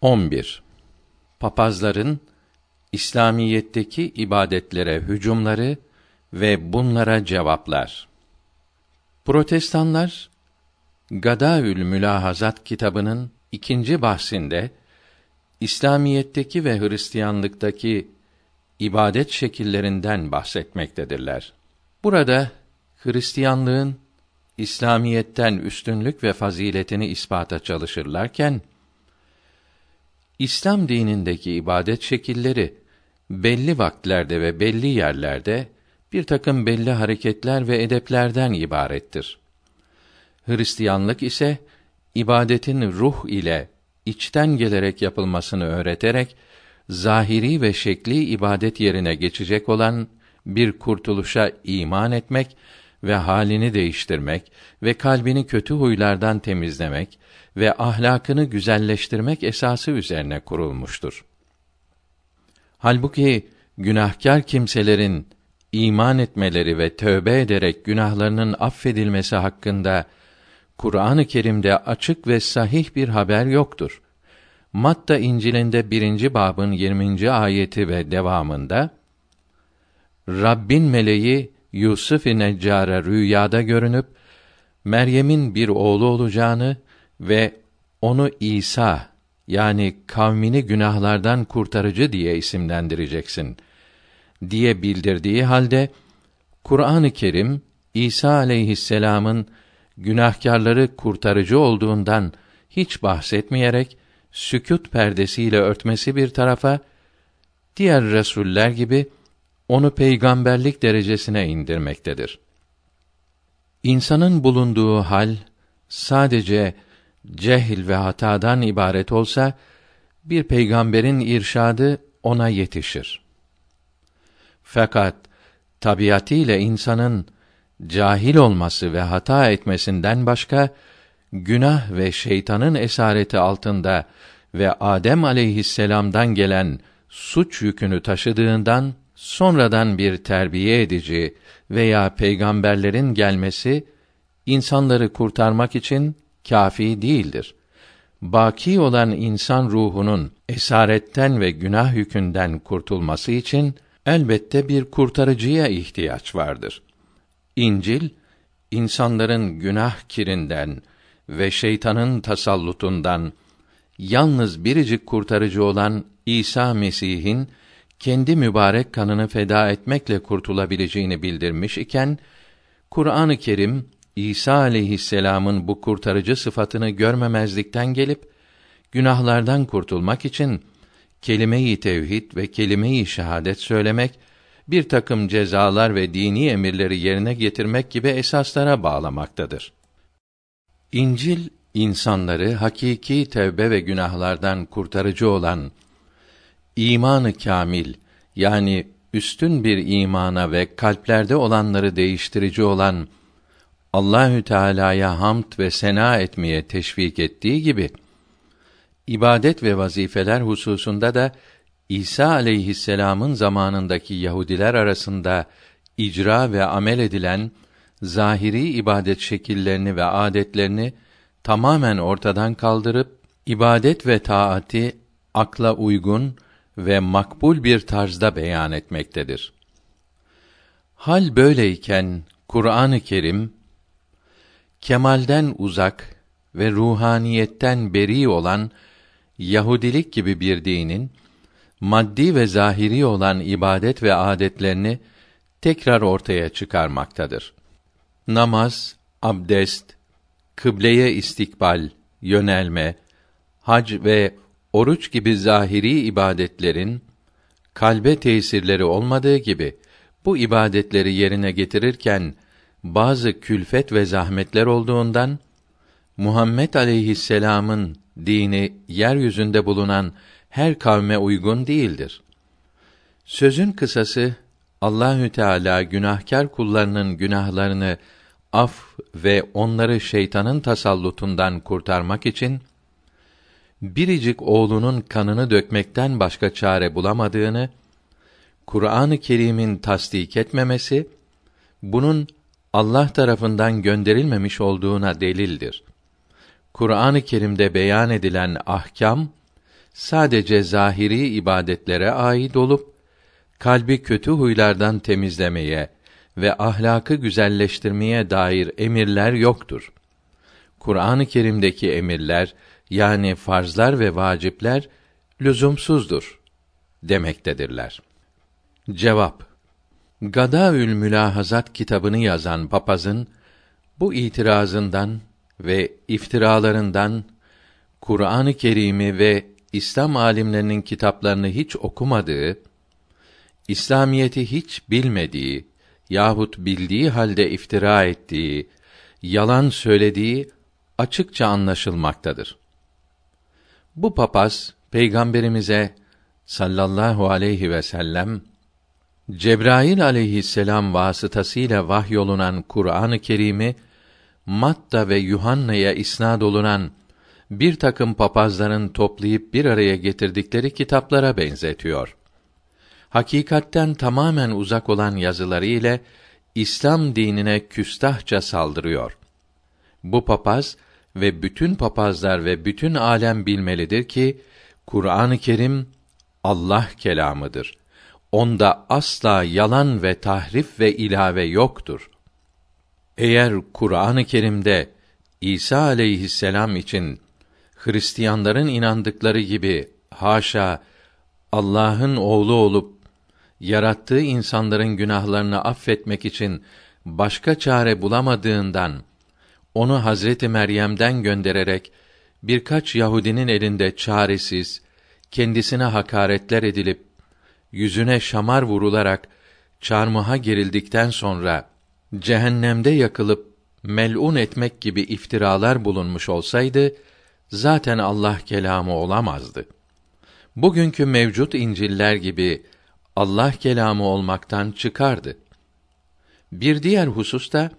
11. Papazların İslamiyetteki ibadetlere hücumları ve bunlara cevaplar. Protestanlar Gadaül Mülahazat kitabının ikinci bahsinde İslamiyetteki ve Hristiyanlıktaki ibadet şekillerinden bahsetmektedirler. Burada Hristiyanlığın İslamiyetten üstünlük ve faziletini ispata çalışırlarken İslam dinindeki ibadet şekilleri belli vaktlerde ve belli yerlerde bir takım belli hareketler ve edeplerden ibarettir. Hristiyanlık ise ibadetin ruh ile içten gelerek yapılmasını öğreterek zahiri ve şekli ibadet yerine geçecek olan bir kurtuluşa iman etmek ve halini değiştirmek ve kalbini kötü huylardan temizlemek ve ahlakını güzelleştirmek esası üzerine kurulmuştur. Halbuki günahkar kimselerin iman etmeleri ve tövbe ederek günahlarının affedilmesi hakkında Kur'an-ı Kerim'de açık ve sahih bir haber yoktur. Matta İncil'inde birinci babın 20. ayeti ve devamında Rabbin meleği Yusuf-i Neccar'a rüyada görünüp Meryem'in bir oğlu olacağını ve onu İsa yani kavmini günahlardan kurtarıcı diye isimlendireceksin diye bildirdiği halde Kur'an-ı Kerim İsa aleyhisselam'ın günahkarları kurtarıcı olduğundan hiç bahsetmeyerek sükût perdesiyle örtmesi bir tarafa diğer resuller gibi onu peygamberlik derecesine indirmektedir. İnsanın bulunduğu hal sadece cehil ve hatadan ibaret olsa bir peygamberin irşadı ona yetişir. Fakat tabiatıyla insanın cahil olması ve hata etmesinden başka günah ve şeytanın esareti altında ve Adem aleyhisselam'dan gelen suç yükünü taşıdığından sonradan bir terbiye edici veya peygamberlerin gelmesi insanları kurtarmak için kafi değildir. Baki olan insan ruhunun esaretten ve günah yükünden kurtulması için elbette bir kurtarıcıya ihtiyaç vardır. İncil insanların günah kirinden ve şeytanın tasallutundan yalnız biricik kurtarıcı olan İsa Mesih'in kendi mübarek kanını feda etmekle kurtulabileceğini bildirmiş iken Kur'an-ı Kerim İsa aleyhisselam'ın bu kurtarıcı sıfatını görmemezlikten gelip günahlardan kurtulmak için kelime-i tevhid ve kelime-i şehadet söylemek, bir takım cezalar ve dini emirleri yerine getirmek gibi esaslara bağlamaktadır. İncil insanları hakiki tevbe ve günahlardan kurtarıcı olan imanı kamil yani üstün bir imana ve kalplerde olanları değiştirici olan Allahü Teala'ya hamd ve sena etmeye teşvik ettiği gibi ibadet ve vazifeler hususunda da İsa aleyhisselam'ın zamanındaki Yahudiler arasında icra ve amel edilen zahiri ibadet şekillerini ve adetlerini tamamen ortadan kaldırıp ibadet ve taati akla uygun ve makbul bir tarzda beyan etmektedir. Hal böyleyken Kur'an-ı Kerim kemalden uzak ve ruhaniyetten beri olan Yahudilik gibi bir dinin maddi ve zahiri olan ibadet ve adetlerini tekrar ortaya çıkarmaktadır. Namaz, abdest, kıbleye istikbal, yönelme, hac ve oruç gibi zahiri ibadetlerin kalbe tesirleri olmadığı gibi bu ibadetleri yerine getirirken bazı külfet ve zahmetler olduğundan Muhammed aleyhisselam'ın dini yeryüzünde bulunan her kavme uygun değildir. Sözün kısası Allahü Teala günahkar kullarının günahlarını af ve onları şeytanın tasallutundan kurtarmak için biricik oğlunun kanını dökmekten başka çare bulamadığını Kur'an-ı Kerim'in tasdik etmemesi bunun Allah tarafından gönderilmemiş olduğuna delildir. Kur'an-ı Kerim'de beyan edilen ahkam sadece zahiri ibadetlere ait olup kalbi kötü huylardan temizlemeye ve ahlakı güzelleştirmeye dair emirler yoktur. Kur'an-ı Kerim'deki emirler yani farzlar ve vacipler lüzumsuzdur demektedirler. Cevap Gadaül Mülahazat kitabını yazan papazın bu itirazından ve iftiralarından Kur'an-ı Kerim'i ve İslam alimlerinin kitaplarını hiç okumadığı, İslamiyeti hiç bilmediği yahut bildiği halde iftira ettiği, yalan söylediği açıkça anlaşılmaktadır. Bu papaz peygamberimize sallallahu aleyhi ve sellem Cebrail aleyhisselam vasıtasıyla vahyolunan Kur'an-ı Kerim'i Matta ve Yuhanna'ya isnad olunan bir takım papazların toplayıp bir araya getirdikleri kitaplara benzetiyor. Hakikatten tamamen uzak olan yazıları ile İslam dinine küstahça saldırıyor. Bu papaz ve bütün papazlar ve bütün alem bilmelidir ki Kur'an-ı Kerim Allah kelamıdır. Onda asla yalan ve tahrif ve ilave yoktur. Eğer Kur'an-ı Kerim'de İsa aleyhisselam için Hristiyanların inandıkları gibi haşa Allah'ın oğlu olup yarattığı insanların günahlarını affetmek için başka çare bulamadığından onu Hazreti Meryem'den göndererek birkaç Yahudinin elinde çaresiz, kendisine hakaretler edilip yüzüne şamar vurularak çarmıha gerildikten sonra cehennemde yakılıp melun etmek gibi iftiralar bulunmuş olsaydı zaten Allah kelamı olamazdı. Bugünkü mevcut İncil'ler gibi Allah kelamı olmaktan çıkardı. Bir diğer hususta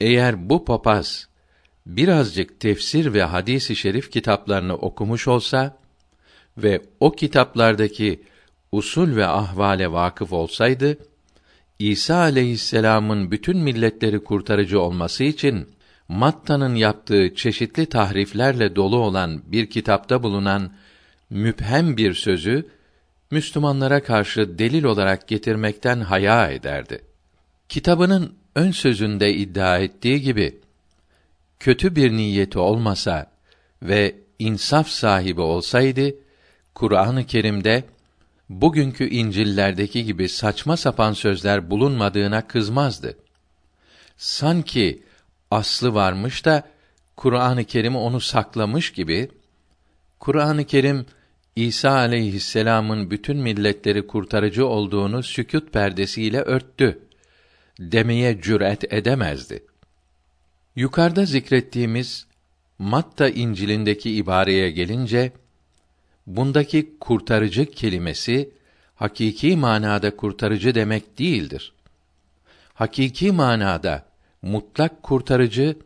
eğer bu papaz birazcık tefsir ve hadisi şerif kitaplarını okumuş olsa ve o kitaplardaki usul ve ahvale vakıf olsaydı İsa aleyhisselam'ın bütün milletleri kurtarıcı olması için Matta'nın yaptığı çeşitli tahriflerle dolu olan bir kitapta bulunan müphem bir sözü Müslümanlara karşı delil olarak getirmekten haya ederdi. Kitabının ön sözünde iddia ettiği gibi kötü bir niyeti olmasa ve insaf sahibi olsaydı Kur'an-ı Kerim'de bugünkü İncil'lerdeki gibi saçma sapan sözler bulunmadığına kızmazdı. Sanki aslı varmış da Kur'an-ı Kerim onu saklamış gibi Kur'an-ı Kerim İsa aleyhisselam'ın bütün milletleri kurtarıcı olduğunu sükût perdesiyle örttü demeye cüret edemezdi. Yukarıda zikrettiğimiz Matta İncil'indeki ibareye gelince bundaki kurtarıcı kelimesi hakiki manada kurtarıcı demek değildir. Hakiki manada mutlak kurtarıcı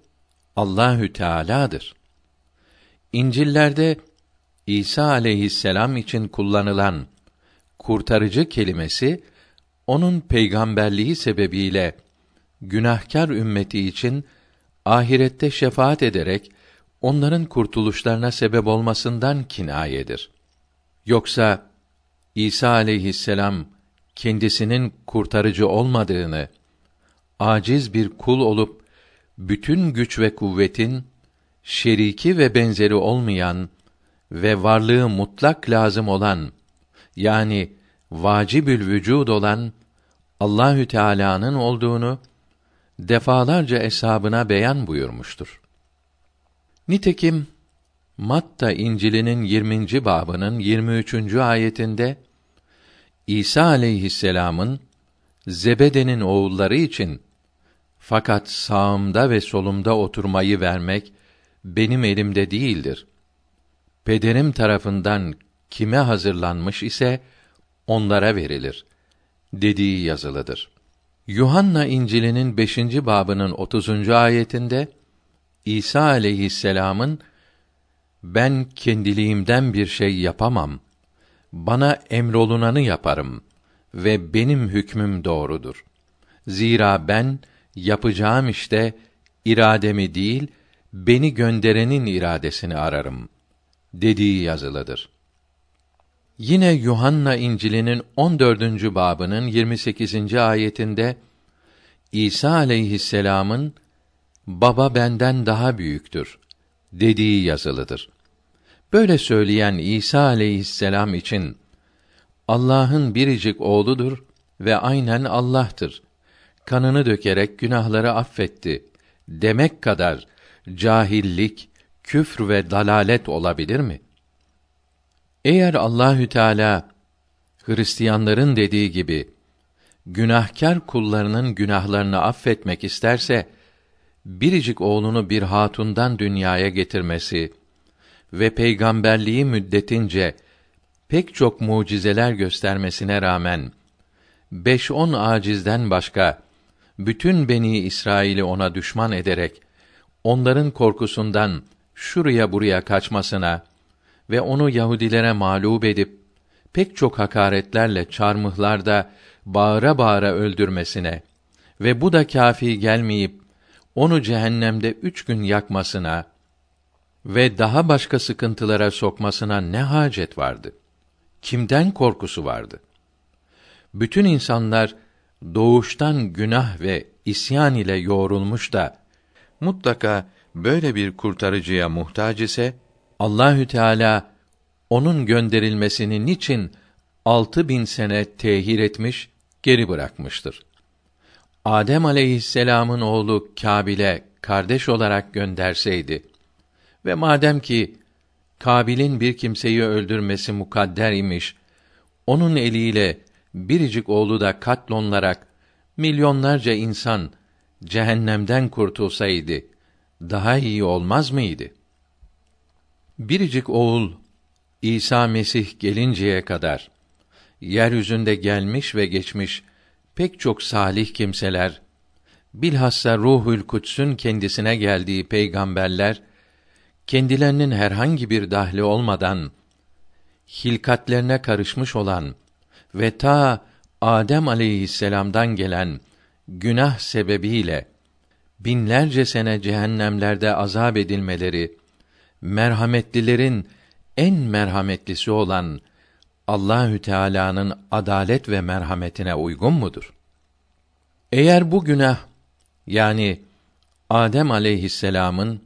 Allahü Teala'dır. İncil'lerde İsa aleyhisselam için kullanılan kurtarıcı kelimesi onun peygamberliği sebebiyle günahkar ümmeti için ahirette şefaat ederek onların kurtuluşlarına sebep olmasından kinayedir. Yoksa İsa aleyhisselam kendisinin kurtarıcı olmadığını, aciz bir kul olup bütün güç ve kuvvetin şeriki ve benzeri olmayan ve varlığı mutlak lazım olan yani vacibül vücud olan Allahü Teala'nın olduğunu defalarca eshabına beyan buyurmuştur. Nitekim Matta İncil'inin 20. babının 23. ayetinde İsa aleyhisselam'ın Zebede'nin oğulları için fakat sağımda ve solumda oturmayı vermek benim elimde değildir. Pederim tarafından kime hazırlanmış ise onlara verilir dediği yazılıdır. Yuhanna İncil'inin 5. babının 30. ayetinde İsa aleyhisselam'ın ben kendiliğimden bir şey yapamam. Bana emrolunanı yaparım ve benim hükmüm doğrudur. Zira ben yapacağım işte irademi değil, beni gönderenin iradesini ararım dediği yazılıdır. Yine Yuhanna İncil'inin 14. babının 28. ayetinde İsa aleyhisselam'ın baba benden daha büyüktür dediği yazılıdır. Böyle söyleyen İsa aleyhisselam için Allah'ın biricik oğludur ve aynen Allah'tır. Kanını dökerek günahları affetti demek kadar cahillik, küfr ve dalalet olabilir mi? Eğer Allahü Teala Hristiyanların dediği gibi günahkar kullarının günahlarını affetmek isterse biricik oğlunu bir hatundan dünyaya getirmesi ve peygamberliği müddetince pek çok mucizeler göstermesine rağmen beş on acizden başka bütün beni İsrail'i ona düşman ederek onların korkusundan şuraya buraya kaçmasına ve onu Yahudilere mağlup edip pek çok hakaretlerle çarmıhlarda bağıra bağıra öldürmesine ve bu da kafi gelmeyip onu cehennemde üç gün yakmasına ve daha başka sıkıntılara sokmasına ne hacet vardı? Kimden korkusu vardı? Bütün insanlar doğuştan günah ve isyan ile yoğrulmuş da mutlaka böyle bir kurtarıcıya muhtaç ise Allahü Teala onun gönderilmesini niçin altı bin sene tehir etmiş, geri bırakmıştır. Adem aleyhisselamın oğlu Kabil'e kardeş olarak gönderseydi ve madem ki Kabil'in bir kimseyi öldürmesi mukadder imiş, onun eliyle biricik oğlu da katlonlarak milyonlarca insan cehennemden kurtulsaydı daha iyi olmaz mıydı? Biricik oğul İsa Mesih gelinceye kadar yeryüzünde gelmiş ve geçmiş pek çok salih kimseler bilhassa Ruhül Kuds'ün kendisine geldiği peygamberler kendilerinin herhangi bir dahli olmadan hilkatlerine karışmış olan ve ta Adem aleyhisselam'dan gelen günah sebebiyle binlerce sene cehennemlerde azab edilmeleri merhametlilerin en merhametlisi olan Allahü Teala'nın adalet ve merhametine uygun mudur? Eğer bu günah yani Adem aleyhisselam'ın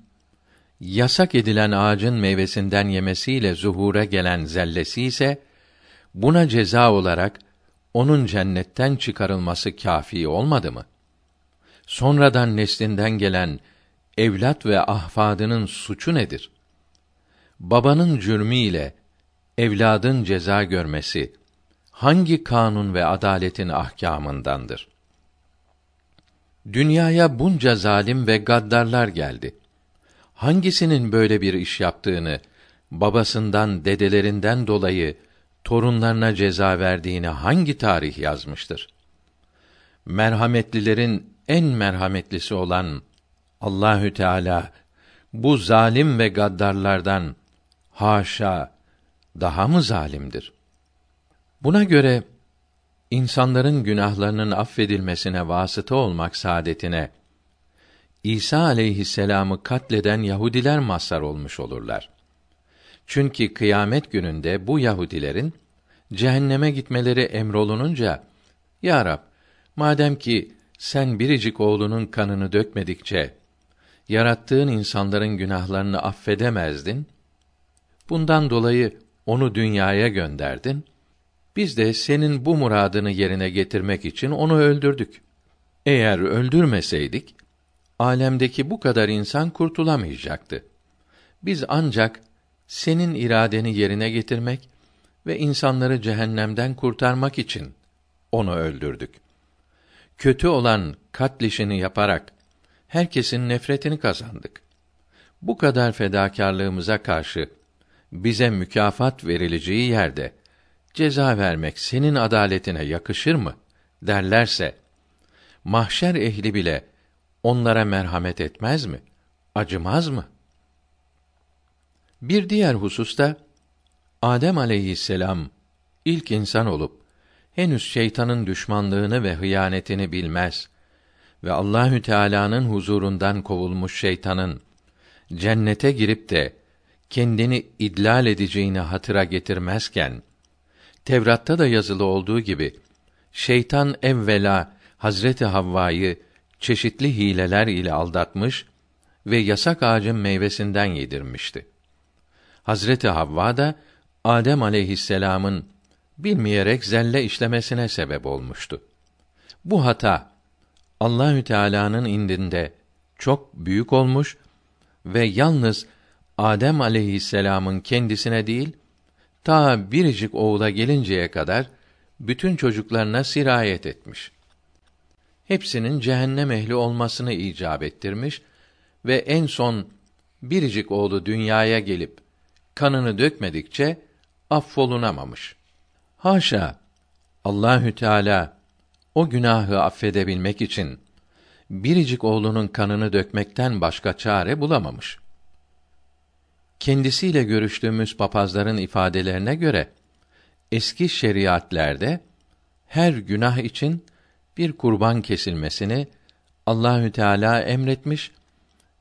yasak edilen ağacın meyvesinden yemesiyle zuhura gelen zellesi ise buna ceza olarak onun cennetten çıkarılması kafi olmadı mı? Sonradan neslinden gelen evlat ve ahfadının suçu nedir? Babanın cürmü evladın ceza görmesi hangi kanun ve adaletin ahkamındandır? Dünyaya bunca zalim ve gaddarlar geldi. Hangisinin böyle bir iş yaptığını, babasından, dedelerinden dolayı torunlarına ceza verdiğini hangi tarih yazmıştır? Merhametlilerin en merhametlisi olan Allahü Teala bu zalim ve gaddarlardan haşa daha mı zalimdir? Buna göre insanların günahlarının affedilmesine vasıta olmak saadetine İsa aleyhisselamı katleden Yahudiler mazhar olmuş olurlar. Çünkü kıyamet gününde bu Yahudilerin cehenneme gitmeleri emrolununca Ya Rab, madem ki sen biricik oğlunun kanını dökmedikçe yarattığın insanların günahlarını affedemezdin. Bundan dolayı onu dünyaya gönderdin. Biz de senin bu muradını yerine getirmek için onu öldürdük. Eğer öldürmeseydik alemdeki bu kadar insan kurtulamayacaktı. Biz ancak senin iradeni yerine getirmek ve insanları cehennemden kurtarmak için onu öldürdük. Kötü olan katlişini yaparak herkesin nefretini kazandık. Bu kadar fedakarlığımıza karşı bize mükafat verileceği yerde ceza vermek senin adaletine yakışır mı derlerse mahşer ehli bile onlara merhamet etmez mi? Acımaz mı? Bir diğer hususta Adem aleyhisselam ilk insan olup henüz şeytanın düşmanlığını ve hıyanetini bilmez ve Allahü Teala'nın huzurundan kovulmuş şeytanın cennete girip de kendini idlal edeceğini hatıra getirmezken Tevrat'ta da yazılı olduğu gibi şeytan evvela Hazreti Havva'yı çeşitli hileler ile aldatmış ve yasak ağacın meyvesinden yedirmişti. Hazreti Havva da Adem aleyhisselamın bilmeyerek zelle işlemesine sebep olmuştu. Bu hata Allahü Teala'nın indinde çok büyük olmuş ve yalnız Adem aleyhisselamın kendisine değil, ta biricik oğula gelinceye kadar bütün çocuklarına sirayet etmiş. Hepsinin cehennem ehli olmasını icap ettirmiş ve en son biricik oğlu dünyaya gelip kanını dökmedikçe affolunamamış. Haşa Allahü Teala o günahı affedebilmek için biricik oğlunun kanını dökmekten başka çare bulamamış. Kendisiyle görüştüğümüz papazların ifadelerine göre eski şeriatlerde her günah için bir kurban kesilmesini Allahü Teala emretmiş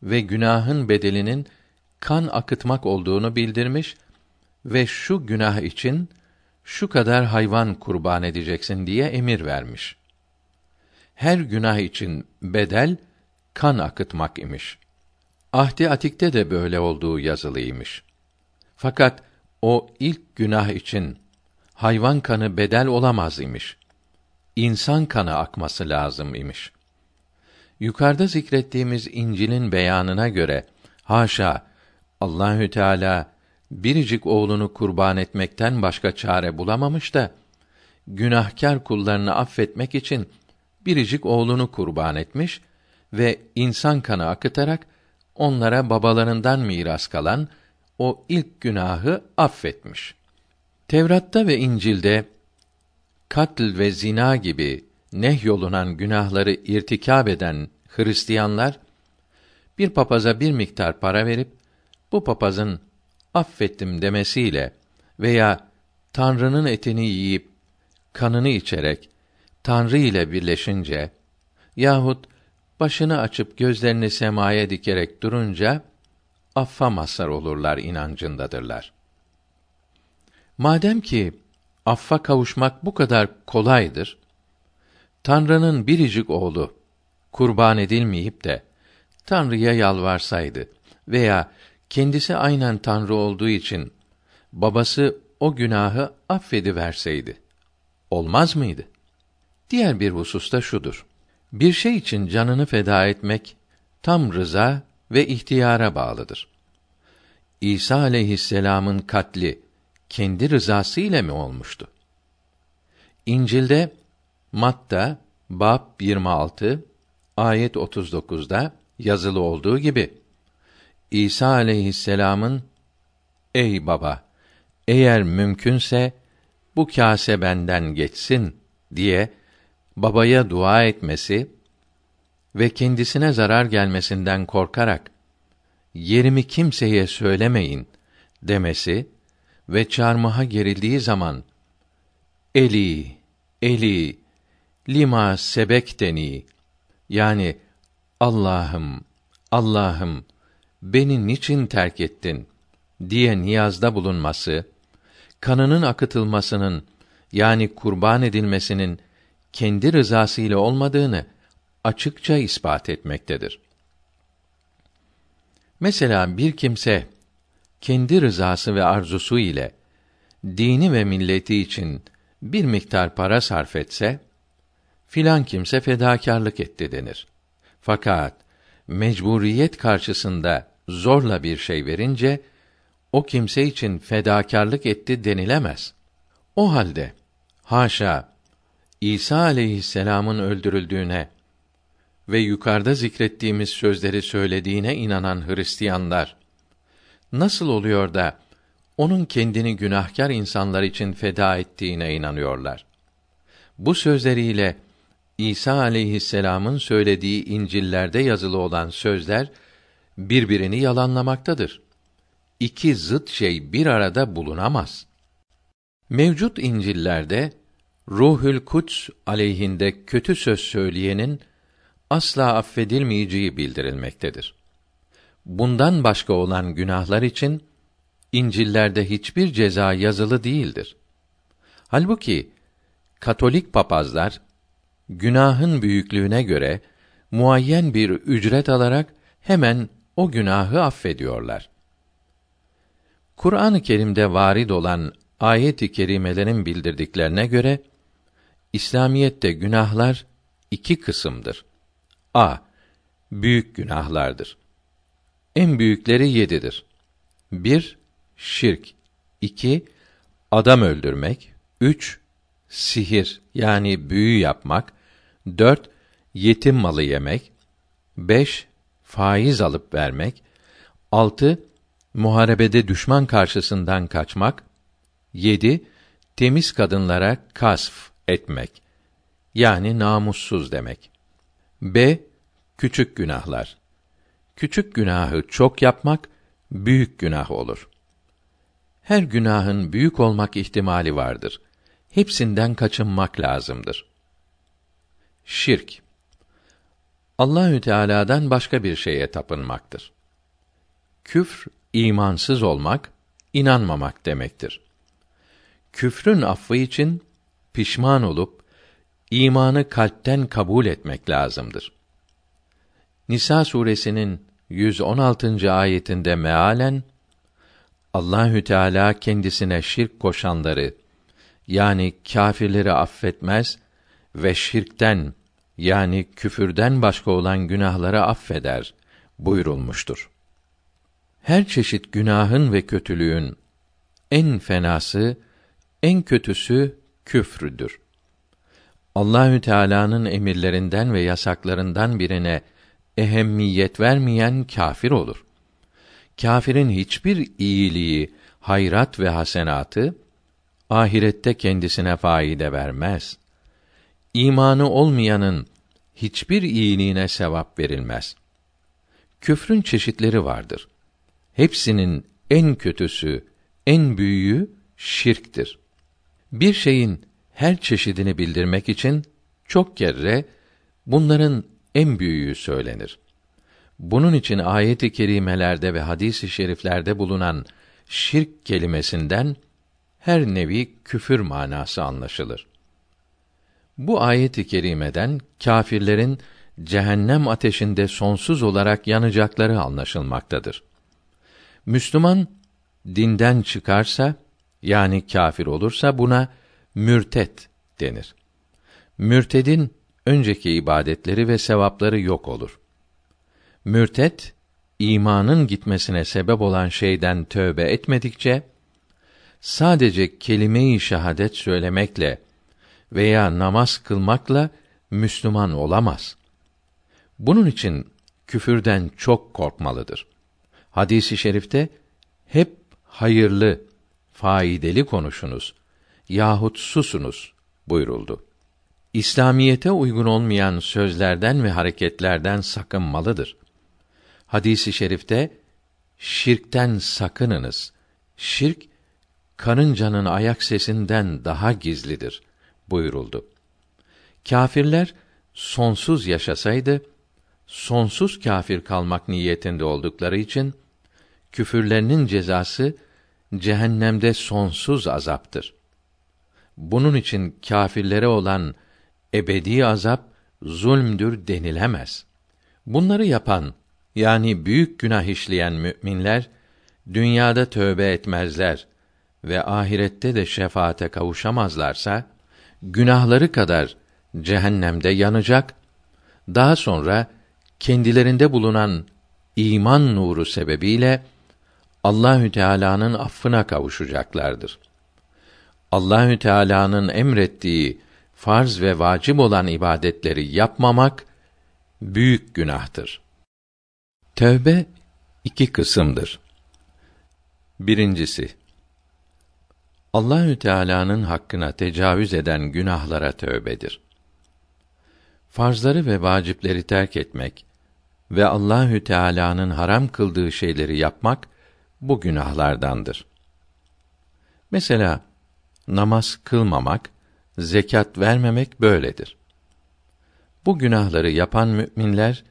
ve günahın bedelinin kan akıtmak olduğunu bildirmiş ve şu günah için şu kadar hayvan kurban edeceksin diye emir vermiş. Her günah için bedel kan akıtmak imiş. Ahdi Atik'te de böyle olduğu yazılıymış. Fakat o ilk günah için hayvan kanı bedel olamaz imiş. İnsan kanı akması lazım imiş. Yukarıda zikrettiğimiz İncil'in beyanına göre haşa Allahü Teala biricik oğlunu kurban etmekten başka çare bulamamış da günahkar kullarını affetmek için biricik oğlunu kurban etmiş ve insan kanı akıtarak onlara babalarından miras kalan o ilk günahı affetmiş. Tevrat'ta ve İncil'de katl ve zina gibi nehyolunan günahları irtikab eden Hristiyanlar bir papaza bir miktar para verip bu papazın affettim demesiyle veya Tanrı'nın etini yiyip kanını içerek Tanrı ile birleşince yahut başını açıp gözlerini semaya dikerek durunca affa mazhar olurlar inancındadırlar. Madem ki affa kavuşmak bu kadar kolaydır, Tanrı'nın biricik oğlu kurban edilmeyip de Tanrı'ya yalvarsaydı veya kendisi aynen Tanrı olduğu için babası o günahı affediverseydi olmaz mıydı? Diğer bir hususta şudur. Bir şey için canını feda etmek tam rıza ve ihtiyara bağlıdır. İsa aleyhisselam'ın katli kendi rızası ile mi olmuştu? İncil'de Matta bab 26 ayet 39'da yazılı olduğu gibi İsa aleyhisselam'ın Ey baba eğer mümkünse bu kâse benden geçsin diye babaya dua etmesi ve kendisine zarar gelmesinden korkarak yerimi kimseye söylemeyin demesi ve çarmıha gerildiği zaman Eli, Eli, lima sebekteni yani Allah'ım, Allah'ım beni niçin terk ettin? diye niyazda bulunması, kanının akıtılmasının yani kurban edilmesinin kendi rızası ile olmadığını açıkça ispat etmektedir. Mesela bir kimse kendi rızası ve arzusu ile dini ve milleti için bir miktar para sarf etse filan kimse fedakarlık etti denir. Fakat mecburiyet karşısında zorla bir şey verince o kimse için fedakarlık etti denilemez. O halde haşa İsa aleyhisselam'ın öldürüldüğüne ve yukarıda zikrettiğimiz sözleri söylediğine inanan Hristiyanlar nasıl oluyor da onun kendini günahkar insanlar için feda ettiğine inanıyorlar? Bu sözleriyle İsa aleyhisselam'ın söylediği İncil'lerde yazılı olan sözler birbirini yalanlamaktadır. İki zıt şey bir arada bulunamaz. Mevcut İncil'lerde Ruhül Kuds aleyhinde kötü söz söyleyenin asla affedilmeyeceği bildirilmektedir. Bundan başka olan günahlar için İncil'lerde hiçbir ceza yazılı değildir. Halbuki Katolik papazlar günahın büyüklüğüne göre muayyen bir ücret alarak hemen o günahı affediyorlar. Kur'an-ı Kerim'de varid olan ayet-i kerimelerin bildirdiklerine göre İslamiyette günahlar iki kısımdır. A. Büyük günahlardır. En büyükleri yedidir. 1. Şirk. 2. Adam öldürmek. 3. Sihir yani büyü yapmak. 4. Yetim malı yemek. 5. Faiz alıp vermek. 6. Muharebede düşman karşısından kaçmak. 7. Temiz kadınlara kasf etmek. Yani namussuz demek. B. Küçük günahlar. Küçük günahı çok yapmak büyük günah olur. Her günahın büyük olmak ihtimali vardır. Hepsinden kaçınmak lazımdır. Şirk Allahü Teala'dan başka bir şeye tapınmaktır. Küfr imansız olmak, inanmamak demektir. Küfrün affı için pişman olup imanı kalpten kabul etmek lazımdır. Nisa suresinin 116. ayetinde mealen Allahü Teala kendisine şirk koşanları yani kâfirleri affetmez ve şirkten yani küfürden başka olan günahları affeder buyurulmuştur. Her çeşit günahın ve kötülüğün en fenası, en kötüsü küfrüdür. Allahü Teala'nın emirlerinden ve yasaklarından birine ehemmiyet vermeyen kâfir olur. Kâfirin hiçbir iyiliği, hayrat ve hasenatı ahirette kendisine faide vermez. İmanı olmayanın hiçbir iyiliğine sevap verilmez. Küfrün çeşitleri vardır. Hepsinin en kötüsü, en büyüğü şirktir. Bir şeyin her çeşidini bildirmek için çok kere bunların en büyüğü söylenir. Bunun için ayet-i kerimelerde ve hadis-i şeriflerde bulunan şirk kelimesinden her nevi küfür manası anlaşılır. Bu ayet-i kerimeden kâfirlerin cehennem ateşinde sonsuz olarak yanacakları anlaşılmaktadır. Müslüman dinden çıkarsa yani kâfir olursa buna mürtet denir. Mürtedin önceki ibadetleri ve sevapları yok olur. Mürtet imanın gitmesine sebep olan şeyden tövbe etmedikçe sadece kelime-i şehadet söylemekle veya namaz kılmakla Müslüman olamaz. Bunun için küfürden çok korkmalıdır. Hadisi i şerifte hep hayırlı, faydalı konuşunuz yahut susunuz buyuruldu. İslamiyete uygun olmayan sözlerden ve hareketlerden sakınmalıdır. Hadisi şerifte şirkten sakınınız. Şirk karıncanın ayak sesinden daha gizlidir buyuruldu. Kâfirler sonsuz yaşasaydı sonsuz kâfir kalmak niyetinde oldukları için küfürlerinin cezası cehennemde sonsuz azaptır. Bunun için kâfirlere olan ebedi azap zulmdür denilemez. Bunları yapan yani büyük günah işleyen müminler dünyada tövbe etmezler ve ahirette de şefaate kavuşamazlarsa günahları kadar cehennemde yanacak. Daha sonra kendilerinde bulunan iman nuru sebebiyle Allahü Teala'nın affına kavuşacaklardır. Allahü Teala'nın emrettiği farz ve vacip olan ibadetleri yapmamak büyük günahtır. Tövbe iki kısımdır. Birincisi Allahü Teala'nın hakkına tecavüz eden günahlara tövbedir. Farzları ve vacipleri terk etmek ve Allahü Teala'nın haram kıldığı şeyleri yapmak bu günahlardandır. Mesela namaz kılmamak, zekat vermemek böyledir. Bu günahları yapan müminler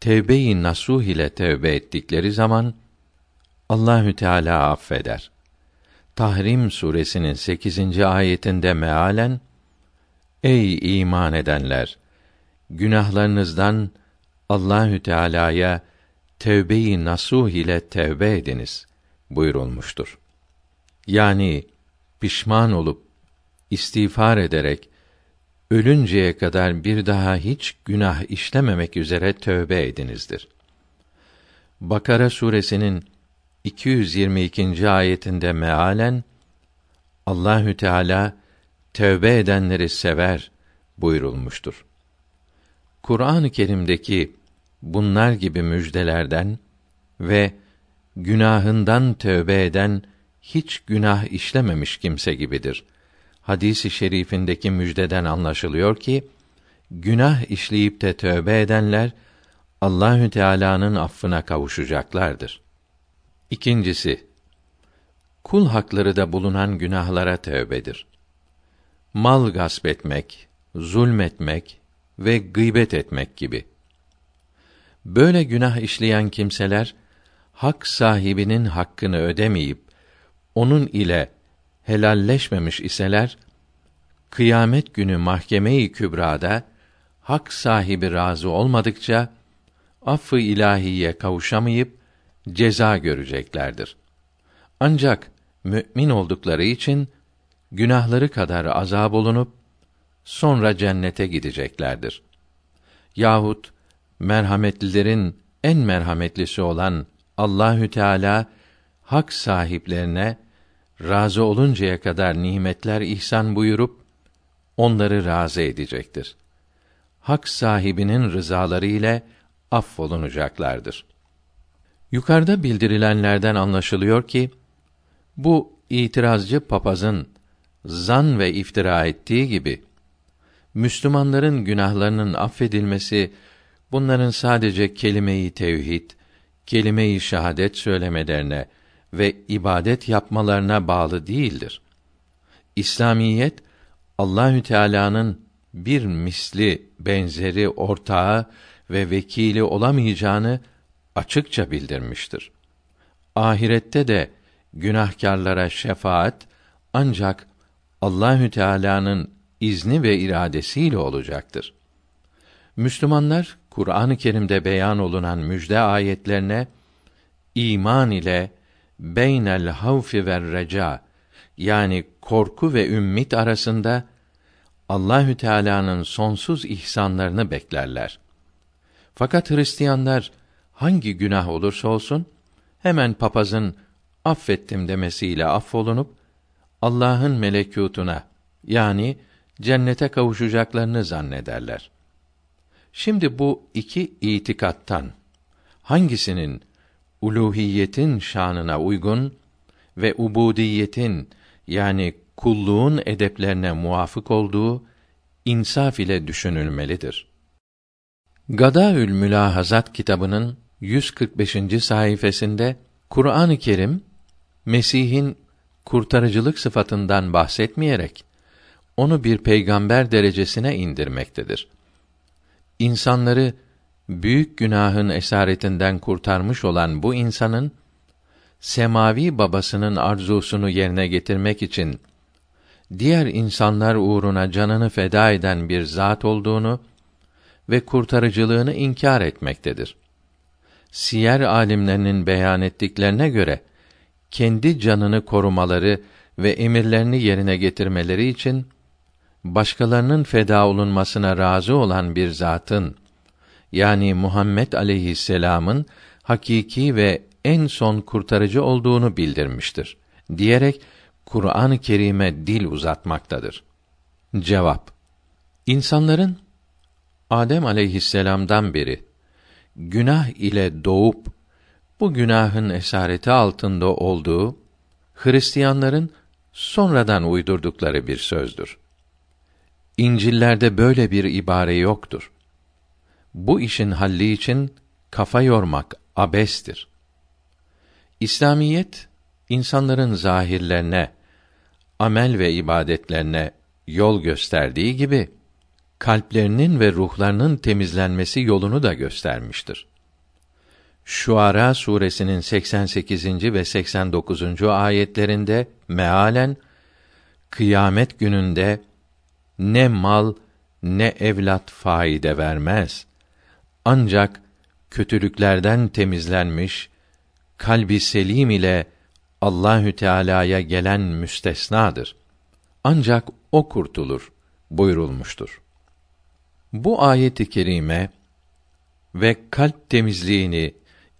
tevbe-i nasuh ile tevbe ettikleri zaman Allahü Teala affeder. Tahrim suresinin 8. ayetinde mealen Ey iman edenler günahlarınızdan Allahü Teala'ya tevbe-i nasuh ile tevbe ediniz buyurulmuştur. Yani pişman olup istiğfar ederek ölünceye kadar bir daha hiç günah işlememek üzere tövbe edinizdir. Bakara suresinin 222. ayetinde mealen Allahü Teala tövbe edenleri sever buyurulmuştur. Kur'an-ı Kerim'deki bunlar gibi müjdelerden ve günahından tövbe eden hiç günah işlememiş kimse gibidir. Hadisi şerifindeki müjdeden anlaşılıyor ki günah işleyip de tövbe edenler Allahü Teala'nın affına kavuşacaklardır. İkincisi, kul hakları da bulunan günahlara tövbedir. Mal gasp etmek, zulmetmek ve gıybet etmek gibi. Böyle günah işleyen kimseler hak sahibinin hakkını ödemeyip onun ile helalleşmemiş iseler kıyamet günü mahkeme-i kübrada hak sahibi razı olmadıkça affı ilahiye kavuşamayıp ceza göreceklerdir. Ancak mümin oldukları için günahları kadar azab olunup sonra cennete gideceklerdir. Yahut merhametlilerin en merhametlisi olan Allahü Teala hak sahiplerine razı oluncaya kadar nimetler ihsan buyurup onları razı edecektir. Hak sahibinin rızaları ile affolunacaklardır. Yukarıda bildirilenlerden anlaşılıyor ki bu itirazcı papazın zan ve iftira ettiği gibi Müslümanların günahlarının affedilmesi bunların sadece kelime-i tevhid, kelime-i şehadet söylemelerine ve ibadet yapmalarına bağlı değildir. İslamiyet Allahü Teala'nın bir misli, benzeri, ortağı ve vekili olamayacağını açıkça bildirmiştir. Ahirette de günahkarlara şefaat ancak Allahü Teala'nın izni ve iradesiyle olacaktır. Müslümanlar Kur'an-ı Kerim'de beyan olunan müjde ayetlerine iman ile beynel havfi ve reca yani korku ve ümmit arasında Allahü Teala'nın sonsuz ihsanlarını beklerler. Fakat Hristiyanlar hangi günah olursa olsun hemen papazın affettim demesiyle affolunup Allah'ın melekûtuna yani cennete kavuşacaklarını zannederler. Şimdi bu iki itikattan hangisinin uluhiyetin şanına uygun ve ubudiyetin yani kulluğun edeplerine muvafık olduğu insaf ile düşünülmelidir. Gadaül Mülahazat kitabının 145. sayfasında Kur'an-ı Kerim Mesih'in kurtarıcılık sıfatından bahsetmeyerek onu bir peygamber derecesine indirmektedir. İnsanları büyük günahın esaretinden kurtarmış olan bu insanın semavi babasının arzusunu yerine getirmek için diğer insanlar uğruna canını feda eden bir zat olduğunu ve kurtarıcılığını inkar etmektedir. Siyer alimlerinin beyan ettiklerine göre kendi canını korumaları ve emirlerini yerine getirmeleri için başkalarının feda olunmasına razı olan bir zatın yani Muhammed aleyhisselam'ın hakiki ve en son kurtarıcı olduğunu bildirmiştir diyerek Kur'an-ı Kerim'e dil uzatmaktadır. Cevap İnsanların Adem aleyhisselam'dan beri günah ile doğup bu günahın esareti altında olduğu Hristiyanların sonradan uydurdukları bir sözdür. İncillerde böyle bir ibare yoktur. Bu işin halli için kafa yormak abestir. İslamiyet insanların zahirlerine, amel ve ibadetlerine yol gösterdiği gibi kalplerinin ve ruhlarının temizlenmesi yolunu da göstermiştir. Şuara suresinin 88. ve 89. ayetlerinde mealen kıyamet gününde ne mal ne evlat faide vermez. Ancak kötülüklerden temizlenmiş kalbi selim ile Allahü Teala'ya gelen müstesnadır. Ancak o kurtulur buyurulmuştur. Bu ayet-i kerime ve kalp temizliğini,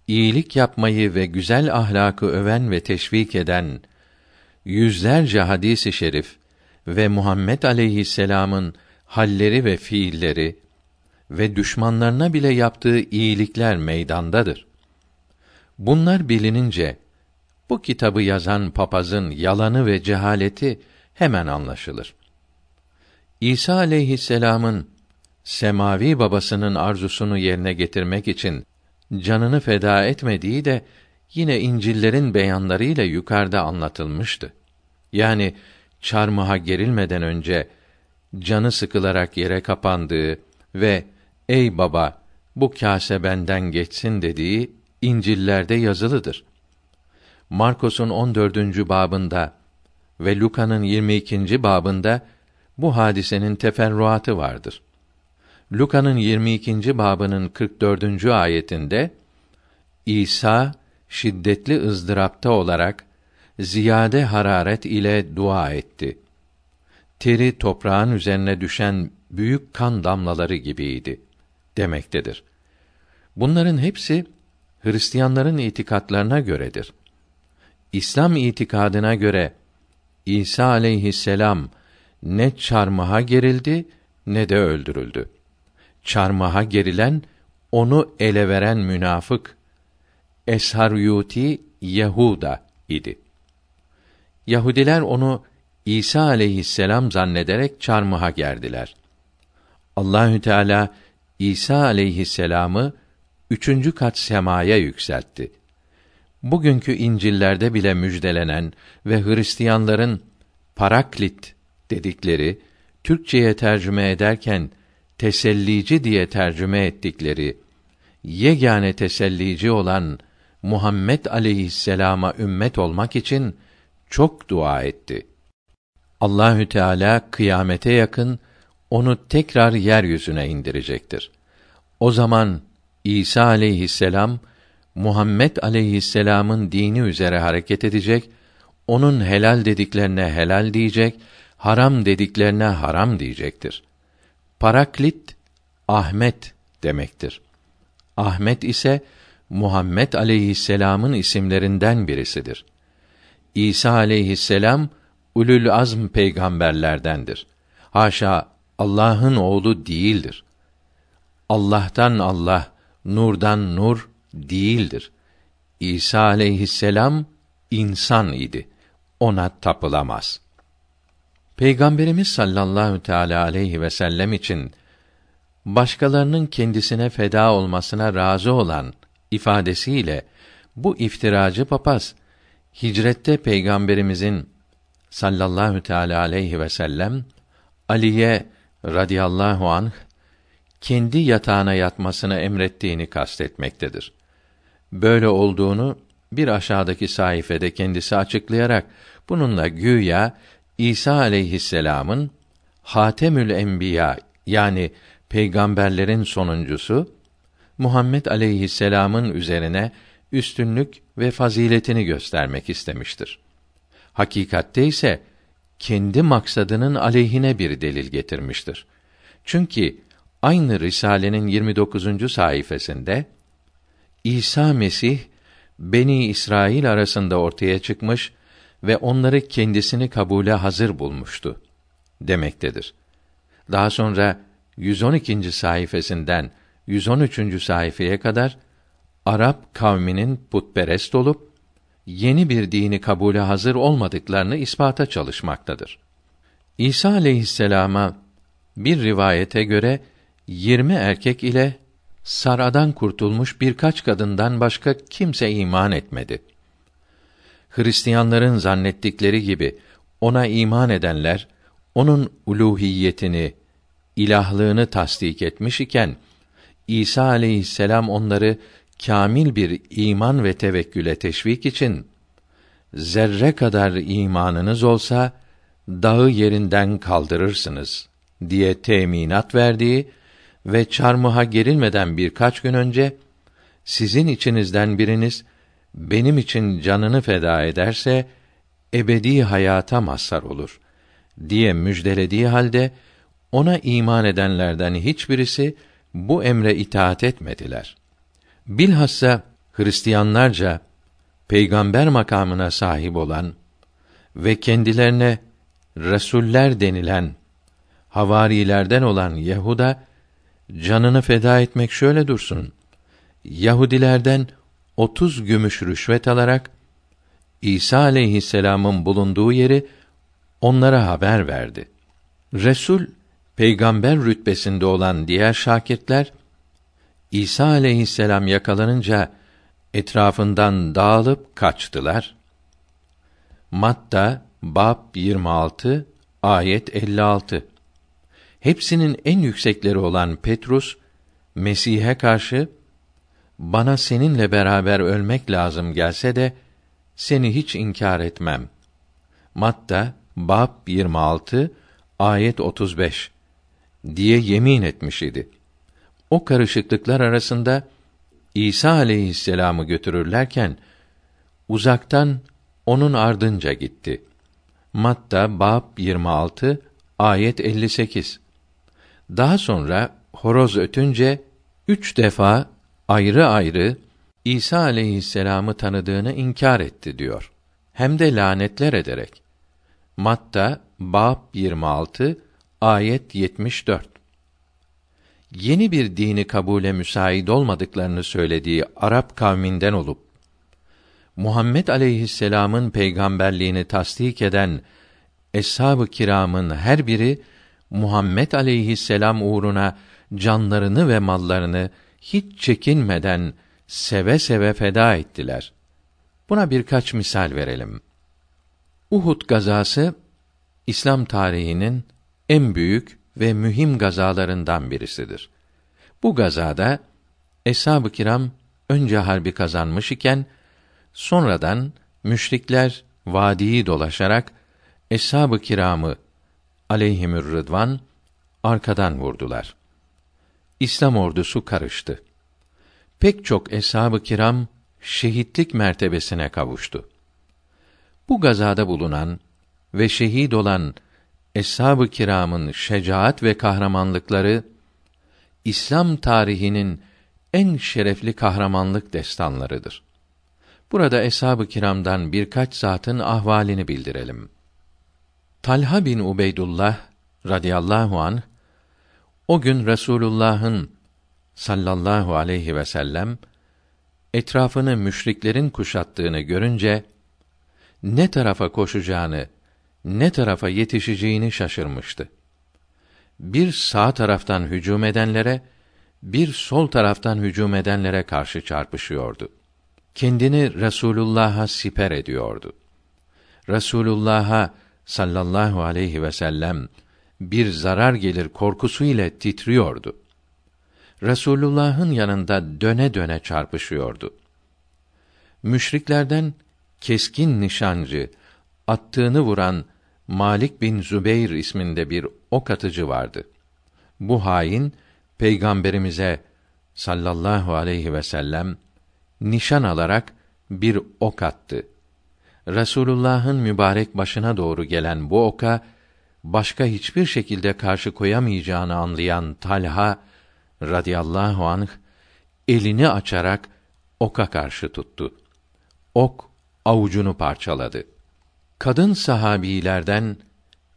iyilik yapmayı ve güzel ahlakı öven ve teşvik eden yüzlerce hadisi şerif ve Muhammed aleyhisselam'ın halleri ve fiilleri ve düşmanlarına bile yaptığı iyilikler meydandadır. Bunlar bilinince bu kitabı yazan papazın yalanı ve cehaleti hemen anlaşılır. İsa aleyhisselam'ın semavi babasının arzusunu yerine getirmek için canını feda etmediği de yine İncil'lerin beyanlarıyla yukarıda anlatılmıştı. Yani çarmıha gerilmeden önce canı sıkılarak yere kapandığı ve ey baba bu kâse benden geçsin dediği İncil'lerde yazılıdır. Markos'un 14. babında ve Luka'nın 22. babında bu hadisenin teferruatı vardır. Luka'nın 22. babının 44. ayetinde İsa şiddetli ızdırapta olarak ziyade hararet ile dua etti. Teri toprağın üzerine düşen büyük kan damlaları gibiydi demektedir. Bunların hepsi Hristiyanların itikatlarına göredir. İslam itikadına göre İsa aleyhisselam ne çarmıha gerildi ne de öldürüldü. Çarmıha gerilen onu ele veren münafık Esharyuti Yehuda idi. Yahudiler onu İsa aleyhisselam zannederek çarmıha gerdiler. Allahü Teala İsa aleyhisselamı üçüncü kat semaya yükseltti. Bugünkü İncil'lerde bile müjdelenen ve Hristiyanların Paraklit dedikleri Türkçeye tercüme ederken tesellici diye tercüme ettikleri yegane tesellici olan Muhammed aleyhisselama ümmet olmak için çok dua etti. Allahü Teala kıyamete yakın onu tekrar yeryüzüne indirecektir. O zaman İsa aleyhisselam Muhammed aleyhisselam'ın dini üzere hareket edecek, onun helal dediklerine helal diyecek, haram dediklerine haram diyecektir. Paraklit Ahmet demektir. Ahmet ise Muhammed aleyhisselam'ın isimlerinden birisidir. İsa aleyhisselam ulul azm peygamberlerdendir. Haşa Allah'ın oğlu değildir. Allah'tan Allah, nurdan nur değildir. İsa aleyhisselam insan idi. Ona tapılamaz. Peygamberimiz sallallahu teala aleyhi ve sellem için başkalarının kendisine feda olmasına razı olan ifadesiyle bu iftiracı papaz hicrette peygamberimizin sallallahu teala aleyhi ve sellem Ali'ye radıyallahu anh kendi yatağına yatmasını emrettiğini kastetmektedir. Böyle olduğunu bir aşağıdaki sayfede kendisi açıklayarak bununla güya İsa aleyhisselam'ın Hatemül Enbiya yani peygamberlerin sonuncusu Muhammed aleyhisselam'ın üzerine üstünlük ve faziletini göstermek istemiştir. Hakikatte ise kendi maksadının aleyhine bir delil getirmiştir. Çünkü aynı risalenin 29. sayfasında İsa Mesih Beni İsrail arasında ortaya çıkmış ve onları kendisini kabule hazır bulmuştu demektedir. Daha sonra 112. sayfasından 113. sayfaya kadar Arap kavminin putperest olup yeni bir dini kabule hazır olmadıklarını ispata çalışmaktadır. İsa aleyhisselama bir rivayete göre 20 erkek ile saradan kurtulmuş birkaç kadından başka kimse iman etmedi. Hristiyanların zannettikleri gibi ona iman edenler onun uluhiyetini, ilahlığını tasdik etmiş iken İsa aleyhisselam onları kamil bir iman ve tevekküle teşvik için zerre kadar imanınız olsa dağı yerinden kaldırırsınız diye teminat verdiği ve çarmıha gerilmeden birkaç gün önce sizin içinizden biriniz benim için canını feda ederse ebedi hayata mazhar olur diye müjdelediği halde ona iman edenlerden hiçbirisi bu emre itaat etmediler. Bilhassa Hristiyanlarca peygamber makamına sahip olan ve kendilerine resuller denilen havarilerden olan Yahuda canını feda etmek şöyle dursun. Yahudilerden otuz gümüş rüşvet alarak İsa aleyhisselam'ın bulunduğu yeri onlara haber verdi. Resul peygamber rütbesinde olan diğer şakirtler İsa aleyhisselam yakalanınca etrafından dağılıp kaçtılar. Matta bab 26 ayet 56. Hepsinin en yüksekleri olan Petrus Mesih'e karşı bana seninle beraber ölmek lazım gelse de seni hiç inkar etmem. Matta bab 26 ayet 35 diye yemin etmiş idi. O karışıklıklar arasında İsa aleyhisselamı götürürlerken uzaktan onun ardınca gitti. Matta bab 26 ayet 58. Daha sonra horoz ötünce üç defa ayrı ayrı İsa aleyhisselamı tanıdığını inkar etti diyor. Hem de lanetler ederek. Matta bab 26 ayet 74. Yeni bir dini kabule müsait olmadıklarını söylediği Arap kavminden olup Muhammed aleyhisselam'ın peygamberliğini tasdik eden eshab-ı kiramın her biri Muhammed aleyhisselam uğruna canlarını ve mallarını hiç çekinmeden seve seve feda ettiler. Buna birkaç misal verelim. Uhud gazası İslam tarihinin en büyük ve mühim gazalarından birisidir. Bu gazada eshab-ı kiram önce harbi kazanmış iken sonradan müşrikler vadiyi dolaşarak eshab-ı kiramı aleyhimür rıdvan arkadan vurdular. İslam ordusu karıştı. Pek çok eshab-ı kiram şehitlik mertebesine kavuştu. Bu gazada bulunan ve şehit olan eshab-ı kiramın şecaat ve kahramanlıkları İslam tarihinin en şerefli kahramanlık destanlarıdır. Burada eshab-ı kiramdan birkaç zatın ahvalini bildirelim. Talha bin Ubeydullah radıyallahu an o gün Resulullah'ın sallallahu aleyhi ve sellem etrafını müşriklerin kuşattığını görünce ne tarafa koşacağını, ne tarafa yetişeceğini şaşırmıştı. Bir sağ taraftan hücum edenlere, bir sol taraftan hücum edenlere karşı çarpışıyordu. Kendini Resulullah'a siper ediyordu. Resulullah'a sallallahu aleyhi ve sellem bir zarar gelir korkusu ile titriyordu. Resulullah'ın yanında döne döne çarpışıyordu. Müşriklerden keskin nişancı, attığını vuran Malik bin Zübeyr isminde bir ok atıcı vardı. Bu hain peygamberimize sallallahu aleyhi ve sellem nişan alarak bir ok attı. Resulullah'ın mübarek başına doğru gelen bu oka başka hiçbir şekilde karşı koyamayacağını anlayan Talha radıyallahu anh elini açarak oka karşı tuttu. Ok avucunu parçaladı. Kadın sahabilerden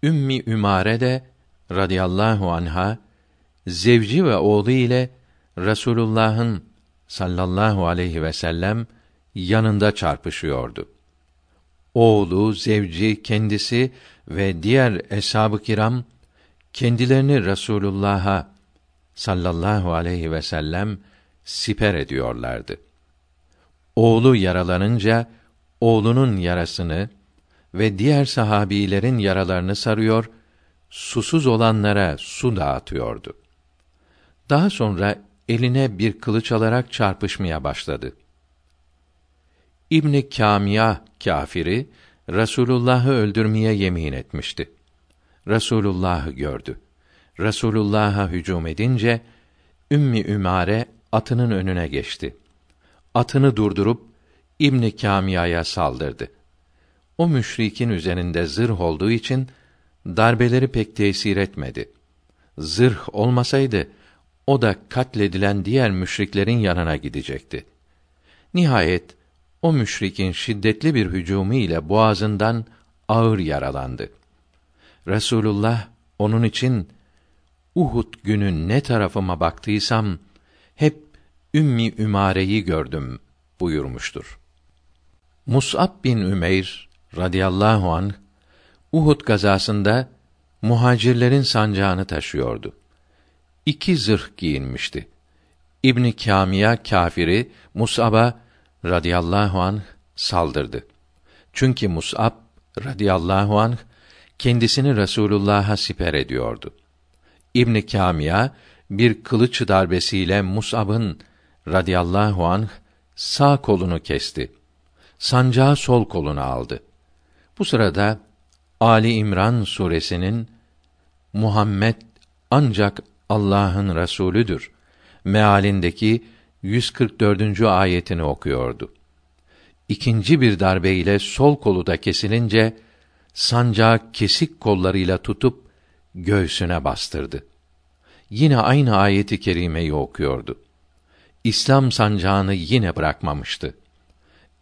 Ümmi Ümare de radıyallahu anha zevci ve oğlu ile Resulullah'ın sallallahu aleyhi ve sellem yanında çarpışıyordu. Oğlu, zevci, kendisi ve diğer eshab-ı kiram kendilerini Resulullah'a sallallahu aleyhi ve sellem siper ediyorlardı. Oğlu yaralanınca oğlunun yarasını ve diğer sahabilerin yaralarını sarıyor, susuz olanlara su dağıtıyordu. Daha sonra eline bir kılıç alarak çarpışmaya başladı. İbni Kamiya kafiri Resulullah'ı öldürmeye yemin etmişti. Resulullah'ı gördü. Resulullah'a hücum edince Ümmi Ümare atının önüne geçti. Atını durdurup İbni Kamiya'ya saldırdı. O müşrikin üzerinde zırh olduğu için darbeleri pek tesir etmedi. Zırh olmasaydı o da katledilen diğer müşriklerin yanına gidecekti. Nihayet o müşrikin şiddetli bir hücumu ile boğazından ağır yaralandı. Resulullah onun için Uhud günü ne tarafıma baktıysam hep Ümmi Ümare'yi gördüm buyurmuştur. Mus'ab bin Ümeyr radıyallahu an Uhud gazasında muhacirlerin sancağını taşıyordu. İki zırh giyinmişti. İbni Kamiya kafiri Mus'ab'a radıyallahu an saldırdı. Çünkü Mus'ab radıyallahu an kendisini Resulullah'a siper ediyordu. İbn Kamiya bir kılıç darbesiyle Mus'ab'ın radıyallahu anh sağ kolunu kesti. Sancağı sol koluna aldı. Bu sırada Ali İmran suresinin Muhammed ancak Allah'ın Resulüdür mealindeki 144. ayetini okuyordu. İkinci bir darbe ile sol kolu da kesilince sancağı kesik kollarıyla tutup göğsüne bastırdı. Yine aynı ayeti kerimeyi okuyordu. İslam sancağını yine bırakmamıştı.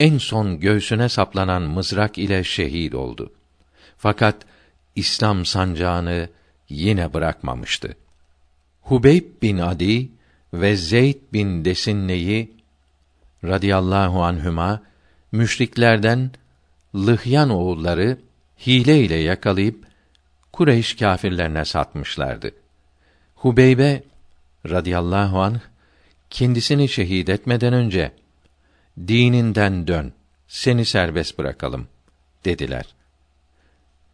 En son göğsüne saplanan mızrak ile şehit oldu. Fakat İslam sancağını yine bırakmamıştı. Hubeyb bin Adi ve Zeyd bin Desinne'yi radıyallahu anhüma müşriklerden Lıhyan oğulları hile ile yakalayıp Kureyş kâfirlerine satmışlardı. Hubeybe radıyallahu anh kendisini şehit etmeden önce dininden dön, seni serbest bırakalım dediler.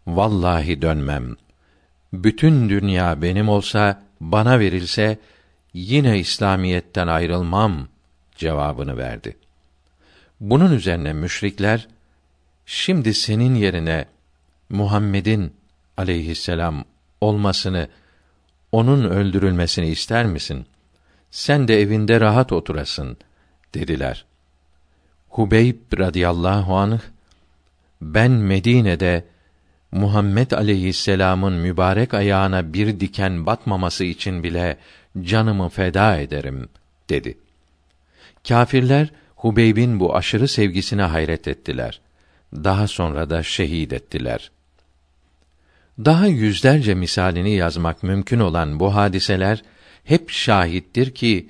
Vallahi dönmem. Bütün dünya benim olsa, bana verilse yine İslamiyetten ayrılmam cevabını verdi. Bunun üzerine müşrikler şimdi senin yerine Muhammed'in aleyhisselam olmasını, onun öldürülmesini ister misin? Sen de evinde rahat oturasın, dediler. Hubeyb radıyallahu anh, ben Medine'de Muhammed aleyhisselamın mübarek ayağına bir diken batmaması için bile canımı feda ederim dedi. Kâfirler Hubeyb'in bu aşırı sevgisine hayret ettiler. Daha sonra da şehit ettiler. Daha yüzlerce misalini yazmak mümkün olan bu hadiseler hep şahittir ki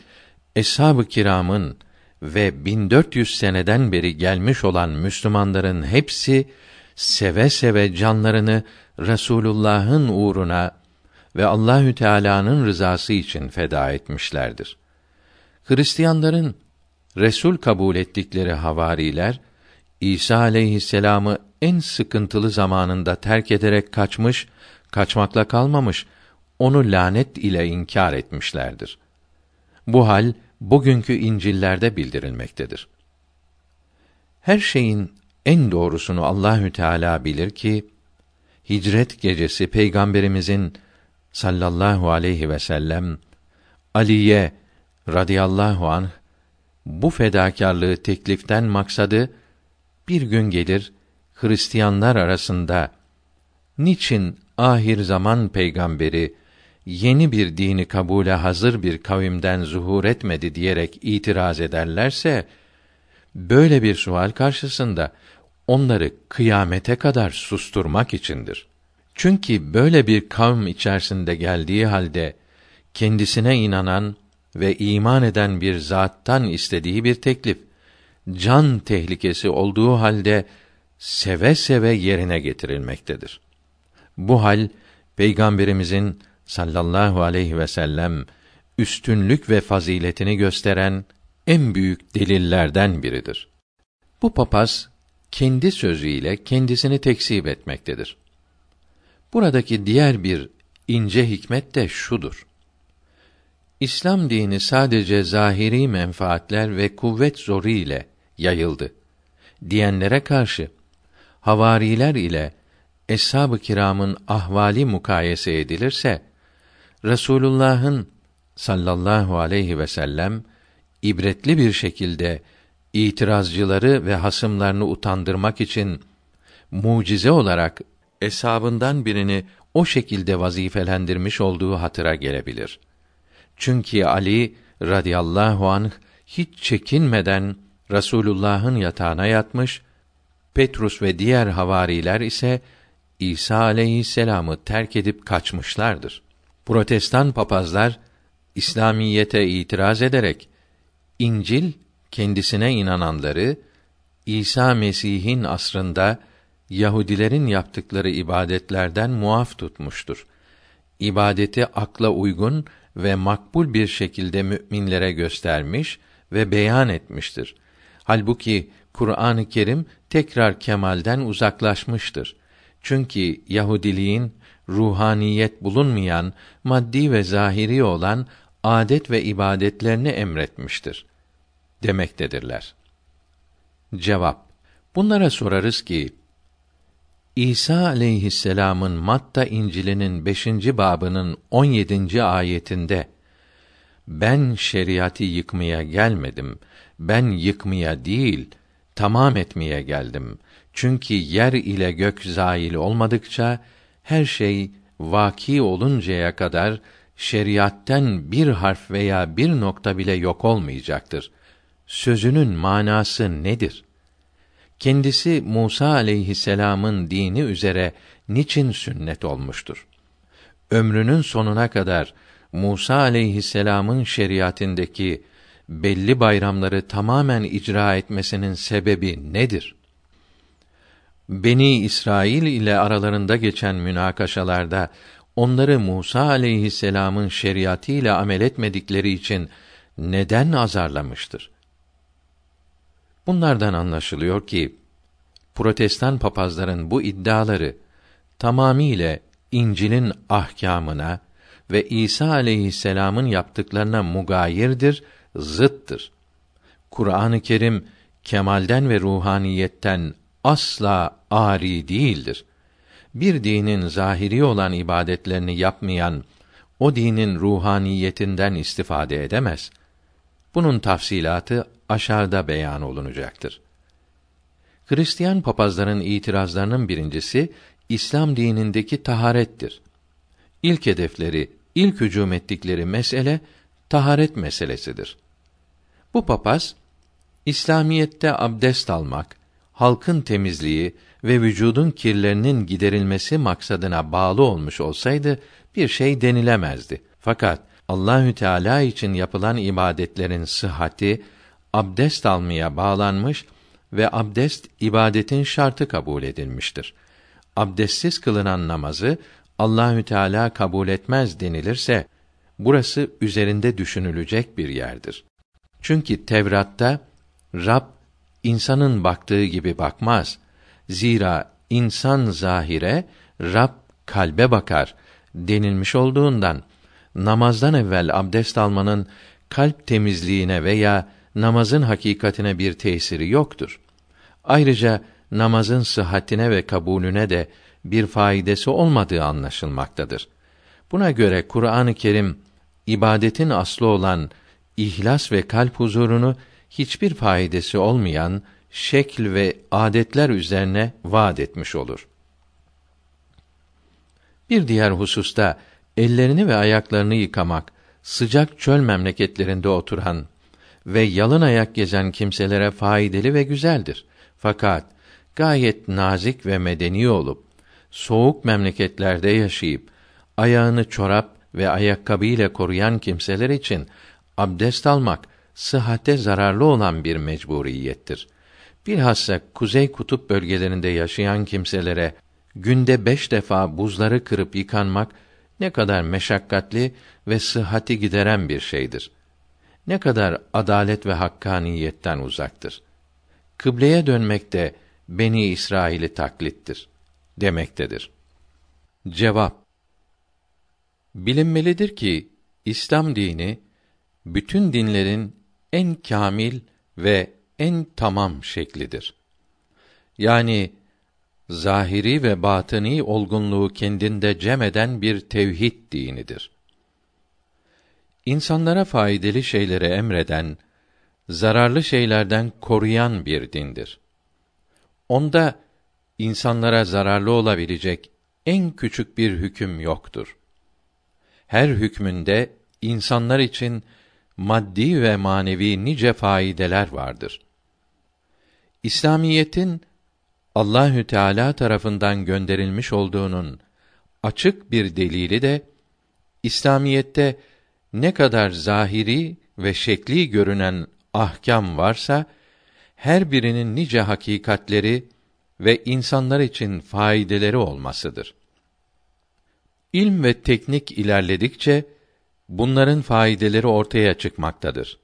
eshab-ı kiramın ve 1400 seneden beri gelmiş olan Müslümanların hepsi seve seve canlarını Resulullah'ın uğruna ve Allahü Teala'nın rızası için feda etmişlerdir. Hristiyanların Resul kabul ettikleri havariler İsa aleyhisselamı en sıkıntılı zamanında terk ederek kaçmış, kaçmakla kalmamış, onu lanet ile inkar etmişlerdir. Bu hal bugünkü İncil'lerde bildirilmektedir. Her şeyin en doğrusunu Allahü Teala bilir ki Hicret gecesi peygamberimizin sallallahu aleyhi ve sellem Aliye radıyallahu anh bu fedakarlığı tekliften maksadı bir gün gelir Hristiyanlar arasında niçin ahir zaman peygamberi yeni bir dini kabule hazır bir kavimden zuhur etmedi diyerek itiraz ederlerse böyle bir sual karşısında onları kıyamete kadar susturmak içindir. Çünkü böyle bir kavm içerisinde geldiği halde kendisine inanan ve iman eden bir zattan istediği bir teklif can tehlikesi olduğu halde seve seve yerine getirilmektedir. Bu hal peygamberimizin sallallahu aleyhi ve sellem üstünlük ve faziletini gösteren en büyük delillerden biridir. Bu papaz kendi sözüyle kendisini tekzip etmektedir. Buradaki diğer bir ince hikmet de şudur. İslam dini sadece zahiri menfaatler ve kuvvet zoru ile yayıldı diyenlere karşı havariler ile eshab-ı kiramın ahvali mukayese edilirse Resulullah'ın sallallahu aleyhi ve sellem ibretli bir şekilde itirazcıları ve hasımlarını utandırmak için mucize olarak eshabından birini o şekilde vazifelendirmiş olduğu hatıra gelebilir. Çünkü Ali radıyallahu anh hiç çekinmeden Rasulullah'ın yatağına yatmış, Petrus ve diğer havariler ise İsa aleyhisselamı terk edip kaçmışlardır. Protestan papazlar İslamiyete itiraz ederek İncil kendisine inananları İsa Mesih'in asrında Yahudilerin yaptıkları ibadetlerden muaf tutmuştur. İbadeti akla uygun ve makbul bir şekilde müminlere göstermiş ve beyan etmiştir. Halbuki Kur'an-ı Kerim tekrar kemalden uzaklaşmıştır. Çünkü Yahudiliğin ruhaniyet bulunmayan, maddi ve zahiri olan adet ve ibadetlerini emretmiştir demektedirler. Cevap Bunlara sorarız ki İsa aleyhisselam'ın Matta İncil'inin 5. babının 17. ayetinde ben şeriatı yıkmaya gelmedim. Ben yıkmaya değil, tamam etmeye geldim. Çünkü yer ile gök zail olmadıkça her şey vaki oluncaya kadar şeriatten bir harf veya bir nokta bile yok olmayacaktır. Sözünün manası nedir? Kendisi Musa aleyhisselam'ın dini üzere niçin sünnet olmuştur? Ömrünün sonuna kadar Musa aleyhisselam'ın şeriatindeki belli bayramları tamamen icra etmesinin sebebi nedir? Beni İsrail ile aralarında geçen münakaşalarda onları Musa aleyhisselam'ın şeriatı ile amel etmedikleri için neden azarlamıştır? Bunlardan anlaşılıyor ki Protestan papazların bu iddiaları tamamiyle İncil'in ahkamına ve İsa aleyhisselam'ın yaptıklarına mugayirdir, zıttır. Kur'an-ı Kerim kemalden ve ruhaniyetten asla ari değildir. Bir dinin zahiri olan ibadetlerini yapmayan o dinin ruhaniyetinden istifade edemez. Bunun tafsilatı aşağıda beyan olunacaktır. Hristiyan papazların itirazlarının birincisi İslam dinindeki taharettir. İlk hedefleri, ilk hücum ettikleri mesele taharet meselesidir. Bu papaz İslamiyette abdest almak, halkın temizliği ve vücudun kirlerinin giderilmesi maksadına bağlı olmuş olsaydı bir şey denilemezdi. Fakat Allahü Teala için yapılan ibadetlerin sıhhati abdest almaya bağlanmış ve abdest ibadetin şartı kabul edilmiştir. Abdestsiz kılınan namazı Allahü Teala kabul etmez denilirse burası üzerinde düşünülecek bir yerdir. Çünkü Tevrat'ta Rab insanın baktığı gibi bakmaz. Zira insan zahire, Rab kalbe bakar denilmiş olduğundan namazdan evvel abdest almanın kalp temizliğine veya namazın hakikatine bir tesiri yoktur. Ayrıca namazın sıhhatine ve kabulüne de bir faydası olmadığı anlaşılmaktadır. Buna göre Kur'an-ı Kerim ibadetin aslı olan ihlas ve kalp huzurunu hiçbir faydası olmayan şekl ve adetler üzerine vaad etmiş olur. Bir diğer hususta ellerini ve ayaklarını yıkamak sıcak çöl memleketlerinde oturan ve yalın ayak gezen kimselere faydalı ve güzeldir. Fakat gayet nazik ve medeni olup soğuk memleketlerde yaşayıp ayağını çorap ve ayakkabı ile koruyan kimseler için abdest almak sıhhate zararlı olan bir mecburiyettir. Bilhassa kuzey kutup bölgelerinde yaşayan kimselere günde beş defa buzları kırıp yıkanmak ne kadar meşakkatli ve sıhhati gideren bir şeydir. Ne kadar adalet ve hakkaniyetten uzaktır. Kıbleye dönmek de Beni İsrail'i taklittir demektedir. Cevap Bilinmelidir ki İslam dini bütün dinlerin en kamil ve en tamam şeklidir. Yani zahiri ve batini olgunluğu kendinde cem eden bir tevhid dinidir. İnsanlara faydalı şeyleri emreden, zararlı şeylerden koruyan bir dindir. Onda insanlara zararlı olabilecek en küçük bir hüküm yoktur. Her hükmünde insanlar için maddi ve manevi nice faydeler vardır. İslamiyetin Allahü Teala tarafından gönderilmiş olduğunun açık bir delili de İslamiyette ne kadar zahiri ve şekli görünen ahkam varsa her birinin nice hakikatleri ve insanlar için faydeleri olmasıdır. İlm ve teknik ilerledikçe bunların faydeleri ortaya çıkmaktadır.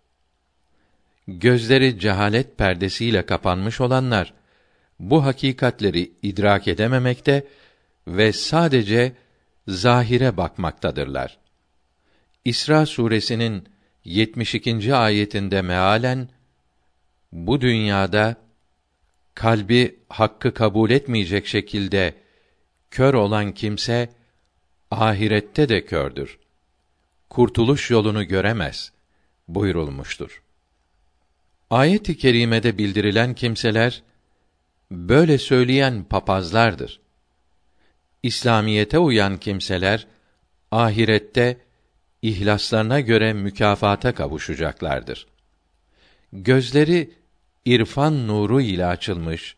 Gözleri cehalet perdesiyle kapanmış olanlar bu hakikatleri idrak edememekte ve sadece zahire bakmaktadırlar. İsra suresinin 72. ayetinde mealen bu dünyada kalbi hakkı kabul etmeyecek şekilde kör olan kimse ahirette de kördür. Kurtuluş yolunu göremez buyurulmuştur. Ayet-i kerimede bildirilen kimseler böyle söyleyen papazlardır. İslamiyete uyan kimseler ahirette ihlaslarına göre mükafata kavuşacaklardır. Gözleri irfan nuru ile açılmış,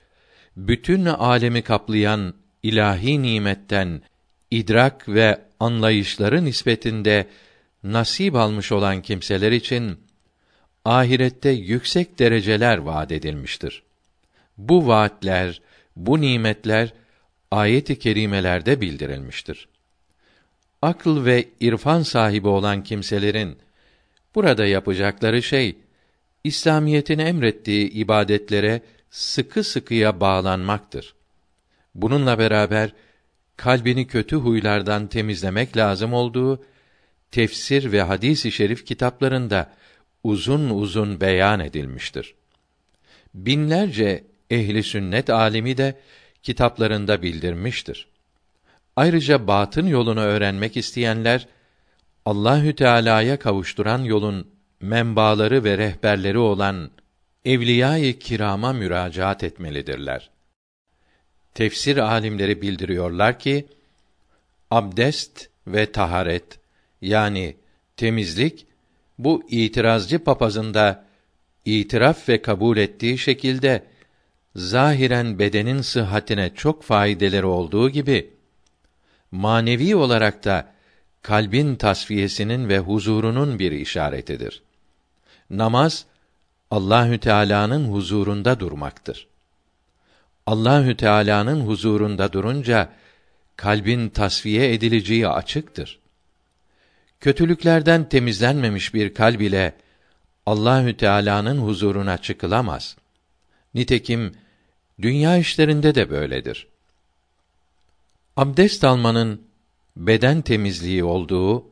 bütün alemi kaplayan ilahi nimetten idrak ve anlayışları nispetinde nasip almış olan kimseler için ahirette yüksek dereceler vaad edilmiştir. Bu vaatler, bu nimetler ayet-i kerimelerde bildirilmiştir. Akıl ve irfan sahibi olan kimselerin burada yapacakları şey İslamiyetin emrettiği ibadetlere sıkı sıkıya bağlanmaktır. Bununla beraber kalbini kötü huylardan temizlemek lazım olduğu tefsir ve hadis-i şerif kitaplarında uzun uzun beyan edilmiştir. Binlerce ehli sünnet alimi de kitaplarında bildirmiştir. Ayrıca batın yolunu öğrenmek isteyenler Allahü Teala'ya kavuşturan yolun menbaaları ve rehberleri olan evliya-i kirama müracaat etmelidirler. Tefsir alimleri bildiriyorlar ki abdest ve taharet yani temizlik bu itirazcı papazında itiraf ve kabul ettiği şekilde zahiren bedenin sıhhatine çok faydeleri olduğu gibi manevi olarak da kalbin tasfiyesinin ve huzurunun bir işaretidir. Namaz Allahü Teala'nın huzurunda durmaktır. Allahü Teala'nın huzurunda durunca kalbin tasfiye edileceği açıktır. Kötülüklerden temizlenmemiş bir kalb ile Allahü Teala'nın huzuruna çıkılamaz. Nitekim dünya işlerinde de böyledir. Abdest almanın beden temizliği olduğu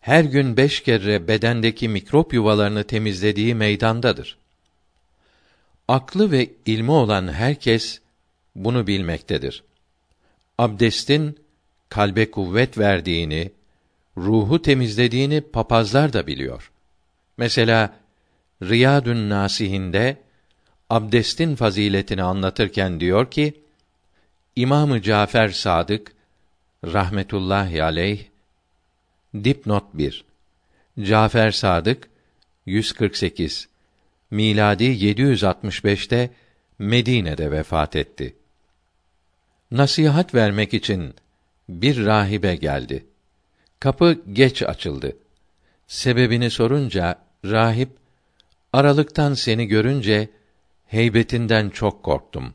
her gün beş kere bedendeki mikrop yuvalarını temizlediği meydandadır. Aklı ve ilmi olan herkes bunu bilmektedir. Abdestin kalbe kuvvet verdiğini, ruhu temizlediğini papazlar da biliyor. Mesela Riyadun Nasihinde abdestin faziletini anlatırken diyor ki: İmamı Cafer Sadık rahmetullahi aleyh Dipnot 1. Cafer Sadık 148 miladi 765'te Medine'de vefat etti. Nasihat vermek için bir rahibe geldi. Kapı geç açıldı. Sebebini sorunca rahip aralıktan seni görünce heybetinden çok korktum.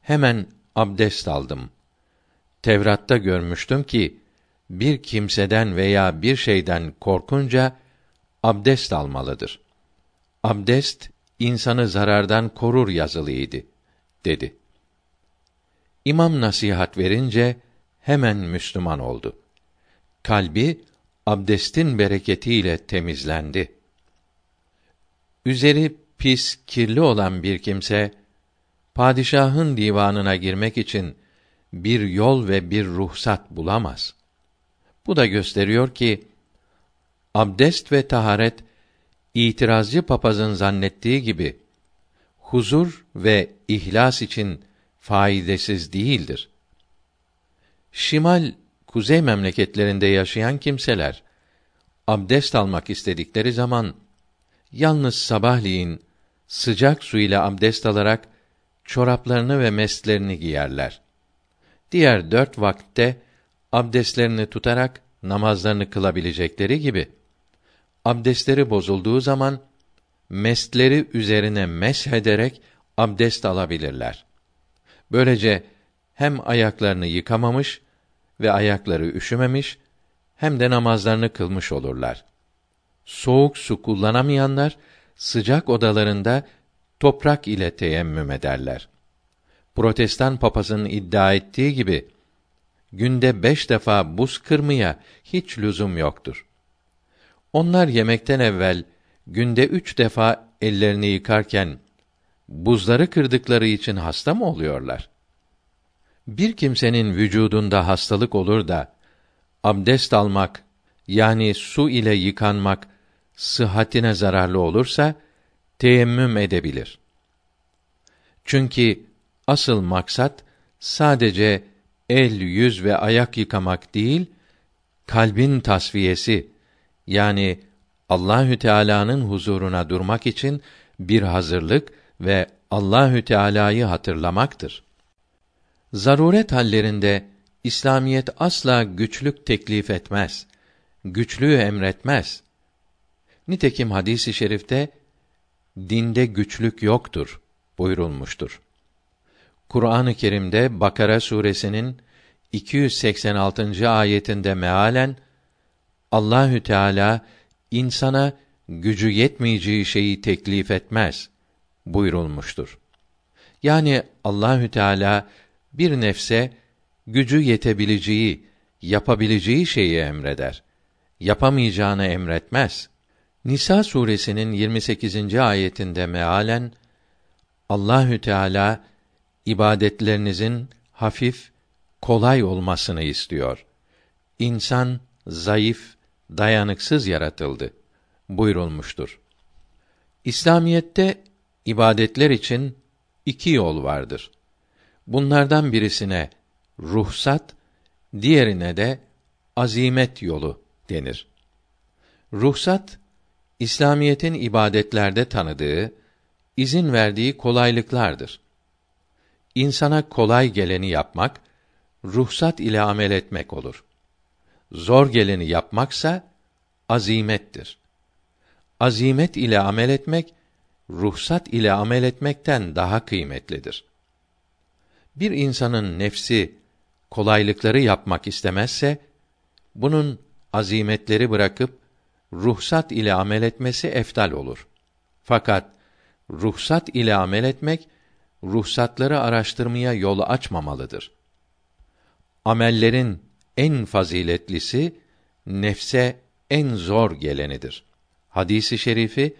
Hemen abdest aldım. Tevrat'ta görmüştüm ki bir kimseden veya bir şeyden korkunca abdest almalıdır. Abdest insanı zarardan korur yazılıydı dedi. İmam nasihat verince hemen Müslüman oldu. Kalbi abdestin bereketiyle temizlendi. Üzeri pis, kirli olan bir kimse padişahın divanına girmek için bir yol ve bir ruhsat bulamaz. Bu da gösteriyor ki abdest ve taharet itirazcı papazın zannettiği gibi huzur ve ihlas için faydasız değildir. Şimal kuzey memleketlerinde yaşayan kimseler abdest almak istedikleri zaman yalnız sabahleyin sıcak su ile abdest alarak çoraplarını ve meslerini giyerler. Diğer dört vakitte abdestlerini tutarak namazlarını kılabilecekleri gibi abdestleri bozulduğu zaman mestleri üzerine meshederek abdest alabilirler. Böylece hem ayaklarını yıkamamış ve ayakları üşümemiş hem de namazlarını kılmış olurlar. Soğuk su kullanamayanlar sıcak odalarında toprak ile teyemmüm ederler. Protestan papazın iddia ettiği gibi günde beş defa buz kırmaya hiç lüzum yoktur. Onlar yemekten evvel günde üç defa ellerini yıkarken buzları kırdıkları için hasta mı oluyorlar? Bir kimsenin vücudunda hastalık olur da abdest almak yani su ile yıkanmak sıhhatine zararlı olursa teyemmüm edebilir. Çünkü asıl maksat sadece el, yüz ve ayak yıkamak değil, kalbin tasfiyesi yani Allahü Teala'nın huzuruna durmak için bir hazırlık ve Allahü Teala'yı hatırlamaktır. Zaruret hallerinde İslamiyet asla güçlük teklif etmez. Güçlüğü emretmez. Nitekim hadisi i şerifte dinde güçlük yoktur buyurulmuştur. Kur'an-ı Kerim'de Bakara suresinin 286. ayetinde mealen Allahü Teala insana gücü yetmeyeceği şeyi teklif etmez buyurulmuştur. Yani Allahü Teala bir nefse gücü yetebileceği, yapabileceği şeyi emreder. Yapamayacağını emretmez. Nisa suresinin 28. ayetinde mealen Allahü Teala ibadetlerinizin hafif, kolay olmasını istiyor. İnsan zayıf, dayanıksız yaratıldı buyurulmuştur. İslamiyette ibadetler için iki yol vardır. Bunlardan birisine ruhsat, diğerine de azimet yolu denir. Ruhsat İslamiyetin ibadetlerde tanıdığı, izin verdiği kolaylıklardır. İnsana kolay geleni yapmak, ruhsat ile amel etmek olur. Zor geleni yapmaksa azimettir. Azimet ile amel etmek, ruhsat ile amel etmekten daha kıymetlidir. Bir insanın nefsi kolaylıkları yapmak istemezse, bunun azimetleri bırakıp ruhsat ile amel etmesi eftal olur. Fakat ruhsat ile amel etmek ruhsatları araştırmaya yol açmamalıdır. Amellerin en faziletlisi nefse en zor gelenidir. Hadisi şerifi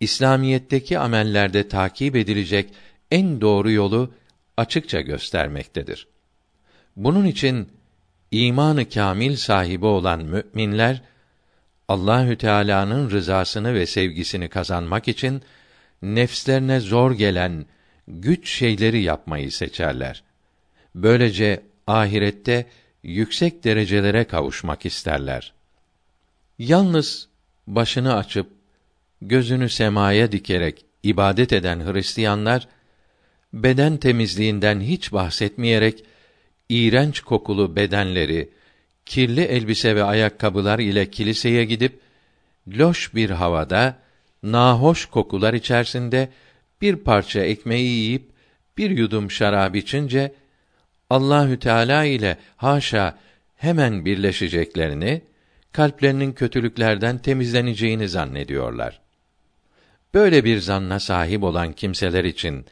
İslamiyetteki amellerde takip edilecek en doğru yolu açıkça göstermektedir. Bunun için imanı kamil sahibi olan müminler Allahü Teala'nın rızasını ve sevgisini kazanmak için nefslerine zor gelen güç şeyleri yapmayı seçerler. Böylece ahirette yüksek derecelere kavuşmak isterler. Yalnız başını açıp gözünü semaya dikerek ibadet eden Hristiyanlar beden temizliğinden hiç bahsetmeyerek iğrenç kokulu bedenleri, kirli elbise ve ayakkabılar ile kiliseye gidip loş bir havada nahoş kokular içerisinde bir parça ekmeği yiyip bir yudum şarap içince Allahü Teala ile haşa hemen birleşeceklerini, kalplerinin kötülüklerden temizleneceğini zannediyorlar. Böyle bir zanna sahip olan kimseler için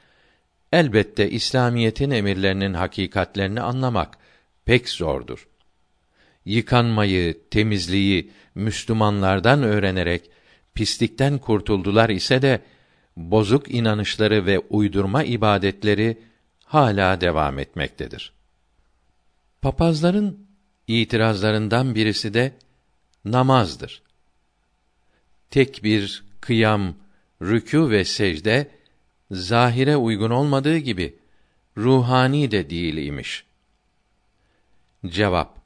elbette İslamiyetin emirlerinin hakikatlerini anlamak pek zordur. yıkanmayı, temizliği Müslümanlardan öğrenerek pislikten kurtuldular ise de bozuk inanışları ve uydurma ibadetleri hala devam etmektedir. Papazların itirazlarından birisi de namazdır. Tek bir kıyam, rükû ve secde zahire uygun olmadığı gibi ruhani de değil imiş. Cevap: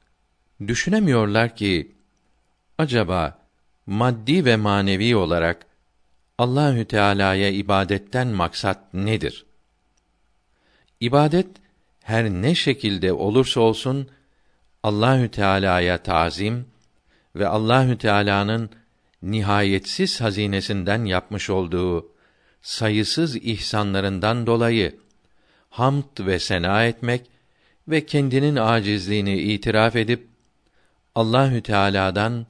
Düşünemiyorlar ki acaba maddi ve manevi olarak Allahü Teala'ya ibadetten maksat nedir? İbadet her ne şekilde olursa olsun Allahü Teala'ya tazim ve Allahü Teala'nın nihayetsiz hazinesinden yapmış olduğu sayısız ihsanlarından dolayı hamd ve sena etmek ve kendinin acizliğini itiraf edip Allahü Teala'dan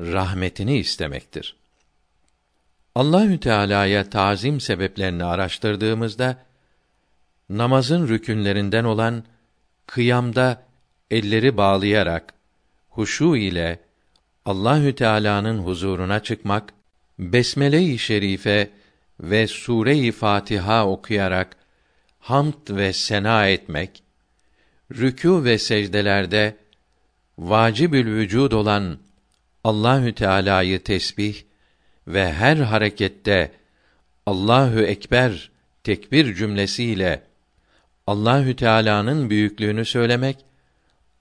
rahmetini istemektir. Allahü Teala'ya tazim sebeplerini araştırdığımızda namazın rükünlerinden olan kıyamda elleri bağlayarak huşu ile Allahü Teala'nın huzuruna çıkmak, besmele-i şerife ve sure-i Fatiha okuyarak hamd ve sena etmek, rükû ve secdelerde vacibül vücud olan Allahü Teala'yı tesbih ve her harekette Allahu ekber tekbir cümlesiyle Allahü Teala'nın büyüklüğünü söylemek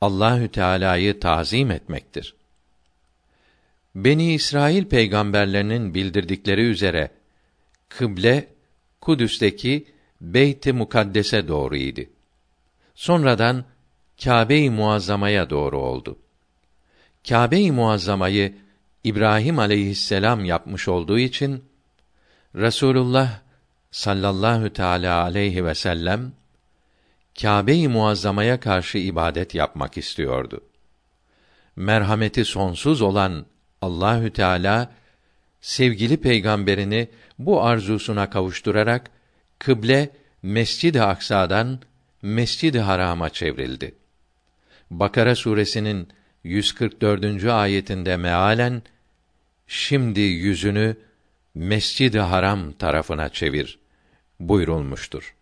Allahü Teala'yı tazim etmektir. Beni İsrail peygamberlerinin bildirdikleri üzere kıble Kudüs'teki Beyt-i Mukaddes'e doğruydu. Sonradan Kâbe-i Muazzama'ya doğru oldu. Kâbe-i Muazzama'yı İbrahim aleyhisselam yapmış olduğu için Resulullah sallallahu teala aleyhi ve sellem Kâbe-i Muazzama'ya karşı ibadet yapmak istiyordu. Merhameti sonsuz olan Allahü Teala sevgili peygamberini bu arzusuna kavuşturarak kıble Mescid-i Aksa'dan Mescid-i Haram'a çevrildi. Bakara suresinin 144. ayetinde mealen şimdi yüzünü Mescid-i Haram tarafına çevir buyurulmuştur.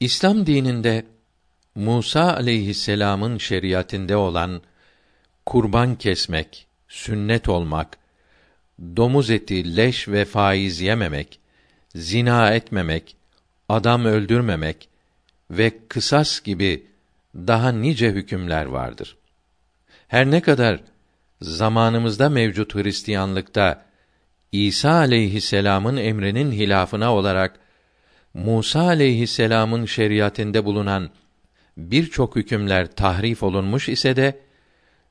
İslam dininde Musa aleyhisselam'ın şeriatinde olan kurban kesmek, sünnet olmak, domuz eti, leş ve faiz yememek, zina etmemek, adam öldürmemek ve kısas gibi daha nice hükümler vardır. Her ne kadar zamanımızda mevcut Hristiyanlıkta İsa aleyhisselam'ın emrinin hilafına olarak Musa aleyhisselam'ın şeriatinde bulunan birçok hükümler tahrif olunmuş ise de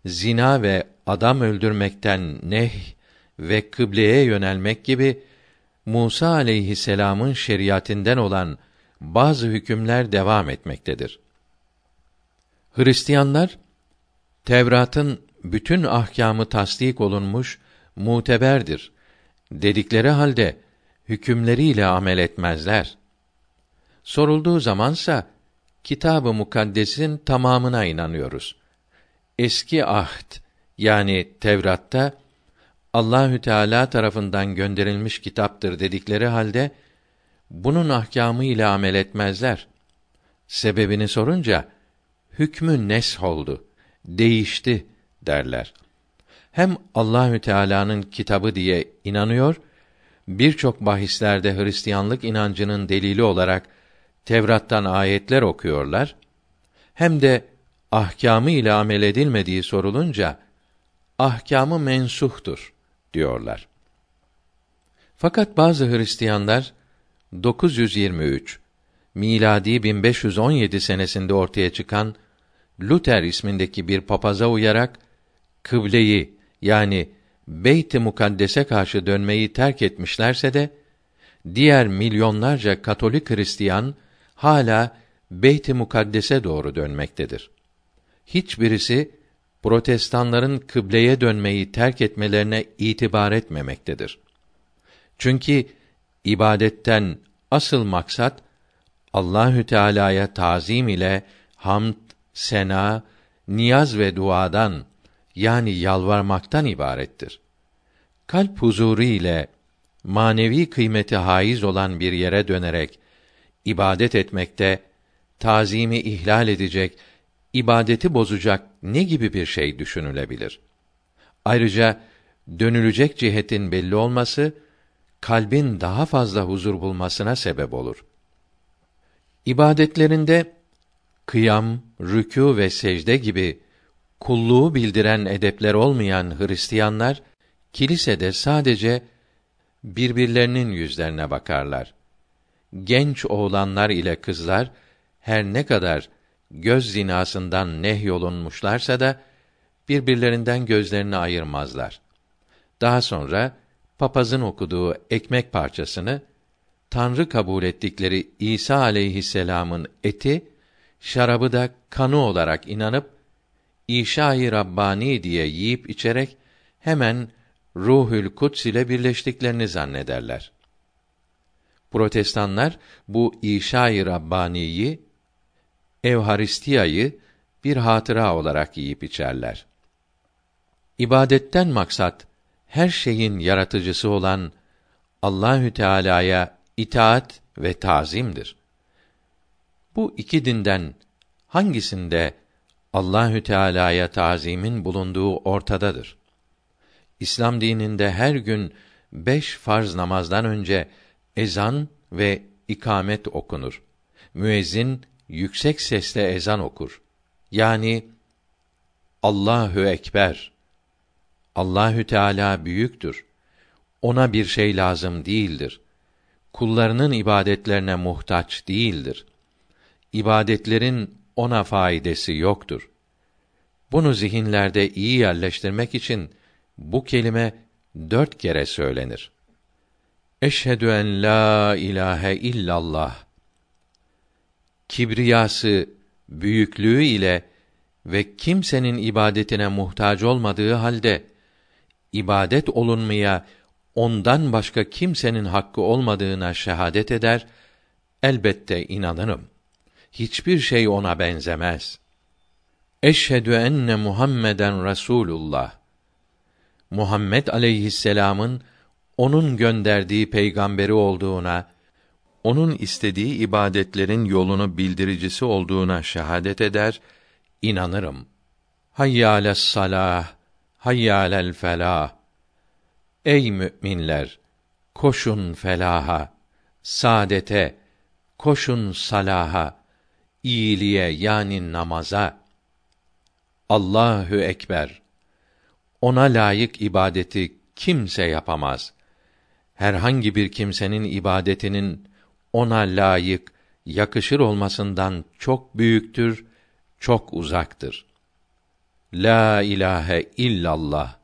zina ve adam öldürmekten neh ve kıbleye yönelmek gibi Musa aleyhisselam'ın şeriatinden olan bazı hükümler devam etmektedir. Hristiyanlar Tevrat'ın bütün ahkamı tasdik olunmuş muteberdir dedikleri halde hükümleriyle amel etmezler. Sorulduğu zamansa Kitab-ı Mukaddes'in tamamına inanıyoruz. Eski ahd yani Tevrat'ta Allahü Teala tarafından gönderilmiş kitaptır dedikleri halde bunun ahkamı ile amel etmezler. Sebebini sorunca hükmü nesh oldu, değişti derler. Hem Allahü Teala'nın kitabı diye inanıyor, birçok bahislerde Hristiyanlık inancının delili olarak Tevrat'tan ayetler okuyorlar. Hem de ahkamı ile amel edilmediği sorulunca ahkamı mensuhtur diyorlar. Fakat bazı Hristiyanlar 923 miladi 1517 senesinde ortaya çıkan Luther ismindeki bir papaza uyarak kıbleyi yani Beyt-i Mukaddes'e karşı dönmeyi terk etmişlerse de diğer milyonlarca Katolik Hristiyan hala Beyt-i Mukaddes'e doğru dönmektedir. Hiçbirisi protestanların kıbleye dönmeyi terk etmelerine itibar etmemektedir. Çünkü ibadetten asıl maksat Allahü Teala'ya tazim ile hamd, sena niyaz ve duadan yani yalvarmaktan ibarettir. Kalp huzuru ile manevi kıymeti haiz olan bir yere dönerek ibadet etmekte tazimi ihlal edecek, ibadeti bozacak ne gibi bir şey düşünülebilir? Ayrıca dönülecek cihetin belli olması kalbin daha fazla huzur bulmasına sebep olur. İbadetlerinde kıyam, rükû ve secde gibi kulluğu bildiren edepler olmayan Hristiyanlar kilisede sadece birbirlerinin yüzlerine bakarlar. Genç oğlanlar ile kızlar her ne kadar göz zinasından nehyolunmuşlarsa da birbirlerinden gözlerini ayırmazlar. Daha sonra papazın okuduğu ekmek parçasını Tanrı kabul ettikleri İsa aleyhisselam'ın eti, şarabı da kanı olarak inanıp İşa-i Rabbani diye yiyip içerek hemen Ruhül Kuds ile birleştiklerini zannederler. Protestanlar bu İşa-i Rabbani'yi Evharistiyayı bir hatıra olarak yiyip içerler. İbadetten maksat her şeyin yaratıcısı olan Allahü Teala'ya itaat ve tazimdir. Bu iki dinden hangisinde Allahü Teala'ya tazimin bulunduğu ortadadır. İslam dininde her gün beş farz namazdan önce ezan ve ikamet okunur. Müezzin yüksek sesle ezan okur. Yani Allahü ekber. Allahü Teala büyüktür. Ona bir şey lazım değildir. Kullarının ibadetlerine muhtaç değildir. İbadetlerin ona faydası yoktur. Bunu zihinlerde iyi yerleştirmek için bu kelime dört kere söylenir. Eşhedü en la ilahe illallah. Kibriyası, büyüklüğü ile ve kimsenin ibadetine muhtaç olmadığı halde ibadet olunmaya ondan başka kimsenin hakkı olmadığına şehadet eder, elbette inanırım. Hiçbir şey ona benzemez. Eşhedü enne Muhammeden Rasulullah. Muhammed aleyhisselam'ın onun gönderdiği peygamberi olduğuna, onun istediği ibadetlerin yolunu bildiricisi olduğuna şehadet eder, inanırım. Hayyâles salah, hayyâlel felah. Ey müminler, koşun felaha, saadete, koşun salaha, iyiliğe yani namaza. Allahü ekber. Ona layık ibadeti kimse yapamaz. Herhangi bir kimsenin ibadetinin ona layık, yakışır olmasından çok büyüktür, çok uzaktır. La ilahe illallah.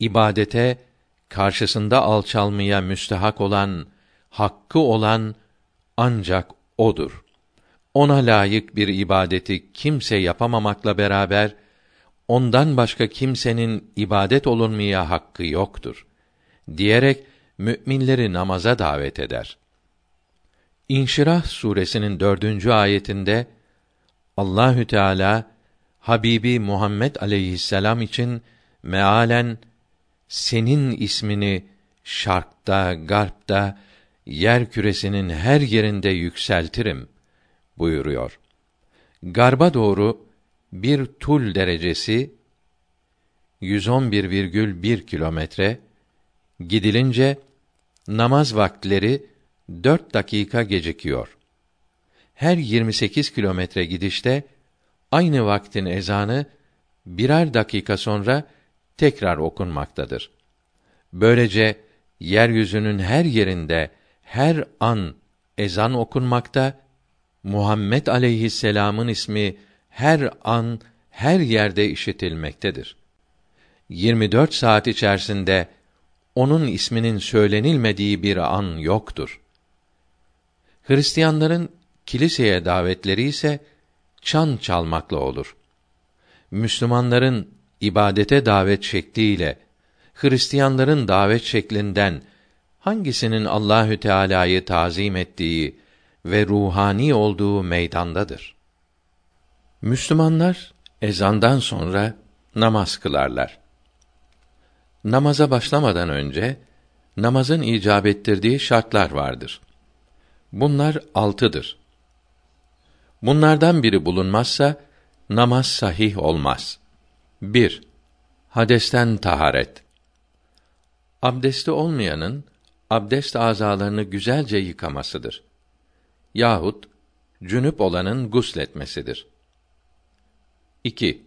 İbadete karşısında alçalmaya müstehak olan, hakkı olan ancak odur. Ona layık bir ibadeti kimse yapamamakla beraber ondan başka kimsenin ibadet olunmaya hakkı yoktur diyerek müminleri namaza davet eder. İnşirah suresinin dördüncü ayetinde Allahü Teala Habibi Muhammed aleyhisselam için mealen senin ismini şarkta, garpta, yer küresinin her yerinde yükseltirim buyuruyor. Garba doğru bir tul derecesi 111,1 kilometre gidilince namaz vaktleri dört dakika gecikiyor. Her 28 kilometre gidişte aynı vaktin ezanı birer dakika sonra tekrar okunmaktadır. Böylece yeryüzünün her yerinde her an ezan okunmakta, Muhammed aleyhisselam'ın ismi her an her yerde işitilmektedir. 24 saat içerisinde onun isminin söylenilmediği bir an yoktur. Hristiyanların kiliseye davetleri ise çan çalmakla olur. Müslümanların ibadete davet şekliyle Hristiyanların davet şeklinden hangisinin Allahü Teala'yı tazim ettiği ve ruhani olduğu meydandadır. Müslümanlar ezandan sonra namaz kılarlar. Namaza başlamadan önce namazın icap ettirdiği şartlar vardır. Bunlar altıdır. Bunlardan biri bulunmazsa namaz sahih olmaz. 1. Hadesten taharet. Abdesti olmayanın abdest azalarını güzelce yıkamasıdır. Yahut cünüp olanın gusletmesidir. 2.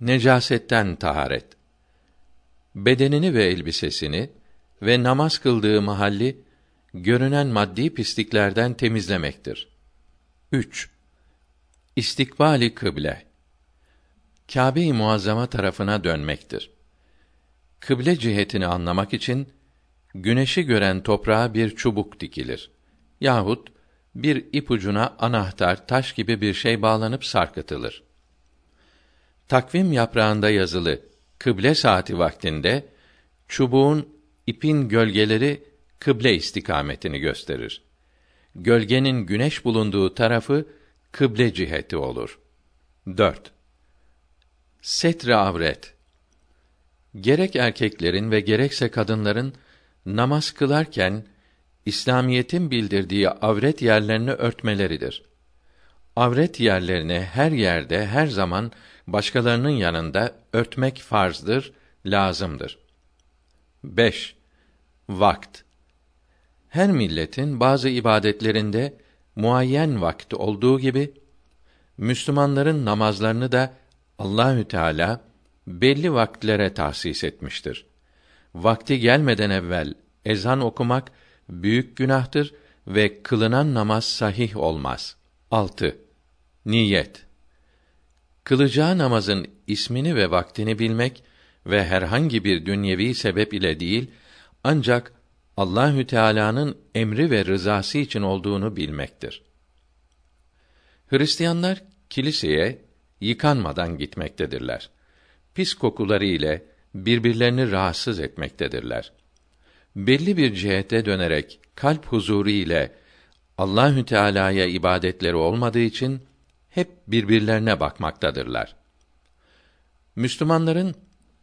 Necasetten taharet. Bedenini ve elbisesini ve namaz kıldığı mahalli görünen maddi pisliklerden temizlemektir. 3. İstikbali kıble. Kâbe-i Muazzama tarafına dönmektir. Kıble cihetini anlamak için güneşi gören toprağa bir çubuk dikilir yahut bir ipucuna anahtar, taş gibi bir şey bağlanıp sarkıtılır. Takvim yaprağında yazılı kıble saati vaktinde çubuğun ipin gölgeleri kıble istikametini gösterir. Gölgenin güneş bulunduğu tarafı kıble ciheti olur. 4. Setre avret. Gerek erkeklerin ve gerekse kadınların namaz kılarken İslamiyetin bildirdiği avret yerlerini örtmeleridir. Avret yerlerini her yerde her zaman başkalarının yanında örtmek farzdır, lazımdır. 5. Vakt. Her milletin bazı ibadetlerinde muayyen vakti olduğu gibi Müslümanların namazlarını da Allahü Teala belli vaktlere tahsis etmiştir. Vakti gelmeden evvel ezan okumak büyük günahtır ve kılınan namaz sahih olmaz. 6. Niyet. Kılacağı namazın ismini ve vaktini bilmek ve herhangi bir dünyevi sebep ile değil, ancak Allahü Teala'nın emri ve rızası için olduğunu bilmektir. Hristiyanlar kiliseye yıkanmadan gitmektedirler. Pis kokuları ile birbirlerini rahatsız etmektedirler. Belli bir cihete dönerek kalp huzuru ile Allahü Teala'ya ibadetleri olmadığı için hep birbirlerine bakmaktadırlar. Müslümanların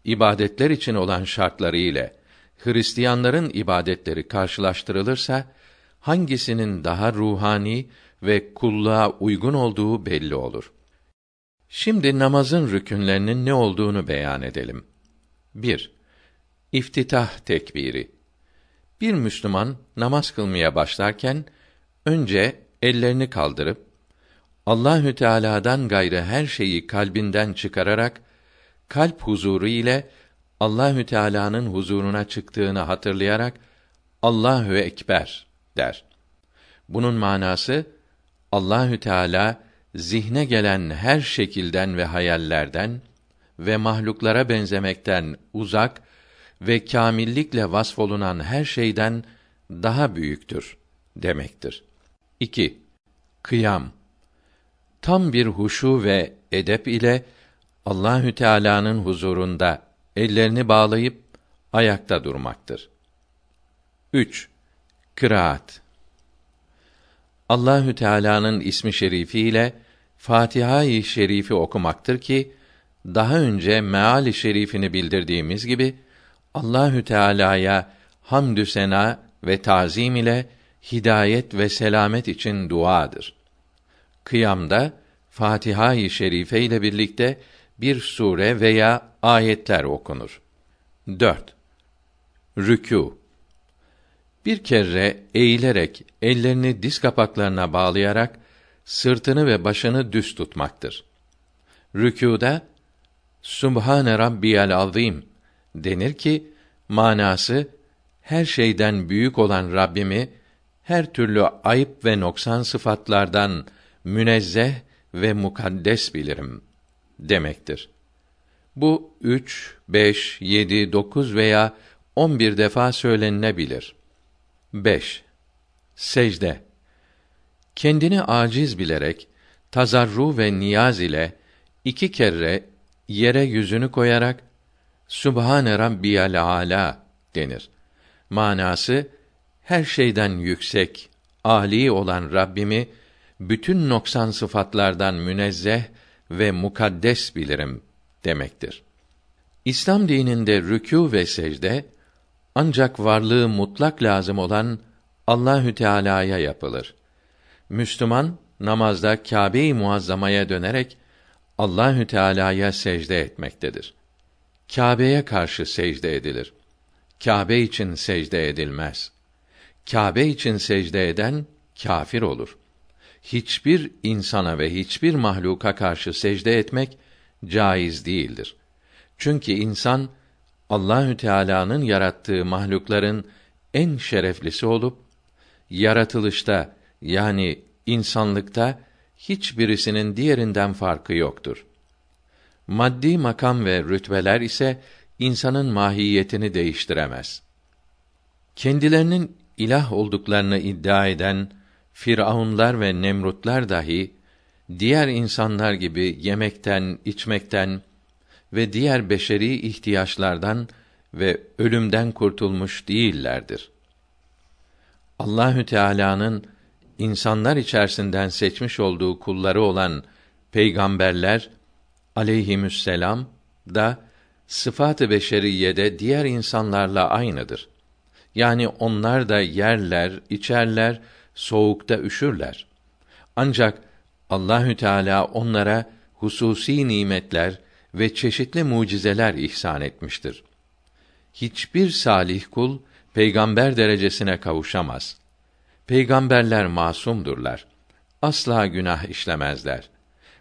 ibadetler için olan şartları ile Hristiyanların ibadetleri karşılaştırılırsa hangisinin daha ruhani ve kulluğa uygun olduğu belli olur. Şimdi namazın rükünlerinin ne olduğunu beyan edelim. 1. İftitah tekbiri. Bir Müslüman namaz kılmaya başlarken önce ellerini kaldırıp Allahü Teala'dan gayrı her şeyi kalbinden çıkararak kalp huzuru ile Allahü Teala'nın huzuruna çıktığını hatırlayarak Allahü ekber der. Bunun manası Allahü Teala zihne gelen her şekilden ve hayallerden ve mahluklara benzemekten uzak ve kamillikle vasfolunan her şeyden daha büyüktür demektir. 2. Kıyam tam bir huşu ve edep ile Allahü Teala'nın huzurunda ellerini bağlayıp ayakta durmaktır. 3. Kıraat Allahü Teala'nın ismi şerifi ile Fatiha-i Şerifi okumaktır ki daha önce meali şerifini bildirdiğimiz gibi Allahü Teala'ya hamdü sena ve tazim ile hidayet ve selamet için duadır. Kıyamda Fatiha-i Şerife ile birlikte bir sure veya ayetler okunur. 4. Rükû Bir kere eğilerek ellerini diz kapaklarına bağlayarak sırtını ve başını düz tutmaktır. Rükûda Subhane Rabbiyal Azim denir ki manası her şeyden büyük olan Rabbimi her türlü ayıp ve noksan sıfatlardan münezzeh ve mukaddes bilirim demektir. Bu üç, beş, yedi, dokuz veya on bir defa söylenilebilir. 5. Secde Kendini aciz bilerek, tazarru ve niyaz ile iki kere yere yüzünü koyarak Sübhane Rabbiyal Ala denir. Manası her şeyden yüksek, âli olan Rabbimi bütün noksan sıfatlardan münezzeh ve mukaddes bilirim demektir. İslam dininde rükû ve secde ancak varlığı mutlak lazım olan Allahü Teala'ya yapılır. Müslüman namazda Kâbe-i Muazzama'ya dönerek Allahü Teala'ya secde etmektedir. Kâbe'ye karşı secde edilir. Kâbe için secde edilmez. Kâbe için secde eden kâfir olur. Hiçbir insana ve hiçbir mahluka karşı secde etmek caiz değildir. Çünkü insan Allahü Teala'nın yarattığı mahlukların en şereflisi olup yaratılışta yani insanlıkta hiçbirisinin diğerinden farkı yoktur. Maddi makam ve rütbeler ise insanın mahiyetini değiştiremez. Kendilerinin ilah olduklarını iddia eden firavunlar ve nemrutlar dahi diğer insanlar gibi yemekten, içmekten ve diğer beşeri ihtiyaçlardan ve ölümden kurtulmuş değillerdir. Allahü Teala'nın insanlar içerisinden seçmiş olduğu kulları olan peygamberler aleyhisselam da sıfat-ı beşeriyede diğer insanlarla aynıdır. Yani onlar da yerler, içerler, soğukta üşürler. Ancak Allahü Teala onlara hususi nimetler ve çeşitli mucizeler ihsan etmiştir. Hiçbir salih kul peygamber derecesine kavuşamaz. Peygamberler masumdurlar. Asla günah işlemezler.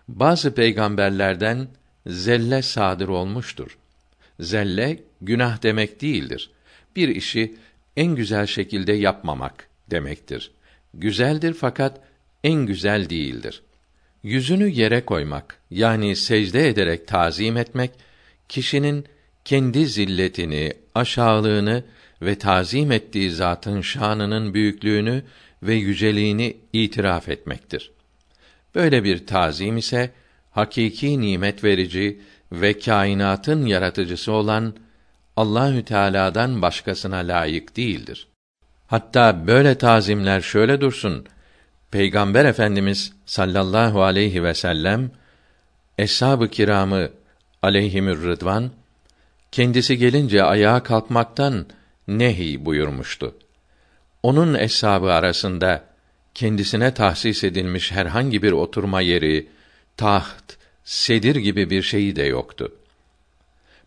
Bazı peygamberlerden zelle sadır olmuştur. Zelle günah demek değildir. Bir işi en güzel şekilde yapmamak demektir. Güzeldir fakat en güzel değildir. Yüzünü yere koymak yani secde ederek tazim etmek kişinin kendi zilletini, aşağılığını ve tazim ettiği zatın şanının büyüklüğünü ve yüceliğini itiraf etmektir. Böyle bir tazim ise hakiki nimet verici ve kainatın yaratıcısı olan Allahü Teala'dan başkasına layık değildir. Hatta böyle tazimler şöyle dursun. Peygamber Efendimiz sallallahu aleyhi ve sellem eshab-ı kiramı aleyhimür rıdvan kendisi gelince ayağa kalkmaktan nehi buyurmuştu. Onun eshabı arasında kendisine tahsis edilmiş herhangi bir oturma yeri, taht, sedir gibi bir şeyi de yoktu.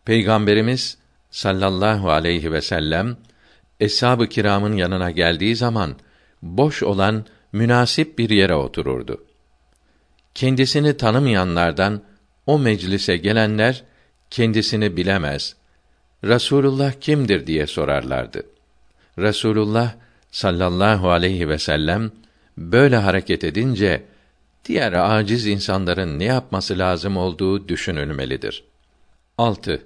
Peygamberimiz sallallahu aleyhi ve sellem eshab-ı kiramın yanına geldiği zaman boş olan münasip bir yere otururdu. Kendisini tanımayanlardan o meclise gelenler kendisini bilemez. Rasulullah kimdir diye sorarlardı. Rasulullah sallallahu aleyhi ve sellem böyle hareket edince diğer aciz insanların ne yapması lazım olduğu düşünülmelidir. 6.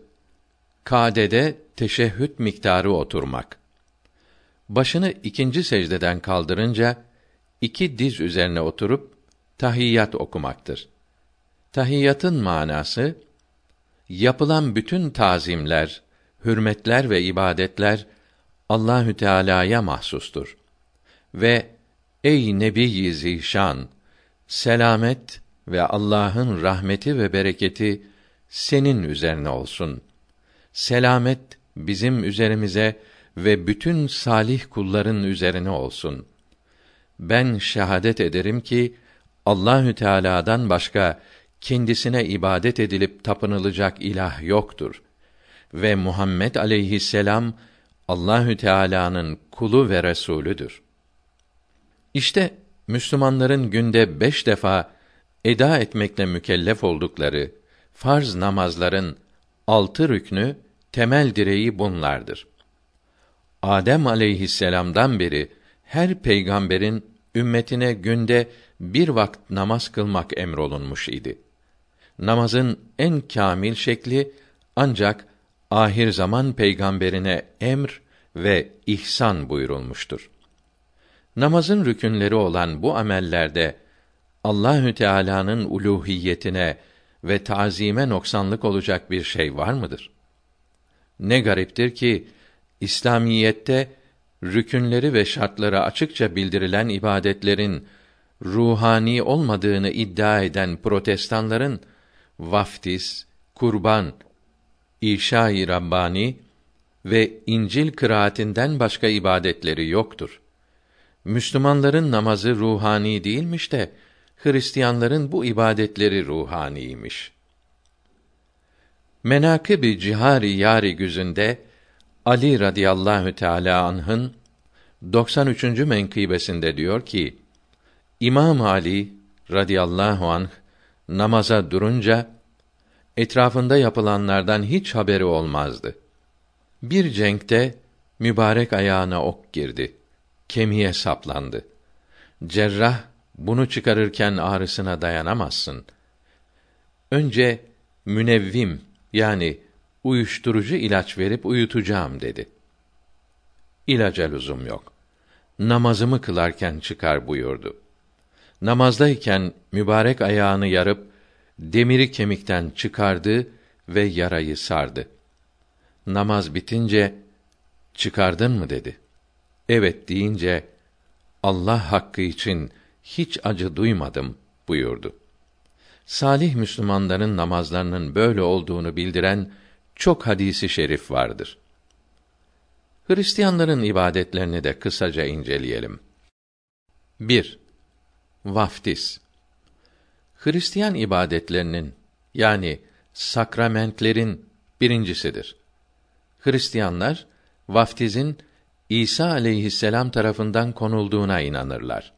Kadede teşehhüt miktarı oturmak. Başını ikinci secdeden kaldırınca iki diz üzerine oturup tahiyyat okumaktır. Tahiyyatın manası yapılan bütün tazimler, hürmetler ve ibadetler Allahü Teala'ya mahsustur. Ve ey Nebi Zişan, selamet ve Allah'ın rahmeti ve bereketi senin üzerine olsun. Selamet bizim üzerimize ve bütün salih kulların üzerine olsun. Ben şehadet ederim ki Allahü Teala'dan başka kendisine ibadet edilip tapınılacak ilah yoktur ve Muhammed aleyhisselam Allahü Teala'nın kulu ve resulüdür. İşte Müslümanların günde beş defa eda etmekle mükellef oldukları farz namazların altı rüknü temel direği bunlardır. Adem aleyhisselam'dan beri her peygamberin ümmetine günde bir vakit namaz kılmak emrolunmuş idi. Namazın en kamil şekli ancak ahir zaman peygamberine emr ve ihsan buyurulmuştur. Namazın rükünleri olan bu amellerde Allahü Teala'nın uluhiyetine ve tazime noksanlık olacak bir şey var mıdır? Ne gariptir ki İslamiyette rükünleri ve şartları açıkça bildirilen ibadetlerin ruhani olmadığını iddia eden protestanların vaftiz, kurban, İşa-i Rabbani ve İncil kıraatinden başka ibadetleri yoktur. Müslümanların namazı ruhani değilmiş de Hristiyanların bu ibadetleri ruhaniymiş. Menakıb-i Cihari Yari güzünde Ali radıyallahu teala anh'ın 93. menkıbesinde diyor ki: İmam Ali radıyallahu anh namaza durunca etrafında yapılanlardan hiç haberi olmazdı. Bir cenkte mübarek ayağına ok girdi. Kemiğe saplandı. Cerrah bunu çıkarırken ağrısına dayanamazsın. Önce münevvim yani uyuşturucu ilaç verip uyutacağım dedi. İlaca lüzum yok. Namazımı kılarken çıkar buyurdu. Namazdayken mübarek ayağını yarıp demiri kemikten çıkardı ve yarayı sardı. Namaz bitince çıkardın mı dedi. Evet deyince Allah hakkı için hiç acı duymadım buyurdu. Salih Müslümanların namazlarının böyle olduğunu bildiren çok hadisi şerif vardır. Hristiyanların ibadetlerini de kısaca inceleyelim. 1. Vaftiz Hristiyan ibadetlerinin yani sakramentlerin birincisidir. Hristiyanlar vaftizin İsa aleyhisselam tarafından konulduğuna inanırlar.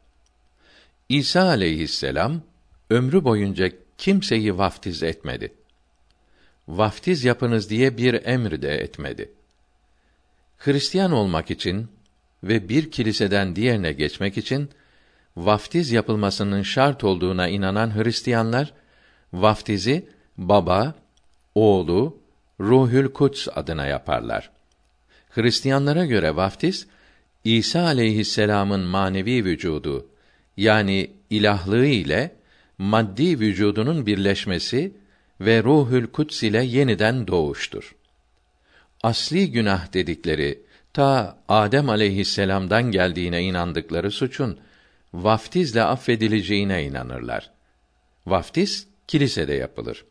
İsa aleyhisselam ömrü boyunca kimseyi vaftiz etmedi. Vaftiz yapınız diye bir emir de etmedi. Hristiyan olmak için ve bir kiliseden diğerine geçmek için vaftiz yapılmasının şart olduğuna inanan Hristiyanlar vaftizi baba, oğlu, Ruhül Kuds adına yaparlar. Hristiyanlara göre vaftiz İsa aleyhisselam'ın manevi vücudu yani ilahlığı ile maddi vücudunun birleşmesi ve Ruhül Kuds ile yeniden doğuştur. Asli günah dedikleri ta Adem aleyhisselam'dan geldiğine inandıkları suçun vaftizle affedileceğine inanırlar. Vaftiz kilisede yapılır.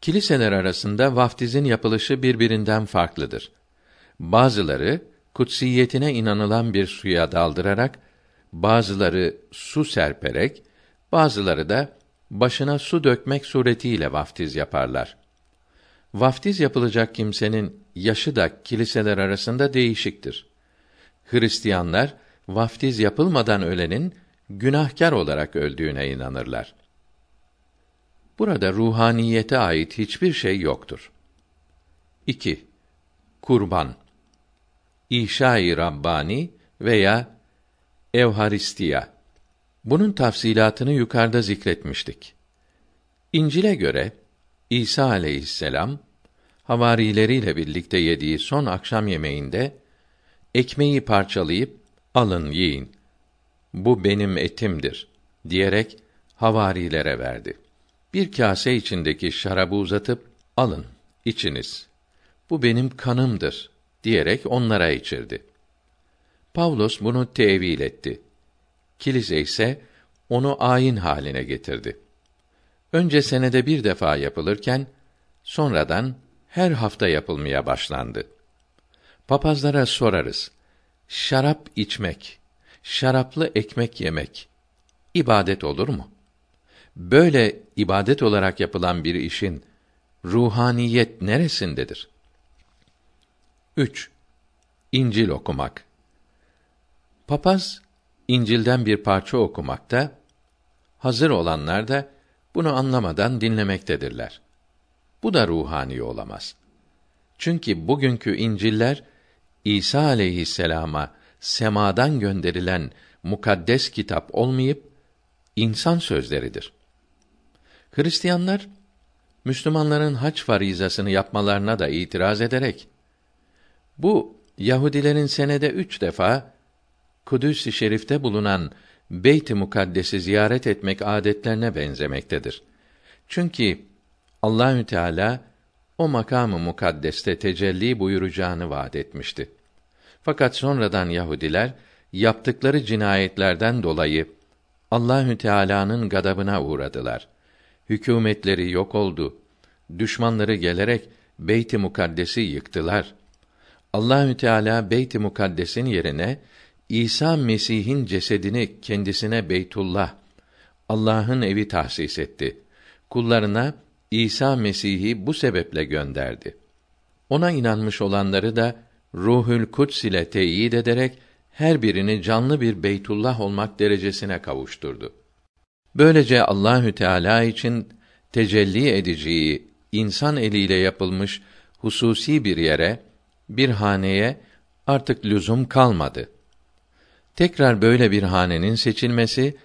Kiliseler arasında vaftizin yapılışı birbirinden farklıdır. Bazıları kutsiyetine inanılan bir suya daldırarak, bazıları su serperek, bazıları da başına su dökmek suretiyle vaftiz yaparlar. Vaftiz yapılacak kimsenin yaşı da kiliseler arasında değişiktir. Hristiyanlar vaftiz yapılmadan ölenin günahkar olarak öldüğüne inanırlar. Burada ruhaniyete ait hiçbir şey yoktur. 2. Kurban İşai Rabbani veya Evharistiya Bunun tafsilatını yukarıda zikretmiştik. İncil'e göre İsa aleyhisselam havarileriyle birlikte yediği son akşam yemeğinde ekmeği parçalayıp alın yiyin. Bu benim etimdir diyerek havarilere verdi. Bir kase içindeki şarabı uzatıp alın içiniz. Bu benim kanımdır diyerek onlara içirdi. Pavlos bunu tevil etti. Kilise ise onu ayin haline getirdi. Önce senede bir defa yapılırken sonradan her hafta yapılmaya başlandı. Papazlara sorarız. Şarap içmek, şaraplı ekmek yemek ibadet olur mu? Böyle ibadet olarak yapılan bir işin ruhaniyet neresindedir? 3. İncil okumak. Papaz İncil'den bir parça okumakta, hazır olanlar da bunu anlamadan dinlemektedirler. Bu da ruhani olamaz. Çünkü bugünkü İncil'ler İsa aleyhisselama semadan gönderilen mukaddes kitap olmayıp insan sözleridir. Hristiyanlar Müslümanların hac farizasını yapmalarına da itiraz ederek bu Yahudilerin senede üç defa Kudüs-i Şerif'te bulunan Beyt-i Mukaddes'i ziyaret etmek adetlerine benzemektedir. Çünkü Allahü Teala o makamı mukaddeste tecelli buyuracağını vaad etmişti. Fakat sonradan Yahudiler yaptıkları cinayetlerden dolayı Allahü Teala'nın gadabına uğradılar. hükümetleri yok oldu. Düşmanları gelerek Beyt-i Mukaddes'i yıktılar. Allahü Teala Beyt-i Mukaddes'in yerine İsa Mesih'in cesedini kendisine Beytullah, Allah'ın evi tahsis etti. Kullarına İsa Mesih'i bu sebeple gönderdi. Ona inanmış olanları da Ruhül Kuds ile teyit ederek her birini canlı bir Beytullah olmak derecesine kavuşturdu. Böylece Allahü Teala için tecelli edeceği insan eliyle yapılmış hususi bir yere, bir haneye artık lüzum kalmadı. Tekrar böyle bir hanenin seçilmesi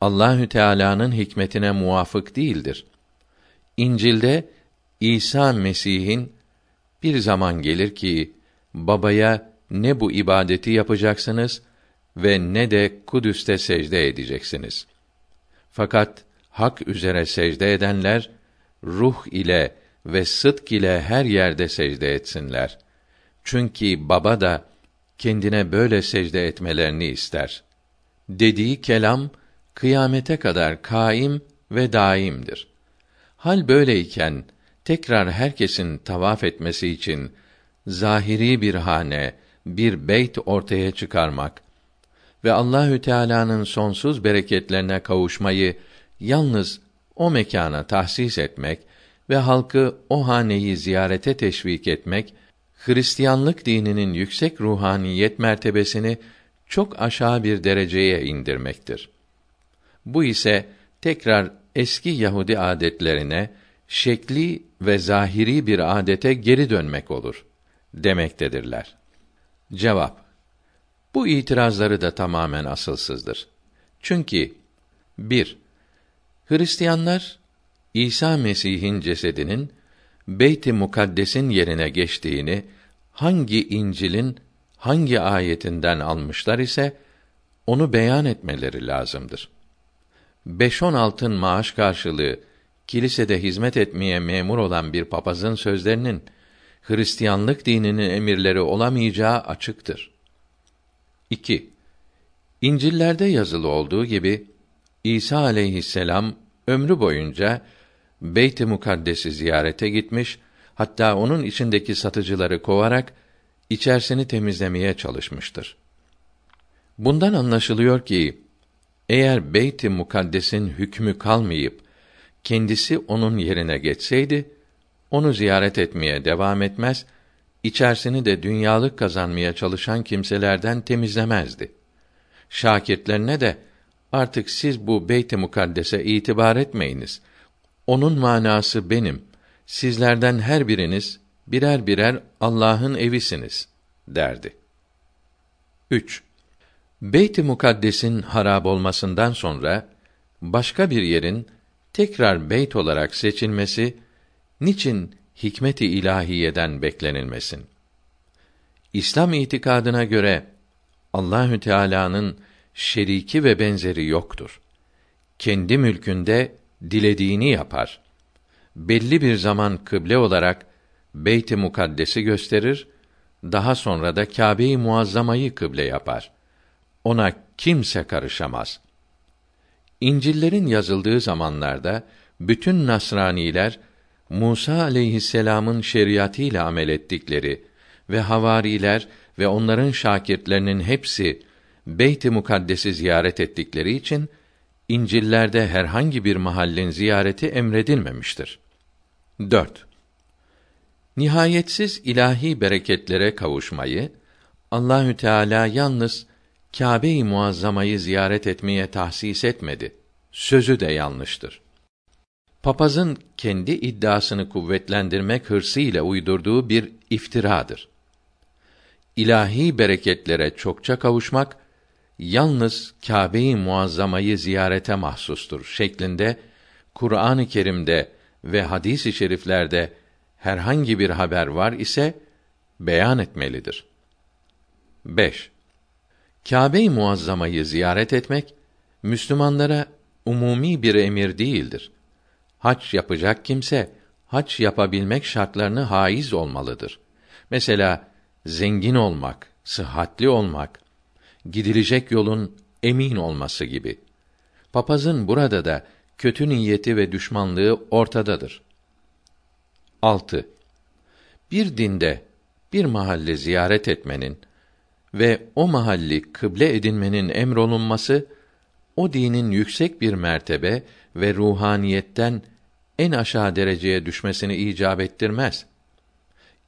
Allahü Teala'nın hikmetine muvafık değildir. İncil'de İsa Mesih'in bir zaman gelir ki babaya ne bu ibadeti yapacaksınız ve ne de Kudüs'te secde edeceksiniz. Fakat hak üzere secde edenler ruh ile ve sıdk ile her yerde secde etsinler. Çünkü baba da kendine böyle secde etmelerini ister. Dediği kelam kıyamete kadar kaim ve daimdir. Hal böyleyken tekrar herkesin tavaf etmesi için zahiri bir hane, bir beyt ortaya çıkarmak ve Allahü Teala'nın sonsuz bereketlerine kavuşmayı yalnız o mekana tahsis etmek ve halkı o haneyi ziyarete teşvik etmek Hristiyanlık dininin yüksek ruhaniyet mertebesini çok aşağı bir dereceye indirmektir. Bu ise tekrar eski Yahudi adetlerine, şekli ve zahiri bir adete geri dönmek olur demektedirler. Cevap Bu itirazları da tamamen asılsızdır. Çünkü 1. Hristiyanlar İsa Mesih'in cesedinin Beyt-i Mukaddes'in yerine geçtiğini hangi İncil'in hangi ayetinden almışlar ise onu beyan etmeleri lazımdır. Beş on altın maaş karşılığı kilisede hizmet etmeye memur olan bir papazın sözlerinin Hristiyanlık dininin emirleri olamayacağı açıktır. 2. İncil'lerde yazılı olduğu gibi İsa aleyhisselam ömrü boyunca Beyt-i Mukaddes'i ziyarete gitmiş, hatta onun içindeki satıcıları kovarak içerisini temizlemeye çalışmıştır. Bundan anlaşılıyor ki eğer Beyt-i Mukaddes'in hükmü kalmayıp kendisi onun yerine geçseydi onu ziyaret etmeye devam etmez, içerisini de dünyalık kazanmaya çalışan kimselerden temizlemezdi. Şakirtlerine de artık siz bu Beyt-i Mukaddes'e itibar etmeyiniz. Onun manası benim. Sizlerden her biriniz birer birer Allah'ın evisiniz derdi. 3. Beyt-i Mukaddes'in harab olmasından sonra başka bir yerin tekrar beyt olarak seçilmesi niçin hikmet-i ilahiyeden beklenilmesin? İslam itikadına göre Allahü Teala'nın şeriki ve benzeri yoktur. Kendi mülkünde dilediğini yapar. Belli bir zaman kıble olarak Beyt-i Mukaddes'i gösterir, daha sonra da Kâbe-i Muazzama'yı kıble yapar. Ona kimse karışamaz. İncil'lerin yazıldığı zamanlarda bütün Nasraniler Musa aleyhisselam'ın şeriatıyla amel ettikleri ve havariler ve onların şakirtlerinin hepsi Beyt-i Mukaddes'i ziyaret ettikleri için İncil'lerde herhangi bir mahallin ziyareti emredilmemiştir. 4. Nihayetsiz ilahi bereketlere kavuşmayı Allahü Teala yalnız Kâbe-i Muazzama'yı ziyaret etmeye tahsis etmedi. Sözü de yanlıştır. Papazın kendi iddiasını kuvvetlendirmek hırsıyla uydurduğu bir iftiradır. İlahi bereketlere çokça kavuşmak yalnız Kâbe-i Muazzama'yı ziyarete mahsustur şeklinde Kur'an-ı Kerim'de ve hadis-i şeriflerde herhangi bir haber var ise beyan etmelidir. 5. Kâbe-i Muazzama'yı ziyaret etmek Müslümanlara umumi bir emir değildir. Hac yapacak kimse hac yapabilmek şartlarını haiz olmalıdır. Mesela zengin olmak, sıhhatli olmak, gidilecek yolun emin olması gibi. Papazın burada da kötü niyeti ve düşmanlığı ortadadır. 6. Bir dinde bir mahalle ziyaret etmenin ve o mahalli kıble edinmenin emrolunması o dinin yüksek bir mertebe ve ruhaniyetten en aşağı dereceye düşmesini icap ettirmez.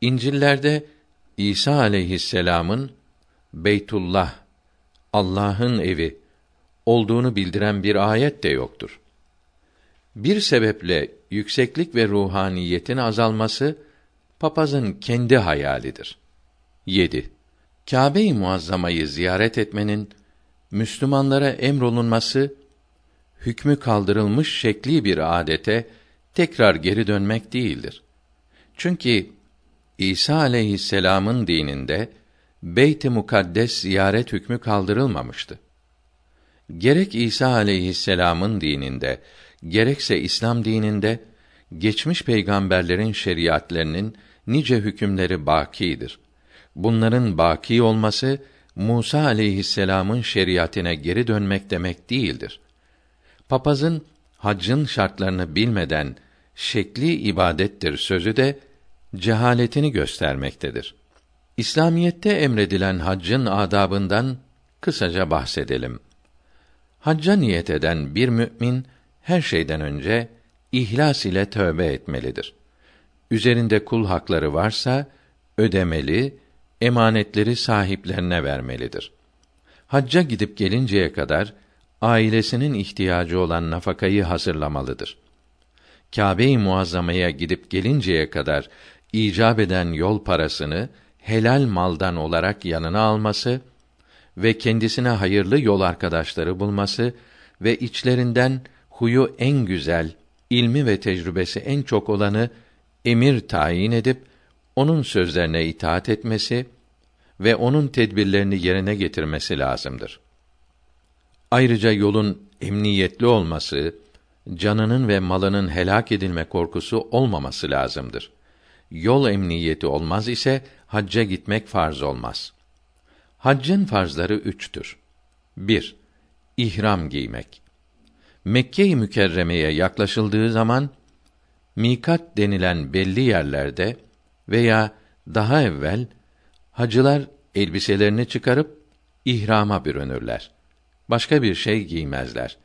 İncillerde İsa aleyhisselam'ın Beytullah Allah'ın evi olduğunu bildiren bir ayet de yoktur. Bir sebeple yükseklik ve ruhaniyetin azalması papazın kendi hayalidir. 7. Kâbe-i Muazzama'yı ziyaret etmenin Müslümanlara emrolunması hükmü kaldırılmış şekli bir adete tekrar geri dönmek değildir. Çünkü İsa aleyhisselam'ın dininde Beyt-i Mukaddes ziyaret hükmü kaldırılmamıştı. Gerek İsa aleyhisselam'ın dininde, gerekse İslam dininde geçmiş peygamberlerin şeriatlerinin nice hükümleri bakidir. Bunların baki olması Musa aleyhisselam'ın şeriatine geri dönmek demek değildir. Papazın haccın şartlarını bilmeden şekli ibadettir sözü de cehaletini göstermektedir. İslamiyette emredilen haccın adabından kısaca bahsedelim. Hacca niyet eden bir mümin her şeyden önce ihlas ile tövbe etmelidir. Üzerinde kul hakları varsa ödemeli, emanetleri sahiplerine vermelidir. Hacca gidip gelinceye kadar ailesinin ihtiyacı olan nafakayı hazırlamalıdır. Kâbe-i Muazzama'ya gidip gelinceye kadar icap eden yol parasını helal maldan olarak yanına alması ve kendisine hayırlı yol arkadaşları bulması ve içlerinden huyu en güzel, ilmi ve tecrübesi en çok olanı emir tayin edip onun sözlerine itaat etmesi ve onun tedbirlerini yerine getirmesi lazımdır. Ayrıca yolun emniyetli olması, canının ve malının helak edilme korkusu olmaması lazımdır. Yol emniyeti olmaz ise hacca gitmek farz olmaz. Haccın farzları üçtür. 1. İhram giymek. Mekke-i Mükerreme'ye yaklaşıldığı zaman mikat denilen belli yerlerde veya daha evvel hacılar elbiselerini çıkarıp ihrama bürünürler. Başka bir şey giymezler.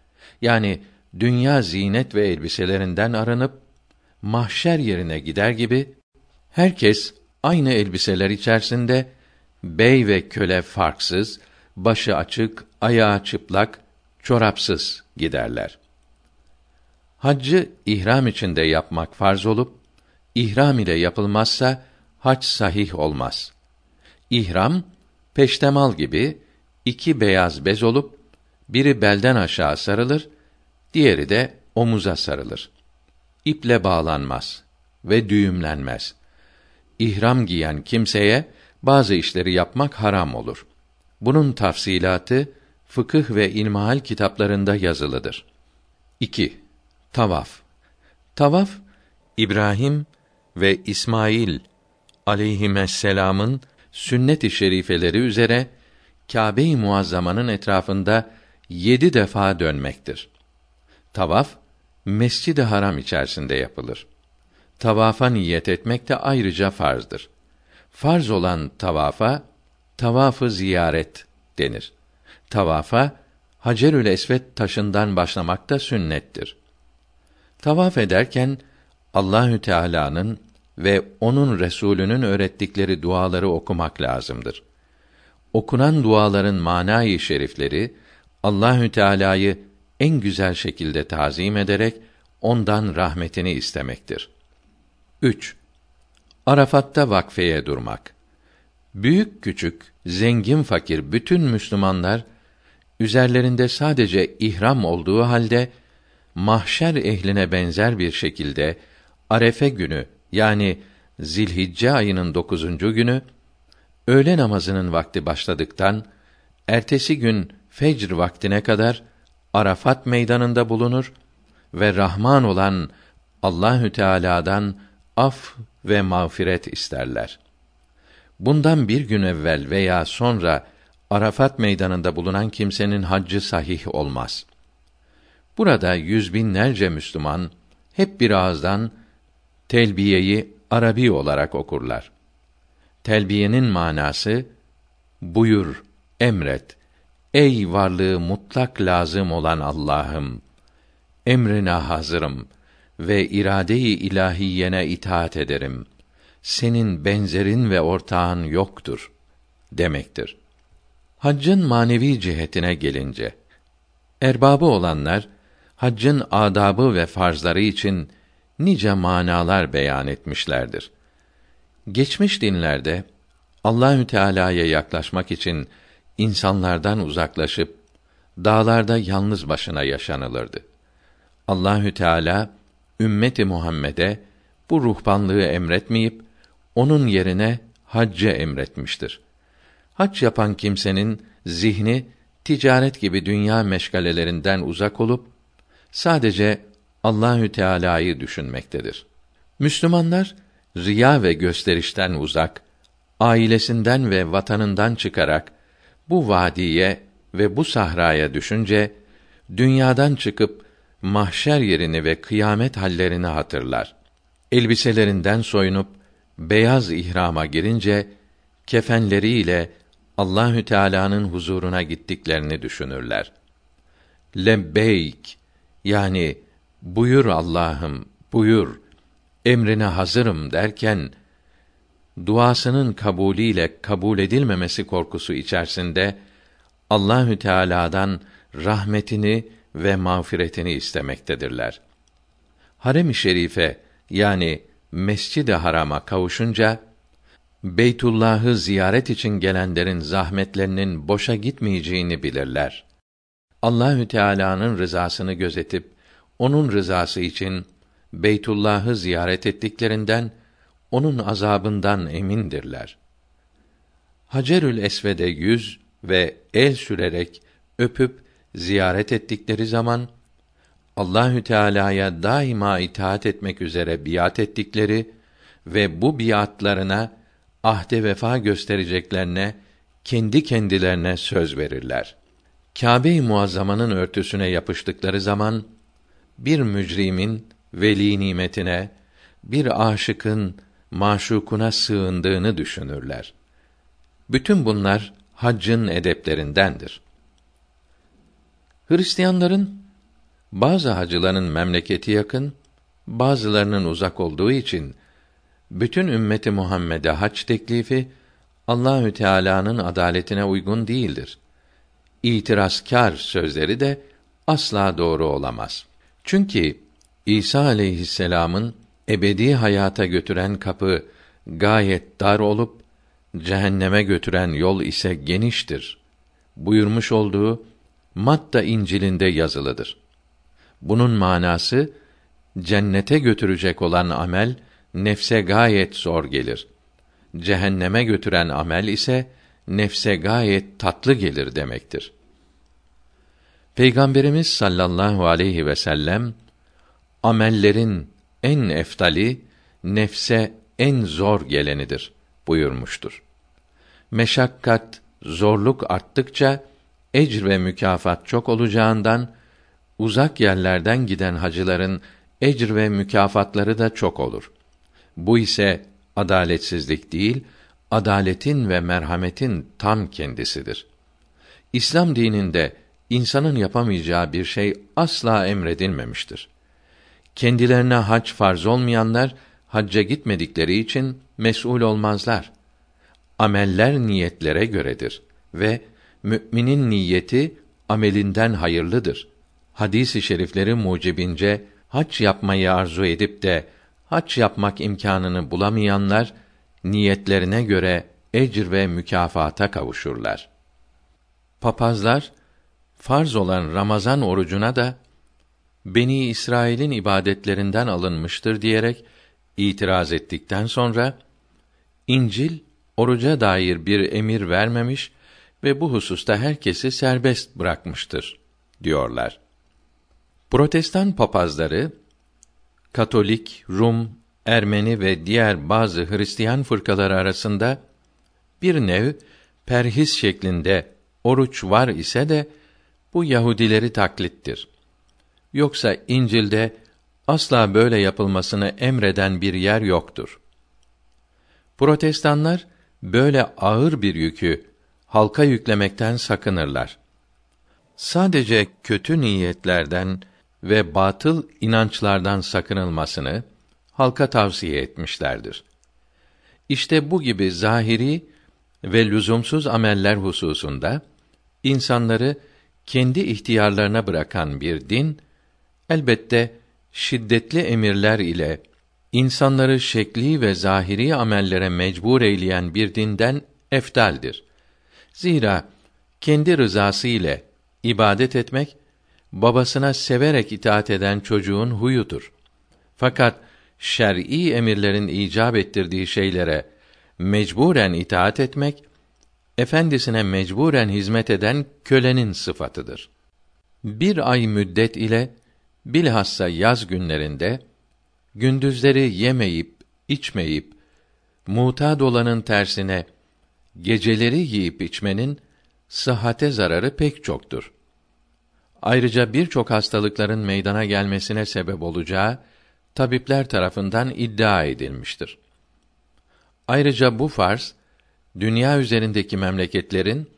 Yani dünya zinet ve elbiselerinden arınıp mahşer yerine gider gibi herkes aynı elbiseler içerisinde bey ve köle farksız, başı açık, ayağı çıplak, çorapsız giderler. Haccı ihram içinde yapmak farz olup ihram ile yapılmazsa hac sahih olmaz. İhram peştemal gibi iki beyaz bez olup biri belden aşağı sarılır, diğeri de omuza sarılır. İple bağlanmaz ve düğümlenmez. İhram giyen kimseye bazı işleri yapmak haram olur. Bunun tafsilatı fıkıh ve ilmihal kitaplarında yazılıdır. 2. Tavaf. Tavaf İbrahim ve İsmail aleyhisselam'ın sünnet-i şerifeleri üzere Kâbe-i Muazzama'nın etrafında yedi defa dönmektir. Tavaf Mescid-i Haram içerisinde yapılır. Tavafa niyet etmek de ayrıca farzdır. Farz olan tavafa tavafı ziyaret denir. Tavafa Hacerül Esved taşından başlamak da sünnettir. Tavaf ederken Allahü Teala'nın ve onun Resulünün öğrettikleri duaları okumak lazımdır. Okunan duaların manayı şerifleri Allahü Teala'yı en güzel şekilde tazim ederek ondan rahmetini istemektir. 3. Arafat'ta vakfeye durmak. Büyük küçük, zengin fakir bütün Müslümanlar üzerlerinde sadece ihram olduğu halde mahşer ehline benzer bir şekilde Arefe günü yani Zilhicce ayının dokuzuncu günü öğle namazının vakti başladıktan ertesi gün fecr vaktine kadar Arafat meydanında bulunur ve Rahman olan Allahü Teala'dan af ve mağfiret isterler. Bundan bir gün evvel veya sonra Arafat meydanında bulunan kimsenin haccı sahih olmaz. Burada yüz binlerce Müslüman hep bir ağızdan telbiyeyi Arabi olarak okurlar. Telbiyenin manası buyur, emret. Ey varlığı mutlak lazım olan Allah'ım, emrine hazırım ve irade-i ilahiyene itaat ederim. Senin benzerin ve ortağın yoktur demektir. Haccın manevi cihetine gelince, erbabı olanlar haccın adabı ve farzları için nice manalar beyan etmişlerdir. Geçmiş dinlerde Allahü Teala'ya yaklaşmak için insanlardan uzaklaşıp dağlarda yalnız başına yaşanılırdı. Allahü Teala ümmeti Muhammed'e bu ruhbanlığı emretmeyip onun yerine haccı emretmiştir. Hac yapan kimsenin zihni ticaret gibi dünya meşgalelerinden uzak olup sadece Allahü Teala'yı düşünmektedir. Müslümanlar riya ve gösterişten uzak, ailesinden ve vatanından çıkarak bu vadiye ve bu sahraya düşünce dünyadan çıkıp mahşer yerini ve kıyamet hallerini hatırlar. Elbiselerinden soyunup beyaz ihrama girince kefenleriyle Allahü Teala'nın huzuruna gittiklerini düşünürler. Lebbeyk yani buyur Allah'ım buyur emrine hazırım derken duasının kabulüyle kabul edilmemesi korkusu içerisinde Allahü Teala'dan rahmetini ve mağfiretini istemektedirler. Harem-i Şerife yani Mescid-i Haram'a kavuşunca Beytullah'ı ziyaret için gelenlerin zahmetlerinin boşa gitmeyeceğini bilirler. Allahü Teala'nın rızasını gözetip onun rızası için Beytullah'ı ziyaret ettiklerinden onun azabından emindirler. Hacerül Esved'e yüz ve el sürerek öpüp ziyaret ettikleri zaman Allahü Teala'ya daima itaat etmek üzere biat ettikleri ve bu biatlarına ahde vefa göstereceklerine kendi kendilerine söz verirler. Kâbe-i Muazzama'nın örtüsüne yapıştıkları zaman bir mücrimin veli nimetine, bir aşıkın maşukuna sığındığını düşünürler. Bütün bunlar haccın edeplerindendir. Hristiyanların bazı hacıların memleketi yakın, bazılarının uzak olduğu için bütün ümmeti Muhammed'e hac teklifi Allahü Teala'nın adaletine uygun değildir. İtirazkar sözleri de asla doğru olamaz. Çünkü İsa aleyhisselam'ın ebedi hayata götüren kapı gayet dar olup cehenneme götüren yol ise geniştir. Buyurmuş olduğu Matta İncil'inde yazılıdır. Bunun manası cennete götürecek olan amel nefse gayet zor gelir. Cehenneme götüren amel ise nefse gayet tatlı gelir demektir. Peygamberimiz sallallahu aleyhi ve sellem amellerin en eftali nefse en zor gelenidir buyurmuştur. Meşakkat, zorluk arttıkça ecr ve mükafat çok olacağından uzak yerlerden giden hacıların ecr ve mükafatları da çok olur. Bu ise adaletsizlik değil, adaletin ve merhametin tam kendisidir. İslam dininde insanın yapamayacağı bir şey asla emredilmemiştir. Kendilerine hac farz olmayanlar hacca gitmedikleri için mesul olmazlar. Ameller niyetlere göredir ve müminin niyeti amelinden hayırlıdır. Hadis-i şerifleri mucibince hac yapmayı arzu edip de hac yapmak imkanını bulamayanlar niyetlerine göre ecr ve mükafata kavuşurlar. Papazlar farz olan Ramazan orucuna da Beni İsrail'in ibadetlerinden alınmıştır diyerek itiraz ettikten sonra İncil oruca dair bir emir vermemiş ve bu hususta herkesi serbest bırakmıştır diyorlar. Protestan papazları Katolik, Rum, Ermeni ve diğer bazı Hristiyan fırkaları arasında bir nev perhis şeklinde oruç var ise de bu Yahudileri taklittir. Yoksa İncil'de asla böyle yapılmasını emreden bir yer yoktur. Protestanlar böyle ağır bir yükü halka yüklemekten sakınırlar. Sadece kötü niyetlerden ve batıl inançlardan sakınılmasını halka tavsiye etmişlerdir. İşte bu gibi zahiri ve lüzumsuz ameller hususunda insanları kendi ihtiyarlarına bırakan bir din elbette şiddetli emirler ile insanları şekli ve zahiri amellere mecbur eyleyen bir dinden eftaldir. Zira kendi rızası ile ibadet etmek babasına severek itaat eden çocuğun huyudur. Fakat şer'i emirlerin icap ettirdiği şeylere mecburen itaat etmek efendisine mecburen hizmet eden kölenin sıfatıdır. Bir ay müddet ile bilhassa yaz günlerinde gündüzleri yemeyip içmeyip muta olanın tersine geceleri yiyip içmenin sıhhate zararı pek çoktur. Ayrıca birçok hastalıkların meydana gelmesine sebep olacağı tabipler tarafından iddia edilmiştir. Ayrıca bu farz dünya üzerindeki memleketlerin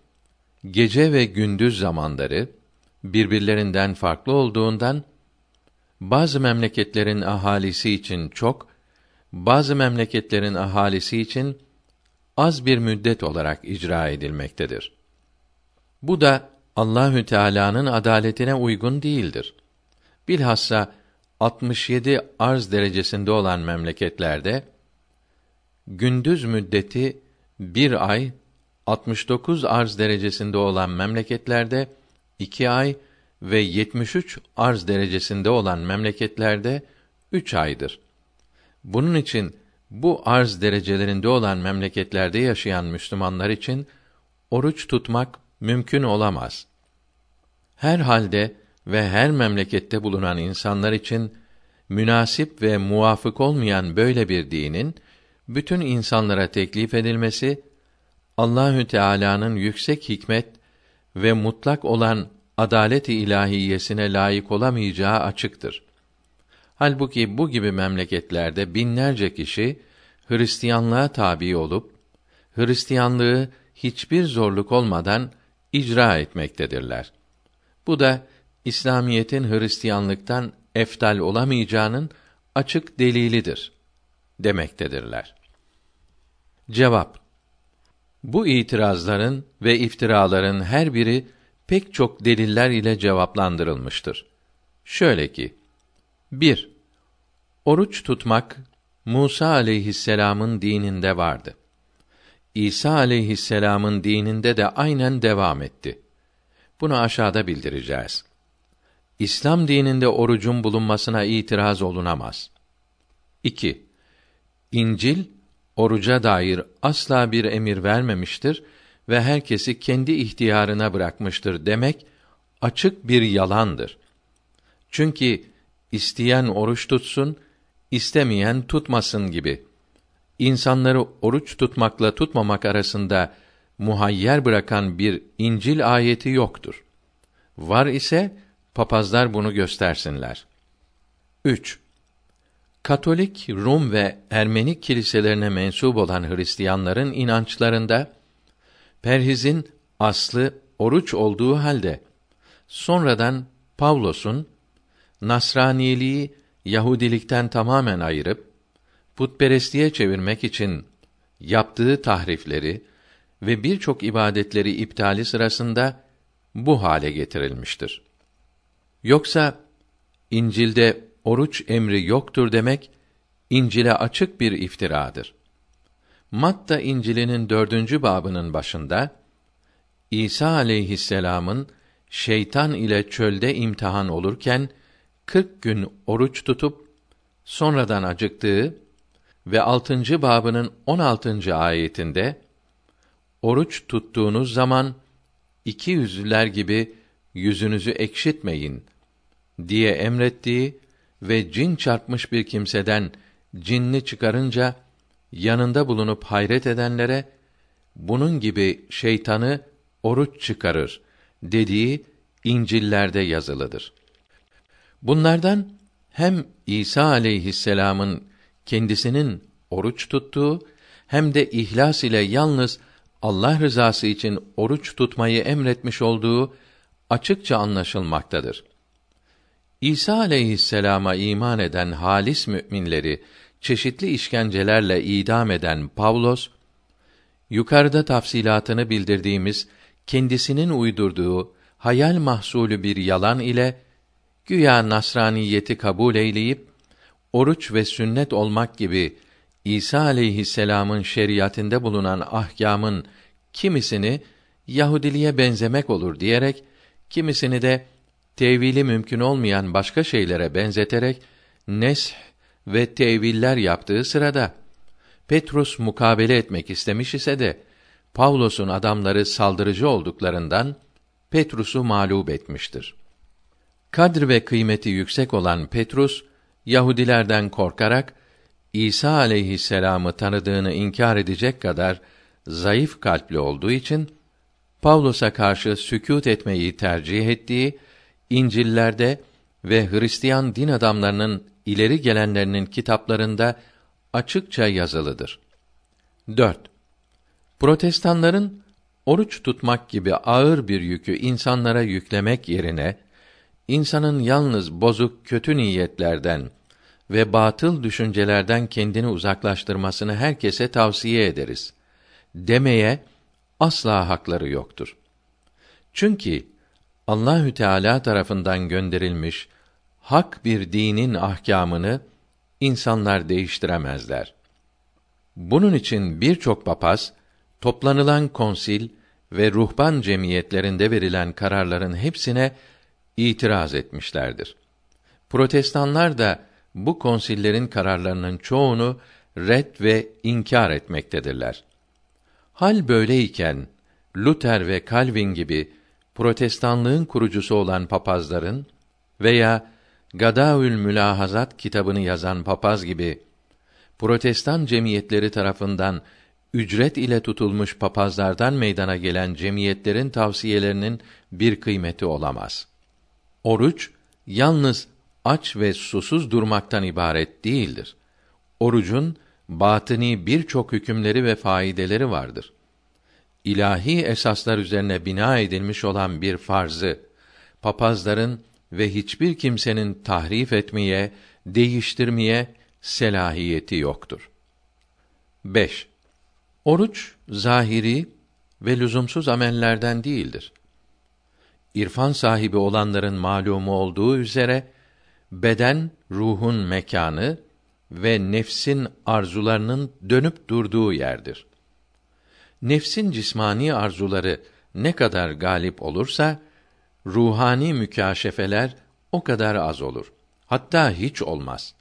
gece ve gündüz zamanları birbirlerinden farklı olduğundan bazı memleketlerin ahalisi için çok, bazı memleketlerin ahalisi için az bir müddet olarak icra edilmektedir. Bu da Allahü Teala'nın adaletine uygun değildir. Bilhassa 67 arz derecesinde olan memleketlerde gündüz müddeti bir ay, 69 arz derecesinde olan memleketlerde iki ay ve 73 arz derecesinde olan memleketlerde üç aydır. Bunun için bu arz derecelerinde olan memleketlerde yaşayan Müslümanlar için oruç tutmak mümkün olamaz. Her halde ve her memlekette bulunan insanlar için münasip ve muvafık olmayan böyle bir dinin bütün insanlara teklif edilmesi Allahü Teala'nın yüksek hikmet ve mutlak olan adalet-i ilahiyesine layık olamayacağı açıktır. Halbuki bu gibi memleketlerde binlerce kişi Hristiyanlığa tabi olup Hristiyanlığı hiçbir zorluk olmadan icra etmektedirler. Bu da İslamiyetin Hristiyanlıktan eftal olamayacağının açık delilidir demektedirler. Cevap Bu itirazların ve iftiraların her biri pek çok deliller ile cevaplandırılmıştır. Şöyle ki: 1. Oruç tutmak Musa aleyhisselam'ın dininde vardı. İsa aleyhisselam'ın dininde de aynen devam etti. Bunu aşağıda bildireceğiz. İslam dininde orucun bulunmasına itiraz olunamaz. 2. İncil oruca dair asla bir emir vermemiştir ve herkesi kendi ihtiyarına bırakmıştır demek açık bir yalandır. Çünkü isteyen oruç tutsun, istemeyen tutmasın gibi. İnsanları oruç tutmakla tutmamak arasında muhayyer bırakan bir İncil ayeti yoktur. Var ise papazlar bunu göstersinler. 3. Katolik, Rum ve Ermenik kiliselerine mensup olan Hristiyanların inançlarında perhizin aslı oruç olduğu halde sonradan Pavlos'un Nasraniliği Yahudilikten tamamen ayırıp putperestliğe çevirmek için yaptığı tahrifleri ve birçok ibadetleri iptali sırasında bu hale getirilmiştir. Yoksa İncil'de oruç emri yoktur demek İncil'e açık bir iftiradır. Matta İncil'inin dördüncü babının başında İsa aleyhisselam'ın şeytan ile çölde imtihan olurken kırk gün oruç tutup sonradan acıktığı ve altıncı babının on altıncı ayetinde oruç tuttuğunuz zaman iki yüzlüler gibi yüzünüzü ekşitmeyin diye emrettiği ve cin çarpmış bir kimseden cinni çıkarınca yanında bulunup hayret edenlere bunun gibi şeytanı oruç çıkarır dediği İncil'lerde yazılıdır. Bunlardan hem İsa aleyhisselam'ın kendisinin oruç tuttuğu hem de ihlas ile yalnız Allah rızası için oruç tutmayı emretmiş olduğu açıkça anlaşılmaktadır. İsa aleyhisselama iman eden halis müminleri çeşitli işkencelerle idam eden Pavlos, yukarıda tafsilatını bildirdiğimiz kendisinin uydurduğu hayal mahsulü bir yalan ile güya Nasraniyeti kabul eyleyip oruç ve sünnet olmak gibi İsa aleyhisselam'ın şeriatinde bulunan ahkamın kimisini Yahudiliğe benzemek olur diyerek kimisini de tevili mümkün olmayan başka şeylere benzeterek nesh ve teviller yaptığı sırada Petrus mukabele etmek istemiş ise de Pavlos'un adamları saldırıcı olduklarından Petrus'u mağlup etmiştir. Kadr ve kıymeti yüksek olan Petrus Yahudilerden korkarak İsa aleyhisselam'ı tanıdığını inkar edecek kadar zayıf kalpli olduğu için Pavlos'a karşı sükût etmeyi tercih ettiği İncil'lerde ve Hristiyan din adamlarının ileri gelenlerinin kitaplarında açıkça yazılıdır. 4. Protestanların oruç tutmak gibi ağır bir yükü insanlara yüklemek yerine insanın yalnız bozuk kötü niyetlerden ve batıl düşüncelerden kendini uzaklaştırmasını herkese tavsiye ederiz. Demeye asla hakları yoktur. Çünkü Allahü Teala tarafından gönderilmiş hak bir dinin ahkamını insanlar değiştiremezler. Bunun için birçok papaz toplanılan konsil ve ruhban cemiyetlerinde verilen kararların hepsine itiraz etmişlerdir. Protestanlar da bu konsillerin kararlarının çoğunu red ve inkar etmektedirler. Hal böyleyken Luther ve Calvin gibi protestanlığın kurucusu olan papazların veya Gadaül Mülahazat kitabını yazan papaz gibi protestan cemiyetleri tarafından ücret ile tutulmuş papazlardan meydana gelen cemiyetlerin tavsiyelerinin bir kıymeti olamaz. Oruç yalnız aç ve susuz durmaktan ibaret değildir. Orucun batini birçok hükümleri ve faydeleri vardır. İlahi esaslar üzerine bina edilmiş olan bir farzı papazların ve hiçbir kimsenin tahrif etmeye, değiştirmeye selahiyeti yoktur. 5. Oruç zahiri ve lüzumsuz amellerden değildir. İrfan sahibi olanların malumu olduğu üzere beden ruhun mekanı ve nefsin arzularının dönüp durduğu yerdir. Nefsin cismani arzuları ne kadar galip olursa ruhani mükâşefeler o kadar az olur. Hatta hiç olmaz.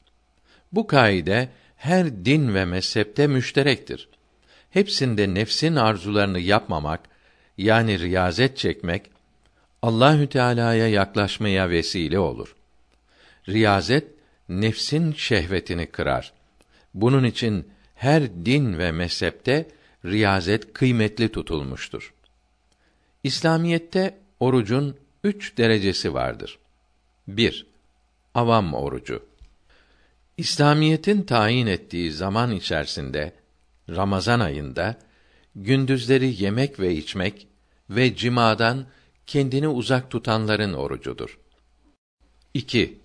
Bu kaide her din ve mezhepte müşterektir. Hepsinde nefsin arzularını yapmamak yani riyazet çekmek Allahü Teala'ya yaklaşmaya vesile olur. Riyazet nefsin şehvetini kırar. Bunun için her din ve mezhepte riyazet kıymetli tutulmuştur. İslamiyette orucun üç derecesi vardır. 1. Avam orucu. İslamiyetin tayin ettiği zaman içerisinde Ramazan ayında gündüzleri yemek ve içmek ve cimadan kendini uzak tutanların orucudur. 2.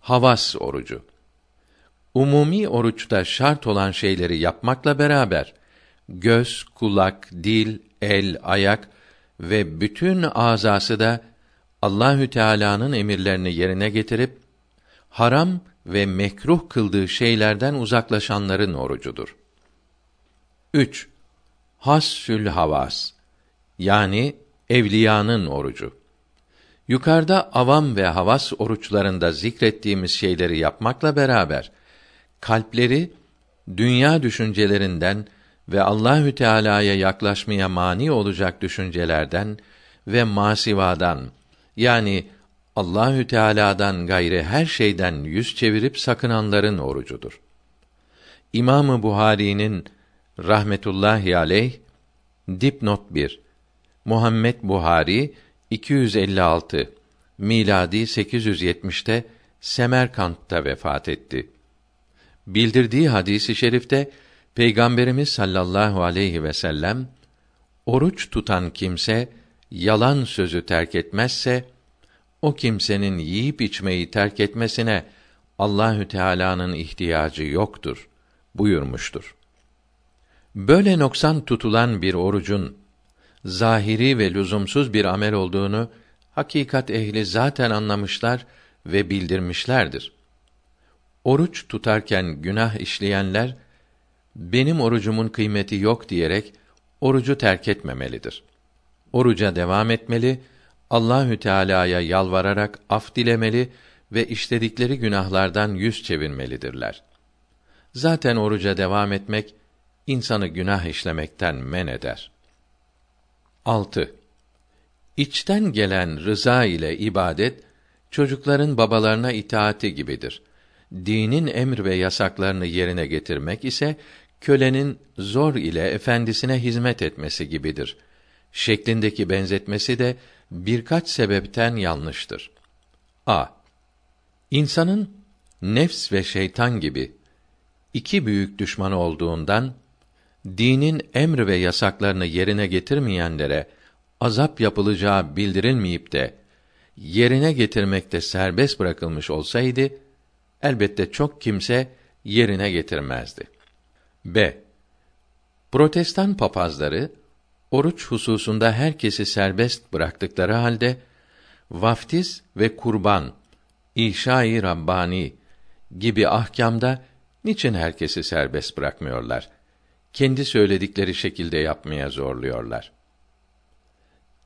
Havas orucu. Umumi oruçta şart olan şeyleri yapmakla beraber göz, kulak, dil, el, ayak ve bütün azası da Allahü Teala'nın emirlerini yerine getirip haram ve mekruh kıldığı şeylerden uzaklaşanların orucudur. 3. Hassül havas yani evliyanın orucu. Yukarıda avam ve havas oruçlarında zikrettiğimiz şeyleri yapmakla beraber kalpleri dünya düşüncelerinden ve Allahü Teala'ya yaklaşmaya mani olacak düşüncelerden ve masivadan yani Allahü Teala'dan gayri her şeyden yüz çevirip sakınanların orucudur. İmamı Buhari'nin rahmetullahi aleyh dipnot 1 Muhammed Buhari 256 miladi 870'te Semerkant'ta vefat etti. Bildirdiği hadisi şerifte Peygamberimiz sallallahu aleyhi ve sellem oruç tutan kimse yalan sözü terk etmezse o kimsenin yiyip içmeyi terk etmesine Allahü Teala'nın ihtiyacı yoktur buyurmuştur. Böyle noksan tutulan bir orucun zahiri ve lüzumsuz bir amel olduğunu hakikat ehli zaten anlamışlar ve bildirmişlerdir. Oruç tutarken günah işleyenler benim orucumun kıymeti yok diyerek orucu terk etmemelidir. Oruca devam etmeli, Allahü Teala'ya yalvararak af dilemeli ve işledikleri günahlardan yüz çevirmelidirler. Zaten oruca devam etmek insanı günah işlemekten men eder. 6. İçten gelen rıza ile ibadet çocukların babalarına itaati gibidir. Dinin emir ve yasaklarını yerine getirmek ise kölenin zor ile efendisine hizmet etmesi gibidir. Şeklindeki benzetmesi de birkaç sebepten yanlıştır. A. İnsanın nefs ve şeytan gibi iki büyük düşmanı olduğundan dinin emr ve yasaklarını yerine getirmeyenlere azap yapılacağı bildirilmeyip de yerine getirmekte serbest bırakılmış olsaydı elbette çok kimse yerine getirmezdi. B. Protestan papazları oruç hususunda herkesi serbest bıraktıkları halde vaftiz ve kurban, işai rabbani gibi ahkamda niçin herkesi serbest bırakmıyorlar? Kendi söyledikleri şekilde yapmaya zorluyorlar.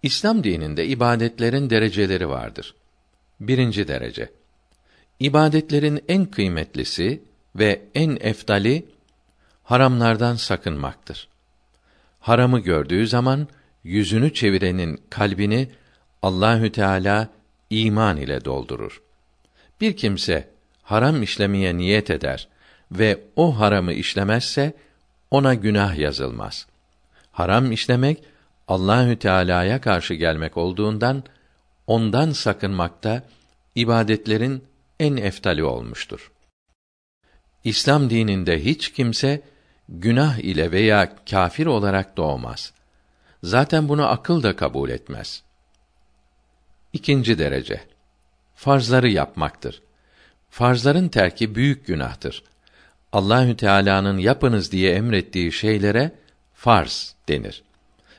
İslam dininde ibadetlerin dereceleri vardır. Birinci derece. İbadetlerin en kıymetlisi ve en eftali haramlardan sakınmaktır. Haramı gördüğü zaman yüzünü çevirenin kalbini Allahü Teala iman ile doldurur. Bir kimse haram işlemeye niyet eder ve o haramı işlemezse ona günah yazılmaz. Haram işlemek Allahü Teala'ya karşı gelmek olduğundan ondan sakınmakta ibadetlerin en eftali olmuştur. İslam dininde hiç kimse günah ile veya kafir olarak doğmaz. Zaten bunu akıl da kabul etmez. İkinci derece farzları yapmaktır. Farzların terki büyük günahtır. Allahü Teala'nın yapınız diye emrettiği şeylere farz denir.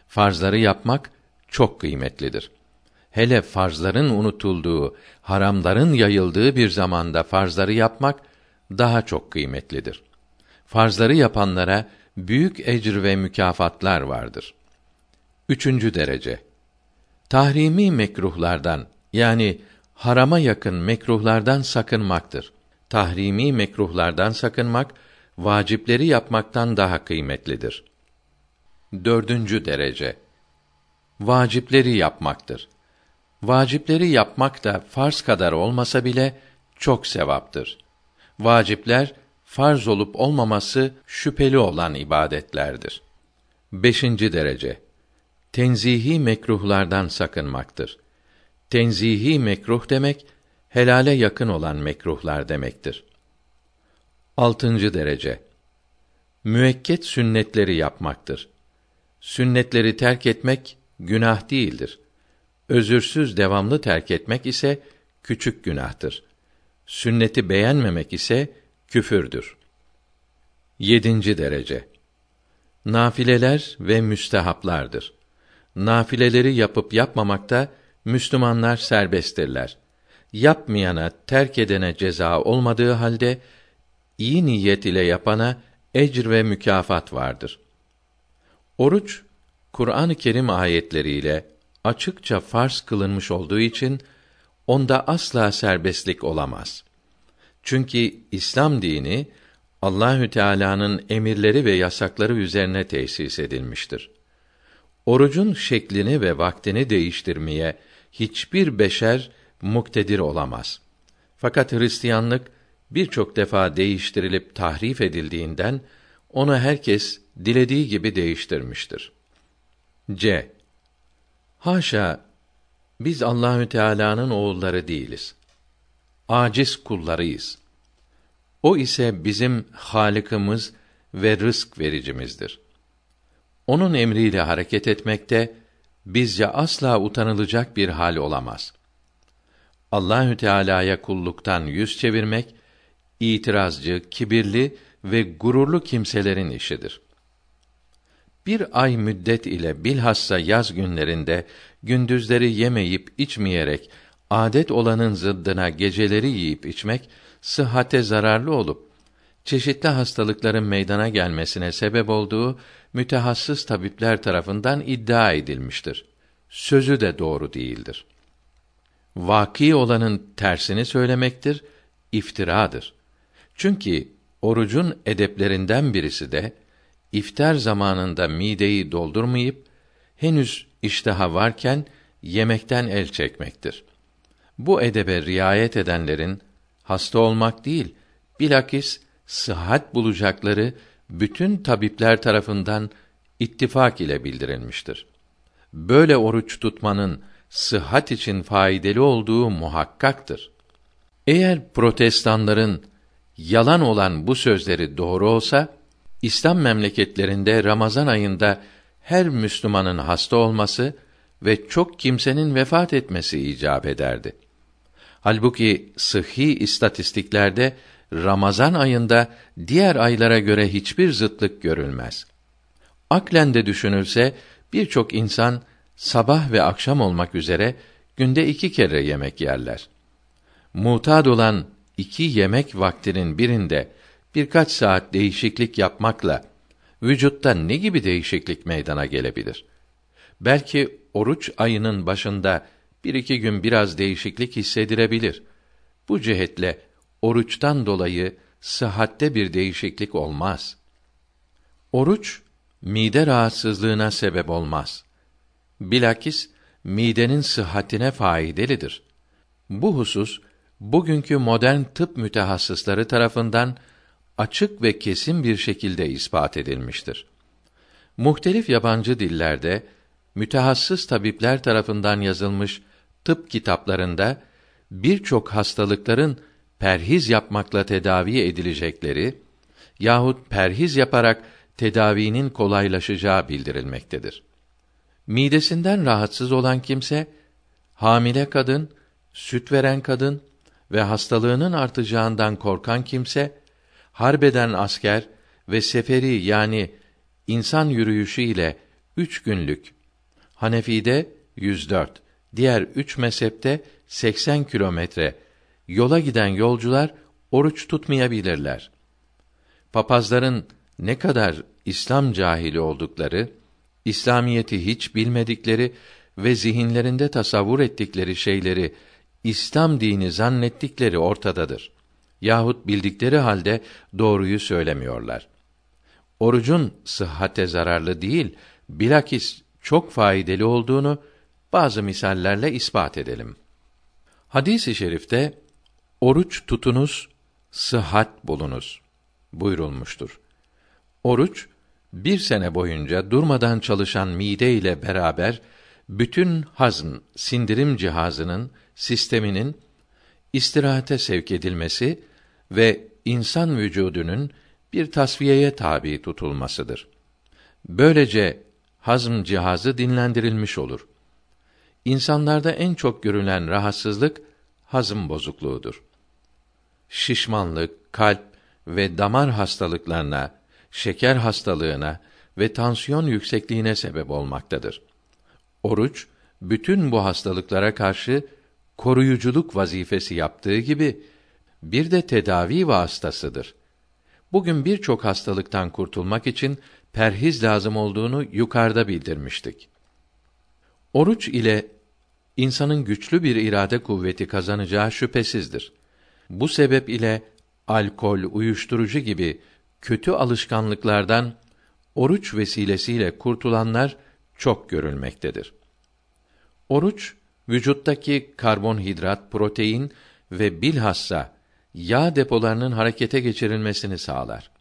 Farzları yapmak çok kıymetlidir. Hele farzların unutulduğu, haramların yayıldığı bir zamanda farzları yapmak daha çok kıymetlidir. Farzları yapanlara büyük ecr ve mükafatlar vardır. Üçüncü derece. Tahrimi mekruhlardan yani harama yakın mekruhlardan sakınmaktır. Tahrimi mekruhlardan sakınmak vacipleri yapmaktan daha kıymetlidir. Dördüncü derece. Vacipleri yapmaktır. Vacipleri yapmak da farz kadar olmasa bile çok sevaptır. Vacipler farz olup olmaması şüpheli olan ibadetlerdir. Beşinci derece. Tenzihi mekruhlardan sakınmaktır. Tenzihi mekruh demek helale yakın olan mekruhlar demektir. Altıncı derece. Müekket sünnetleri yapmaktır. Sünnetleri terk etmek günah değildir. Özürsüz devamlı terk etmek ise küçük günahtır. Sünneti beğenmemek ise küfürdür. Yedinci derece. Nafileler ve müstehaplardır. Nafileleri yapıp yapmamakta Müslümanlar serbesttirler. Yapmayana, terk edene ceza olmadığı halde iyi niyet ile yapana ecr ve mükafat vardır. Oruç Kur'an-ı Kerim ayetleriyle açıkça farz kılınmış olduğu için onda asla serbestlik olamaz. Çünkü İslam dini Allahü Teala'nın emirleri ve yasakları üzerine tesis edilmiştir. Orucun şeklini ve vaktini değiştirmeye hiçbir beşer muktedir olamaz. Fakat Hristiyanlık birçok defa değiştirilip tahrif edildiğinden onu herkes dilediği gibi değiştirmiştir. C. Haşa biz Allahü Teala'nın oğulları değiliz. aciz kullarıyız. O ise bizim Halık'ımız ve rızk vericimizdir. Onun emriyle hareket etmekte bizce asla utanılacak bir hal olamaz. Allahü Teala'ya kulluktan yüz çevirmek itirazcı, kibirli ve gururlu kimselerin işidir. Bir ay müddet ile bilhassa yaz günlerinde gündüzleri yemeyip içmeyerek adet olanın zıddına geceleri yiyip içmek sıhhate zararlı olup çeşitli hastalıkların meydana gelmesine sebep olduğu mütehassıs tabipler tarafından iddia edilmiştir. Sözü de doğru değildir. Vaki olanın tersini söylemektir, iftiradır. Çünkü orucun edeplerinden birisi de iftar zamanında mideyi doldurmayıp henüz iştaha varken yemekten el çekmektir. Bu edebe riayet edenlerin hasta olmak değil, bilakis sıhhat bulacakları bütün tabipler tarafından ittifak ile bildirilmiştir. Böyle oruç tutmanın sıhhat için faydalı olduğu muhakkaktır. Eğer protestanların yalan olan bu sözleri doğru olsa, İslam memleketlerinde Ramazan ayında her Müslümanın hasta olması ve çok kimsenin vefat etmesi icap ederdi. Halbuki sıhhi istatistiklerde Ramazan ayında diğer aylara göre hiçbir zıtlık görülmez. Aklen de düşünülse birçok insan sabah ve akşam olmak üzere günde iki kere yemek yerler. Mutad olan iki yemek vaktinin birinde birkaç saat değişiklik yapmakla vücutta ne gibi değişiklik meydana gelebilir? Belki oruç ayının başında bir iki gün biraz değişiklik hissedilebilir. Bu cihetle oruçtan dolayı sıhhatte bir değişiklik olmaz. Oruç mide rahatsızlığına sebep olmaz. Bilakis midenin sıhhatine faydalıdır. Bu husus bugünkü modern tıp mütehassısları tarafından açık ve kesin bir şekilde ispat edilmiştir. Muhtelif yabancı dillerde mütehassıs tabipler tarafından yazılmış tıp kitaplarında birçok hastalıkların perhiz yapmakla tedavi edilecekleri yahut perhiz yaparak tedavinin kolaylaşacağı bildirilmektedir. Midesinden rahatsız olan kimse hamile kadın, süt veren kadın ve hastalığının artacağından korkan kimse harbeden asker ve seferi yani insan yürüyüşü ile üç günlük Hanefi'de 104, diğer üç mezhepte 80 kilometre yola giden yolcular oruç tutmayabilirler. Papazların ne kadar İslam cahili oldukları, İslamiyeti hiç bilmedikleri ve zihinlerinde tasavvur ettikleri şeyleri İslam dini zannettikleri ortadadır. Yahut bildikleri halde doğruyu söylemiyorlar. Orucun sıhhate zararlı değil, bilakis çok faydalı olduğunu bazı misallerle ispat edelim. Hadis-i şerifte oruç tutunuz, sıhhat bulunuz buyurulmuştur. Oruç bir sene boyunca durmadan çalışan mide ile beraber bütün hazm, sindirim cihazının, sisteminin istirahate sevk edilmesi ve insan vücudunun bir tasfiyeye tabi tutulmasıdır. Böylece hazm cihazı dinlendirilmiş olur. İnsanlarda en çok görülen rahatsızlık hazım bozukluğudur. Şişmanlık, kalp ve damar hastalıklarına, şeker hastalığına ve tansiyon yüksekliğine sebep olmaktadır. Oruç bütün bu hastalıklara karşı koruyuculuk vazifesi yaptığı gibi bir de tedavi vasıtasıdır. Bugün birçok hastalıktan kurtulmak için perhiz lazım olduğunu yukarıda bildirmiştik. Oruç ile insanın güçlü bir irade kuvveti kazanacağı şüphesizdir. Bu sebep ile alkol, uyuşturucu gibi kötü alışkanlıklardan oruç vesilesiyle kurtulanlar çok görülmektedir. Oruç vücuttaki karbonhidrat, protein ve bilhassa yağ depolarının harekete geçirilmesini sağlar.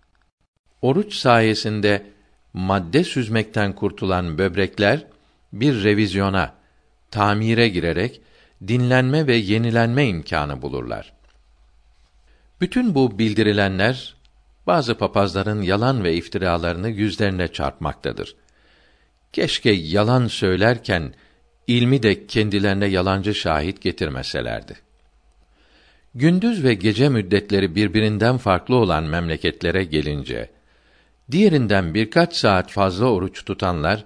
Oruç sayesinde madde süzmekten kurtulan böbrekler bir revizyona, tamire girerek dinlenme ve yenilenme imkanı bulurlar. Bütün bu bildirilenler bazı papazların yalan ve iftiralarını yüzlerine çarpmaktadır. Keşke yalan söylerken ilmi de kendilerine yalancı şahit getirmeselerdi. Gündüz ve gece müddetleri birbirinden farklı olan memleketlere gelince, diğerinden birkaç saat fazla oruç tutanlar,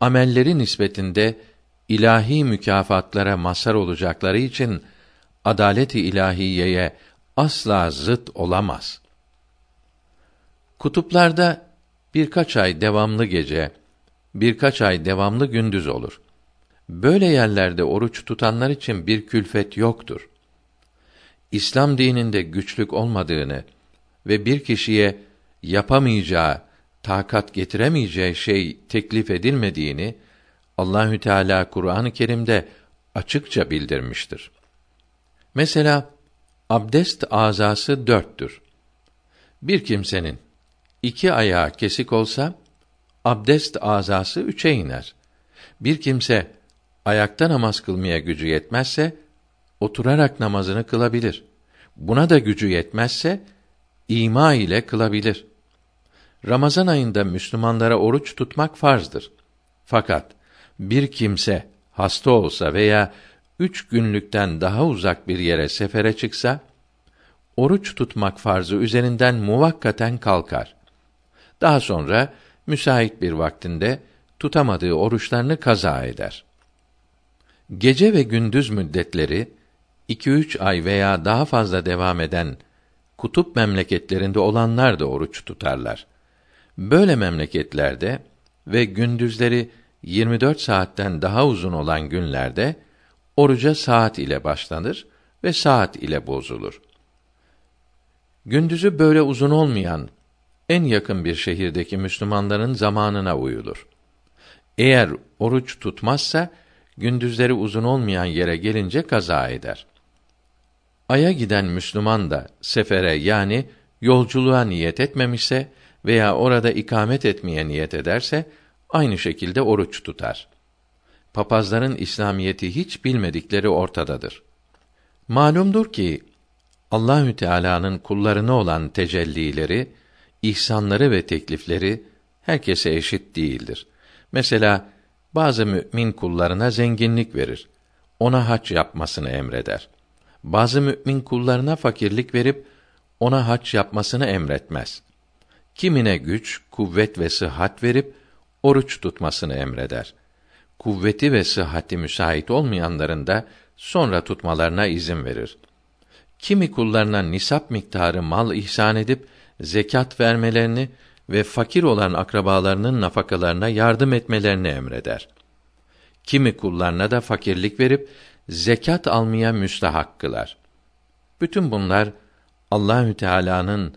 amelleri nispetinde ilahi mükafatlara mazhar olacakları için adalet-i ilahiyeye asla zıt olamaz. Kutuplarda birkaç ay devamlı gece, birkaç ay devamlı gündüz olur. Böyle yerlerde oruç tutanlar için bir külfet yoktur. İslam dininde güçlük olmadığını ve bir kişiye yapamayacağı, takat getiremeyeceği şey teklif edilmediğini Allahü Teala Kur'an-ı Kerim'de açıkça bildirmiştir. Mesela abdest azası dörttür. Bir kimsenin iki ayağı kesik olsa abdest azası üçe iner. Bir kimse ayakta namaz kılmaya gücü yetmezse oturarak namazını kılabilir. Buna da gücü yetmezse ima ile kılabilir. Ramazan ayında Müslümanlara oruç tutmak farzdır. Fakat bir kimse hasta olsa veya üç günlükten daha uzak bir yere sefere çıksa, oruç tutmak farzı üzerinden muvakkaten kalkar. Daha sonra müsait bir vaktinde tutamadığı oruçlarını kaza eder. Gece ve gündüz müddetleri iki üç ay veya daha fazla devam eden kutup memleketlerinde olanlar da oruç tutarlar. Böyle memleketlerde ve gündüzleri 24 saatten daha uzun olan günlerde oruca saat ile başlanır ve saat ile bozulur. Gündüzü böyle uzun olmayan en yakın bir şehirdeki Müslümanların zamanına uyulur. Eğer oruç tutmazsa gündüzleri uzun olmayan yere gelince kaza eder. Aya giden Müslüman da sefere yani yolculuğa niyet etmemişse veya orada ikamet etmeye niyet ederse aynı şekilde oruç tutar. Papazların İslamiyeti hiç bilmedikleri ortadadır. Malumdur ki Allahü Teala'nın kullarına olan tecellileri, ihsanları ve teklifleri herkese eşit değildir. Mesela bazı mümin kullarına zenginlik verir. Ona hac yapmasını emreder. Bazı mümin kullarına fakirlik verip ona hac yapmasını emretmez. Kimine güç, kuvvet ve sıhhat verip oruç tutmasını emreder. Kuvveti ve sıhhati müsait olmayanların da sonra tutmalarına izin verir. Kimi kullarına nisap miktarı mal ihsan edip zekat vermelerini ve fakir olan akrabalarının nafakalarına yardım etmelerini emreder. Kimi kullarına da fakirlik verip zekat almaya müstahak kılar. Bütün bunlar Allahü Teala'nın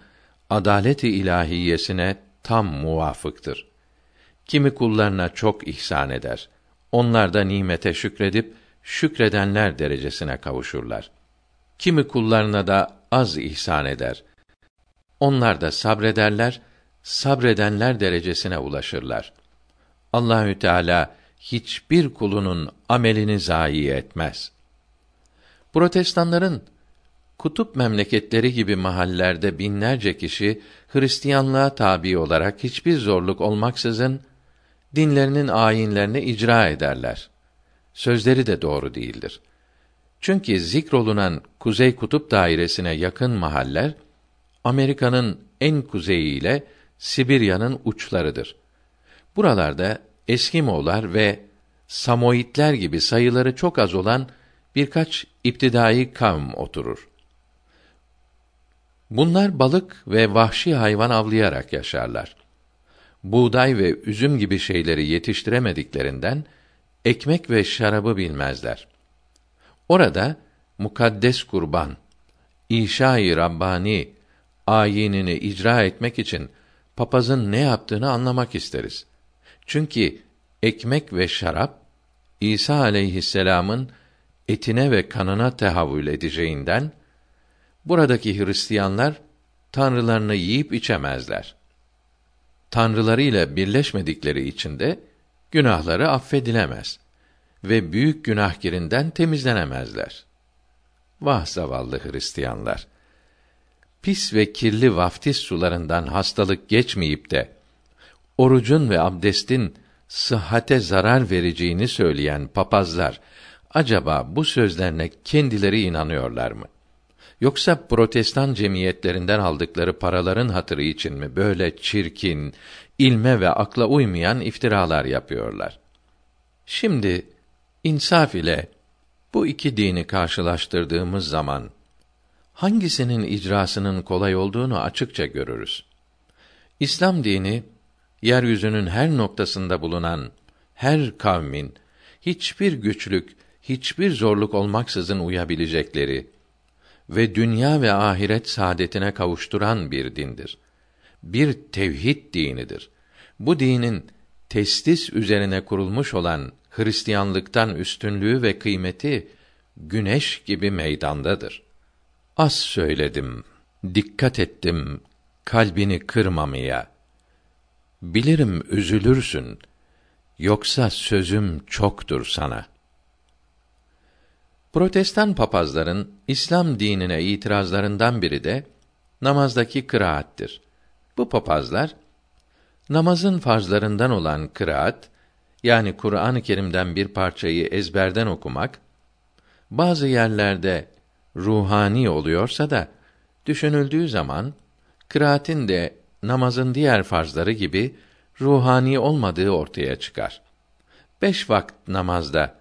adaleti ilahiyesine tam muvafıktır. Kimi kullarına çok ihsan eder. Onlar da nimete şükredip şükredenler derecesine kavuşurlar. Kimi kullarına da az ihsan eder. Onlar da sabrederler, sabredenler derecesine ulaşırlar. Allahü Teala hiçbir kulunun amelini zayi etmez. Protestanların kutup memleketleri gibi mahallerde binlerce kişi Hristiyanlığa tabi olarak hiçbir zorluk olmaksızın dinlerinin ayinlerini icra ederler. Sözleri de doğru değildir. Çünkü zikrolunan Kuzey Kutup dairesine yakın mahaller Amerika'nın en kuzeyi ile Sibirya'nın uçlarıdır. Buralarda Eskimolar ve Samoitler gibi sayıları çok az olan birkaç iptidai kavm oturur. Bunlar balık ve vahşi hayvan avlayarak yaşarlar buğday ve üzüm gibi şeyleri yetiştiremediklerinden ekmek ve şarabı bilmezler. Orada mukaddes kurban, İşa-i Rabbani ayinini icra etmek için papazın ne yaptığını anlamak isteriz. Çünkü ekmek ve şarap İsa aleyhisselam'ın etine ve kanına tehavül edeceğinden buradaki Hristiyanlar tanrılarını yiyip içemezler tanrılarıyla birleşmedikleri için de günahları affedilemez ve büyük günahkirinden temizlenemezler. Vah zavallı Hristiyanlar! Pis ve kirli vaftiz sularından hastalık geçmeyip de orucun ve abdestin sıhhate zarar vereceğini söyleyen papazlar acaba bu sözlerine kendileri inanıyorlar mı? Yoksa protestan cemiyetlerinden aldıkları paraların hatırı için mi böyle çirkin, ilme ve akla uymayan iftiralar yapıyorlar? Şimdi insaf ile bu iki dini karşılaştırdığımız zaman hangisinin icrasının kolay olduğunu açıkça görürüz. İslam dini yeryüzünün her noktasında bulunan her kavmin hiçbir güçlük, hiçbir zorluk olmaksızın uyabilecekleri ve dünya ve ahiret saadetine kavuşturan bir dindir. Bir tevhid dinidir. Bu dinin testis üzerine kurulmuş olan Hristiyanlıktan üstünlüğü ve kıymeti güneş gibi meydandadır. Az söyledim, dikkat ettim kalbini kırmamaya. Bilirim üzülürsün, yoksa sözüm çoktur sana.'' Protestan papazların İslam dinine itirazlarından biri de namazdaki kıraattir. Bu papazlar namazın farzlarından olan kıraat yani Kur'an-ı Kerim'den bir parçayı ezberden okumak bazı yerlerde ruhani oluyorsa da düşünüldüğü zaman kıraatin de namazın diğer farzları gibi ruhani olmadığı ortaya çıkar. Beş vakit namazda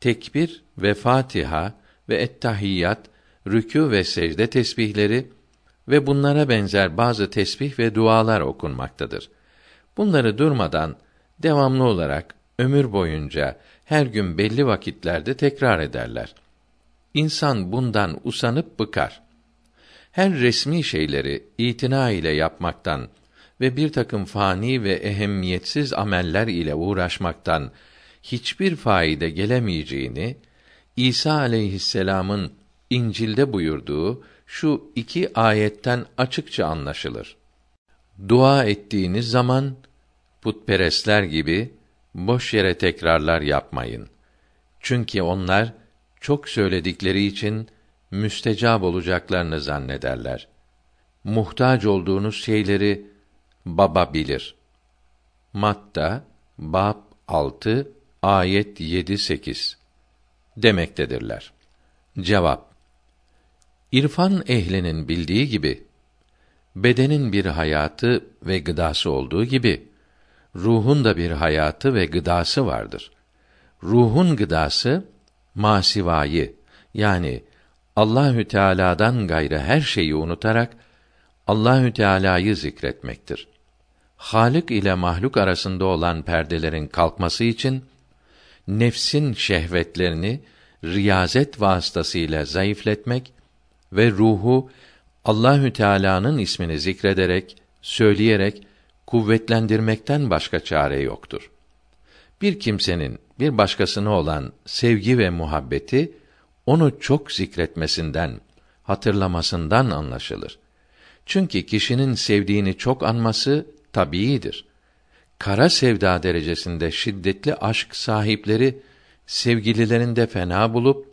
tekbir ve Fatiha ve Ettahiyyat, rükû ve secde tesbihleri ve bunlara benzer bazı tesbih ve dualar okunmaktadır. Bunları durmadan devamlı olarak ömür boyunca her gün belli vakitlerde tekrar ederler. İnsan bundan usanıp bıkar. Her resmi şeyleri itina ile yapmaktan ve bir takım fani ve ehemmiyetsiz ameller ile uğraşmaktan hiçbir faide gelemeyeceğini İsa aleyhisselam'ın İncil'de buyurduğu şu iki ayetten açıkça anlaşılır. Dua ettiğiniz zaman putperestler gibi boş yere tekrarlar yapmayın. Çünkü onlar çok söyledikleri için müstecab olacaklarını zannederler. Muhtaç olduğunuz şeyleri baba bilir. Matta bab 6 ayet 7 8 demektedirler. Cevap İrfan ehlinin bildiği gibi bedenin bir hayatı ve gıdası olduğu gibi ruhun da bir hayatı ve gıdası vardır. Ruhun gıdası masivayı yani Allahü Teala'dan gayrı her şeyi unutarak Allahü Teala'yı zikretmektir. Halik ile mahluk arasında olan perdelerin kalkması için nefsin şehvetlerini riyazet vasıtasıyla zayıfletmek ve ruhu Allahü Teala'nın ismini zikrederek, söyleyerek kuvvetlendirmekten başka çare yoktur. Bir kimsenin bir başkasına olan sevgi ve muhabbeti onu çok zikretmesinden, hatırlamasından anlaşılır. Çünkü kişinin sevdiğini çok anması tabiidir kara sevda derecesinde şiddetli aşk sahipleri sevgililerinde fena bulup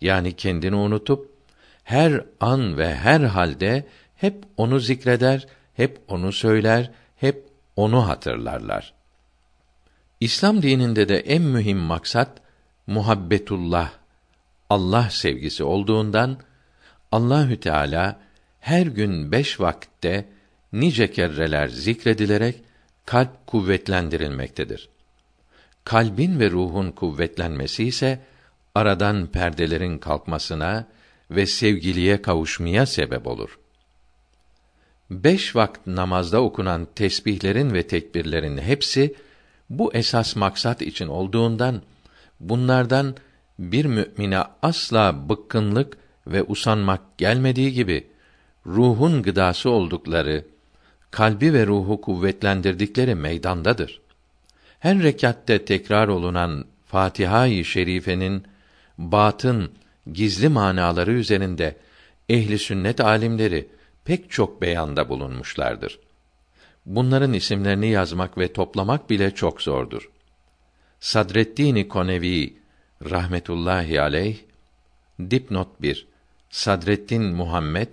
yani kendini unutup her an ve her halde hep onu zikreder, hep onu söyler, hep onu hatırlarlar. İslam dininde de en mühim maksat muhabbetullah, Allah sevgisi olduğundan Allahü Teala her gün beş vakitte nice kerreler zikredilerek kalp kuvvetlendirilmektedir. Kalbin ve ruhun kuvvetlenmesi ise aradan perdelerin kalkmasına ve sevgiliye kavuşmaya sebep olur. Beş vakit namazda okunan tesbihlerin ve tekbirlerin hepsi bu esas maksat için olduğundan bunlardan bir mümine asla bıkkınlık ve usanmak gelmediği gibi ruhun gıdası oldukları kalbi ve ruhu kuvvetlendirdikleri meydandadır. Her rekatte tekrar olunan Fatiha-i Şerife'nin batın gizli manaları üzerinde ehli sünnet alimleri pek çok beyanda bulunmuşlardır. Bunların isimlerini yazmak ve toplamak bile çok zordur. Sadreddin Konevi rahmetullahi aleyh dipnot 1 Sadreddin Muhammed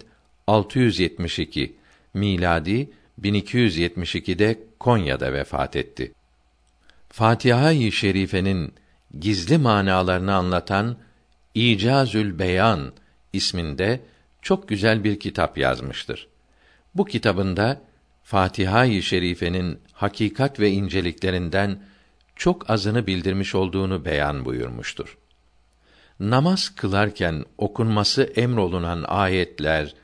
672 miladi 1272'de Konya'da vefat etti. Fatiha-i Şerife'nin gizli manalarını anlatan İcazül Beyan isminde çok güzel bir kitap yazmıştır. Bu kitabında Fatiha-i Şerife'nin hakikat ve inceliklerinden çok azını bildirmiş olduğunu beyan buyurmuştur. Namaz kılarken okunması emrolunan ayetler,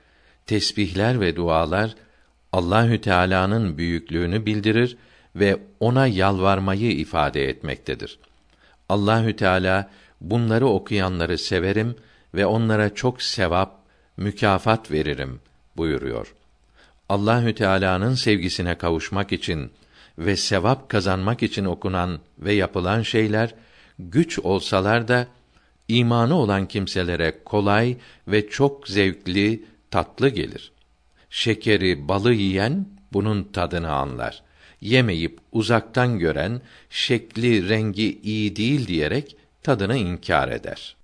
tesbihler ve dualar Allahü Teala'nın büyüklüğünü bildirir ve ona yalvarmayı ifade etmektedir. Allahü Teala bunları okuyanları severim ve onlara çok sevap, mükafat veririm buyuruyor. Allahü Teala'nın sevgisine kavuşmak için ve sevap kazanmak için okunan ve yapılan şeyler güç olsalar da imanı olan kimselere kolay ve çok zevkli, tatlı gelir. Şekeri, balı yiyen bunun tadını anlar. Yemeyip uzaktan gören şekli, rengi iyi değil diyerek tadını inkar eder.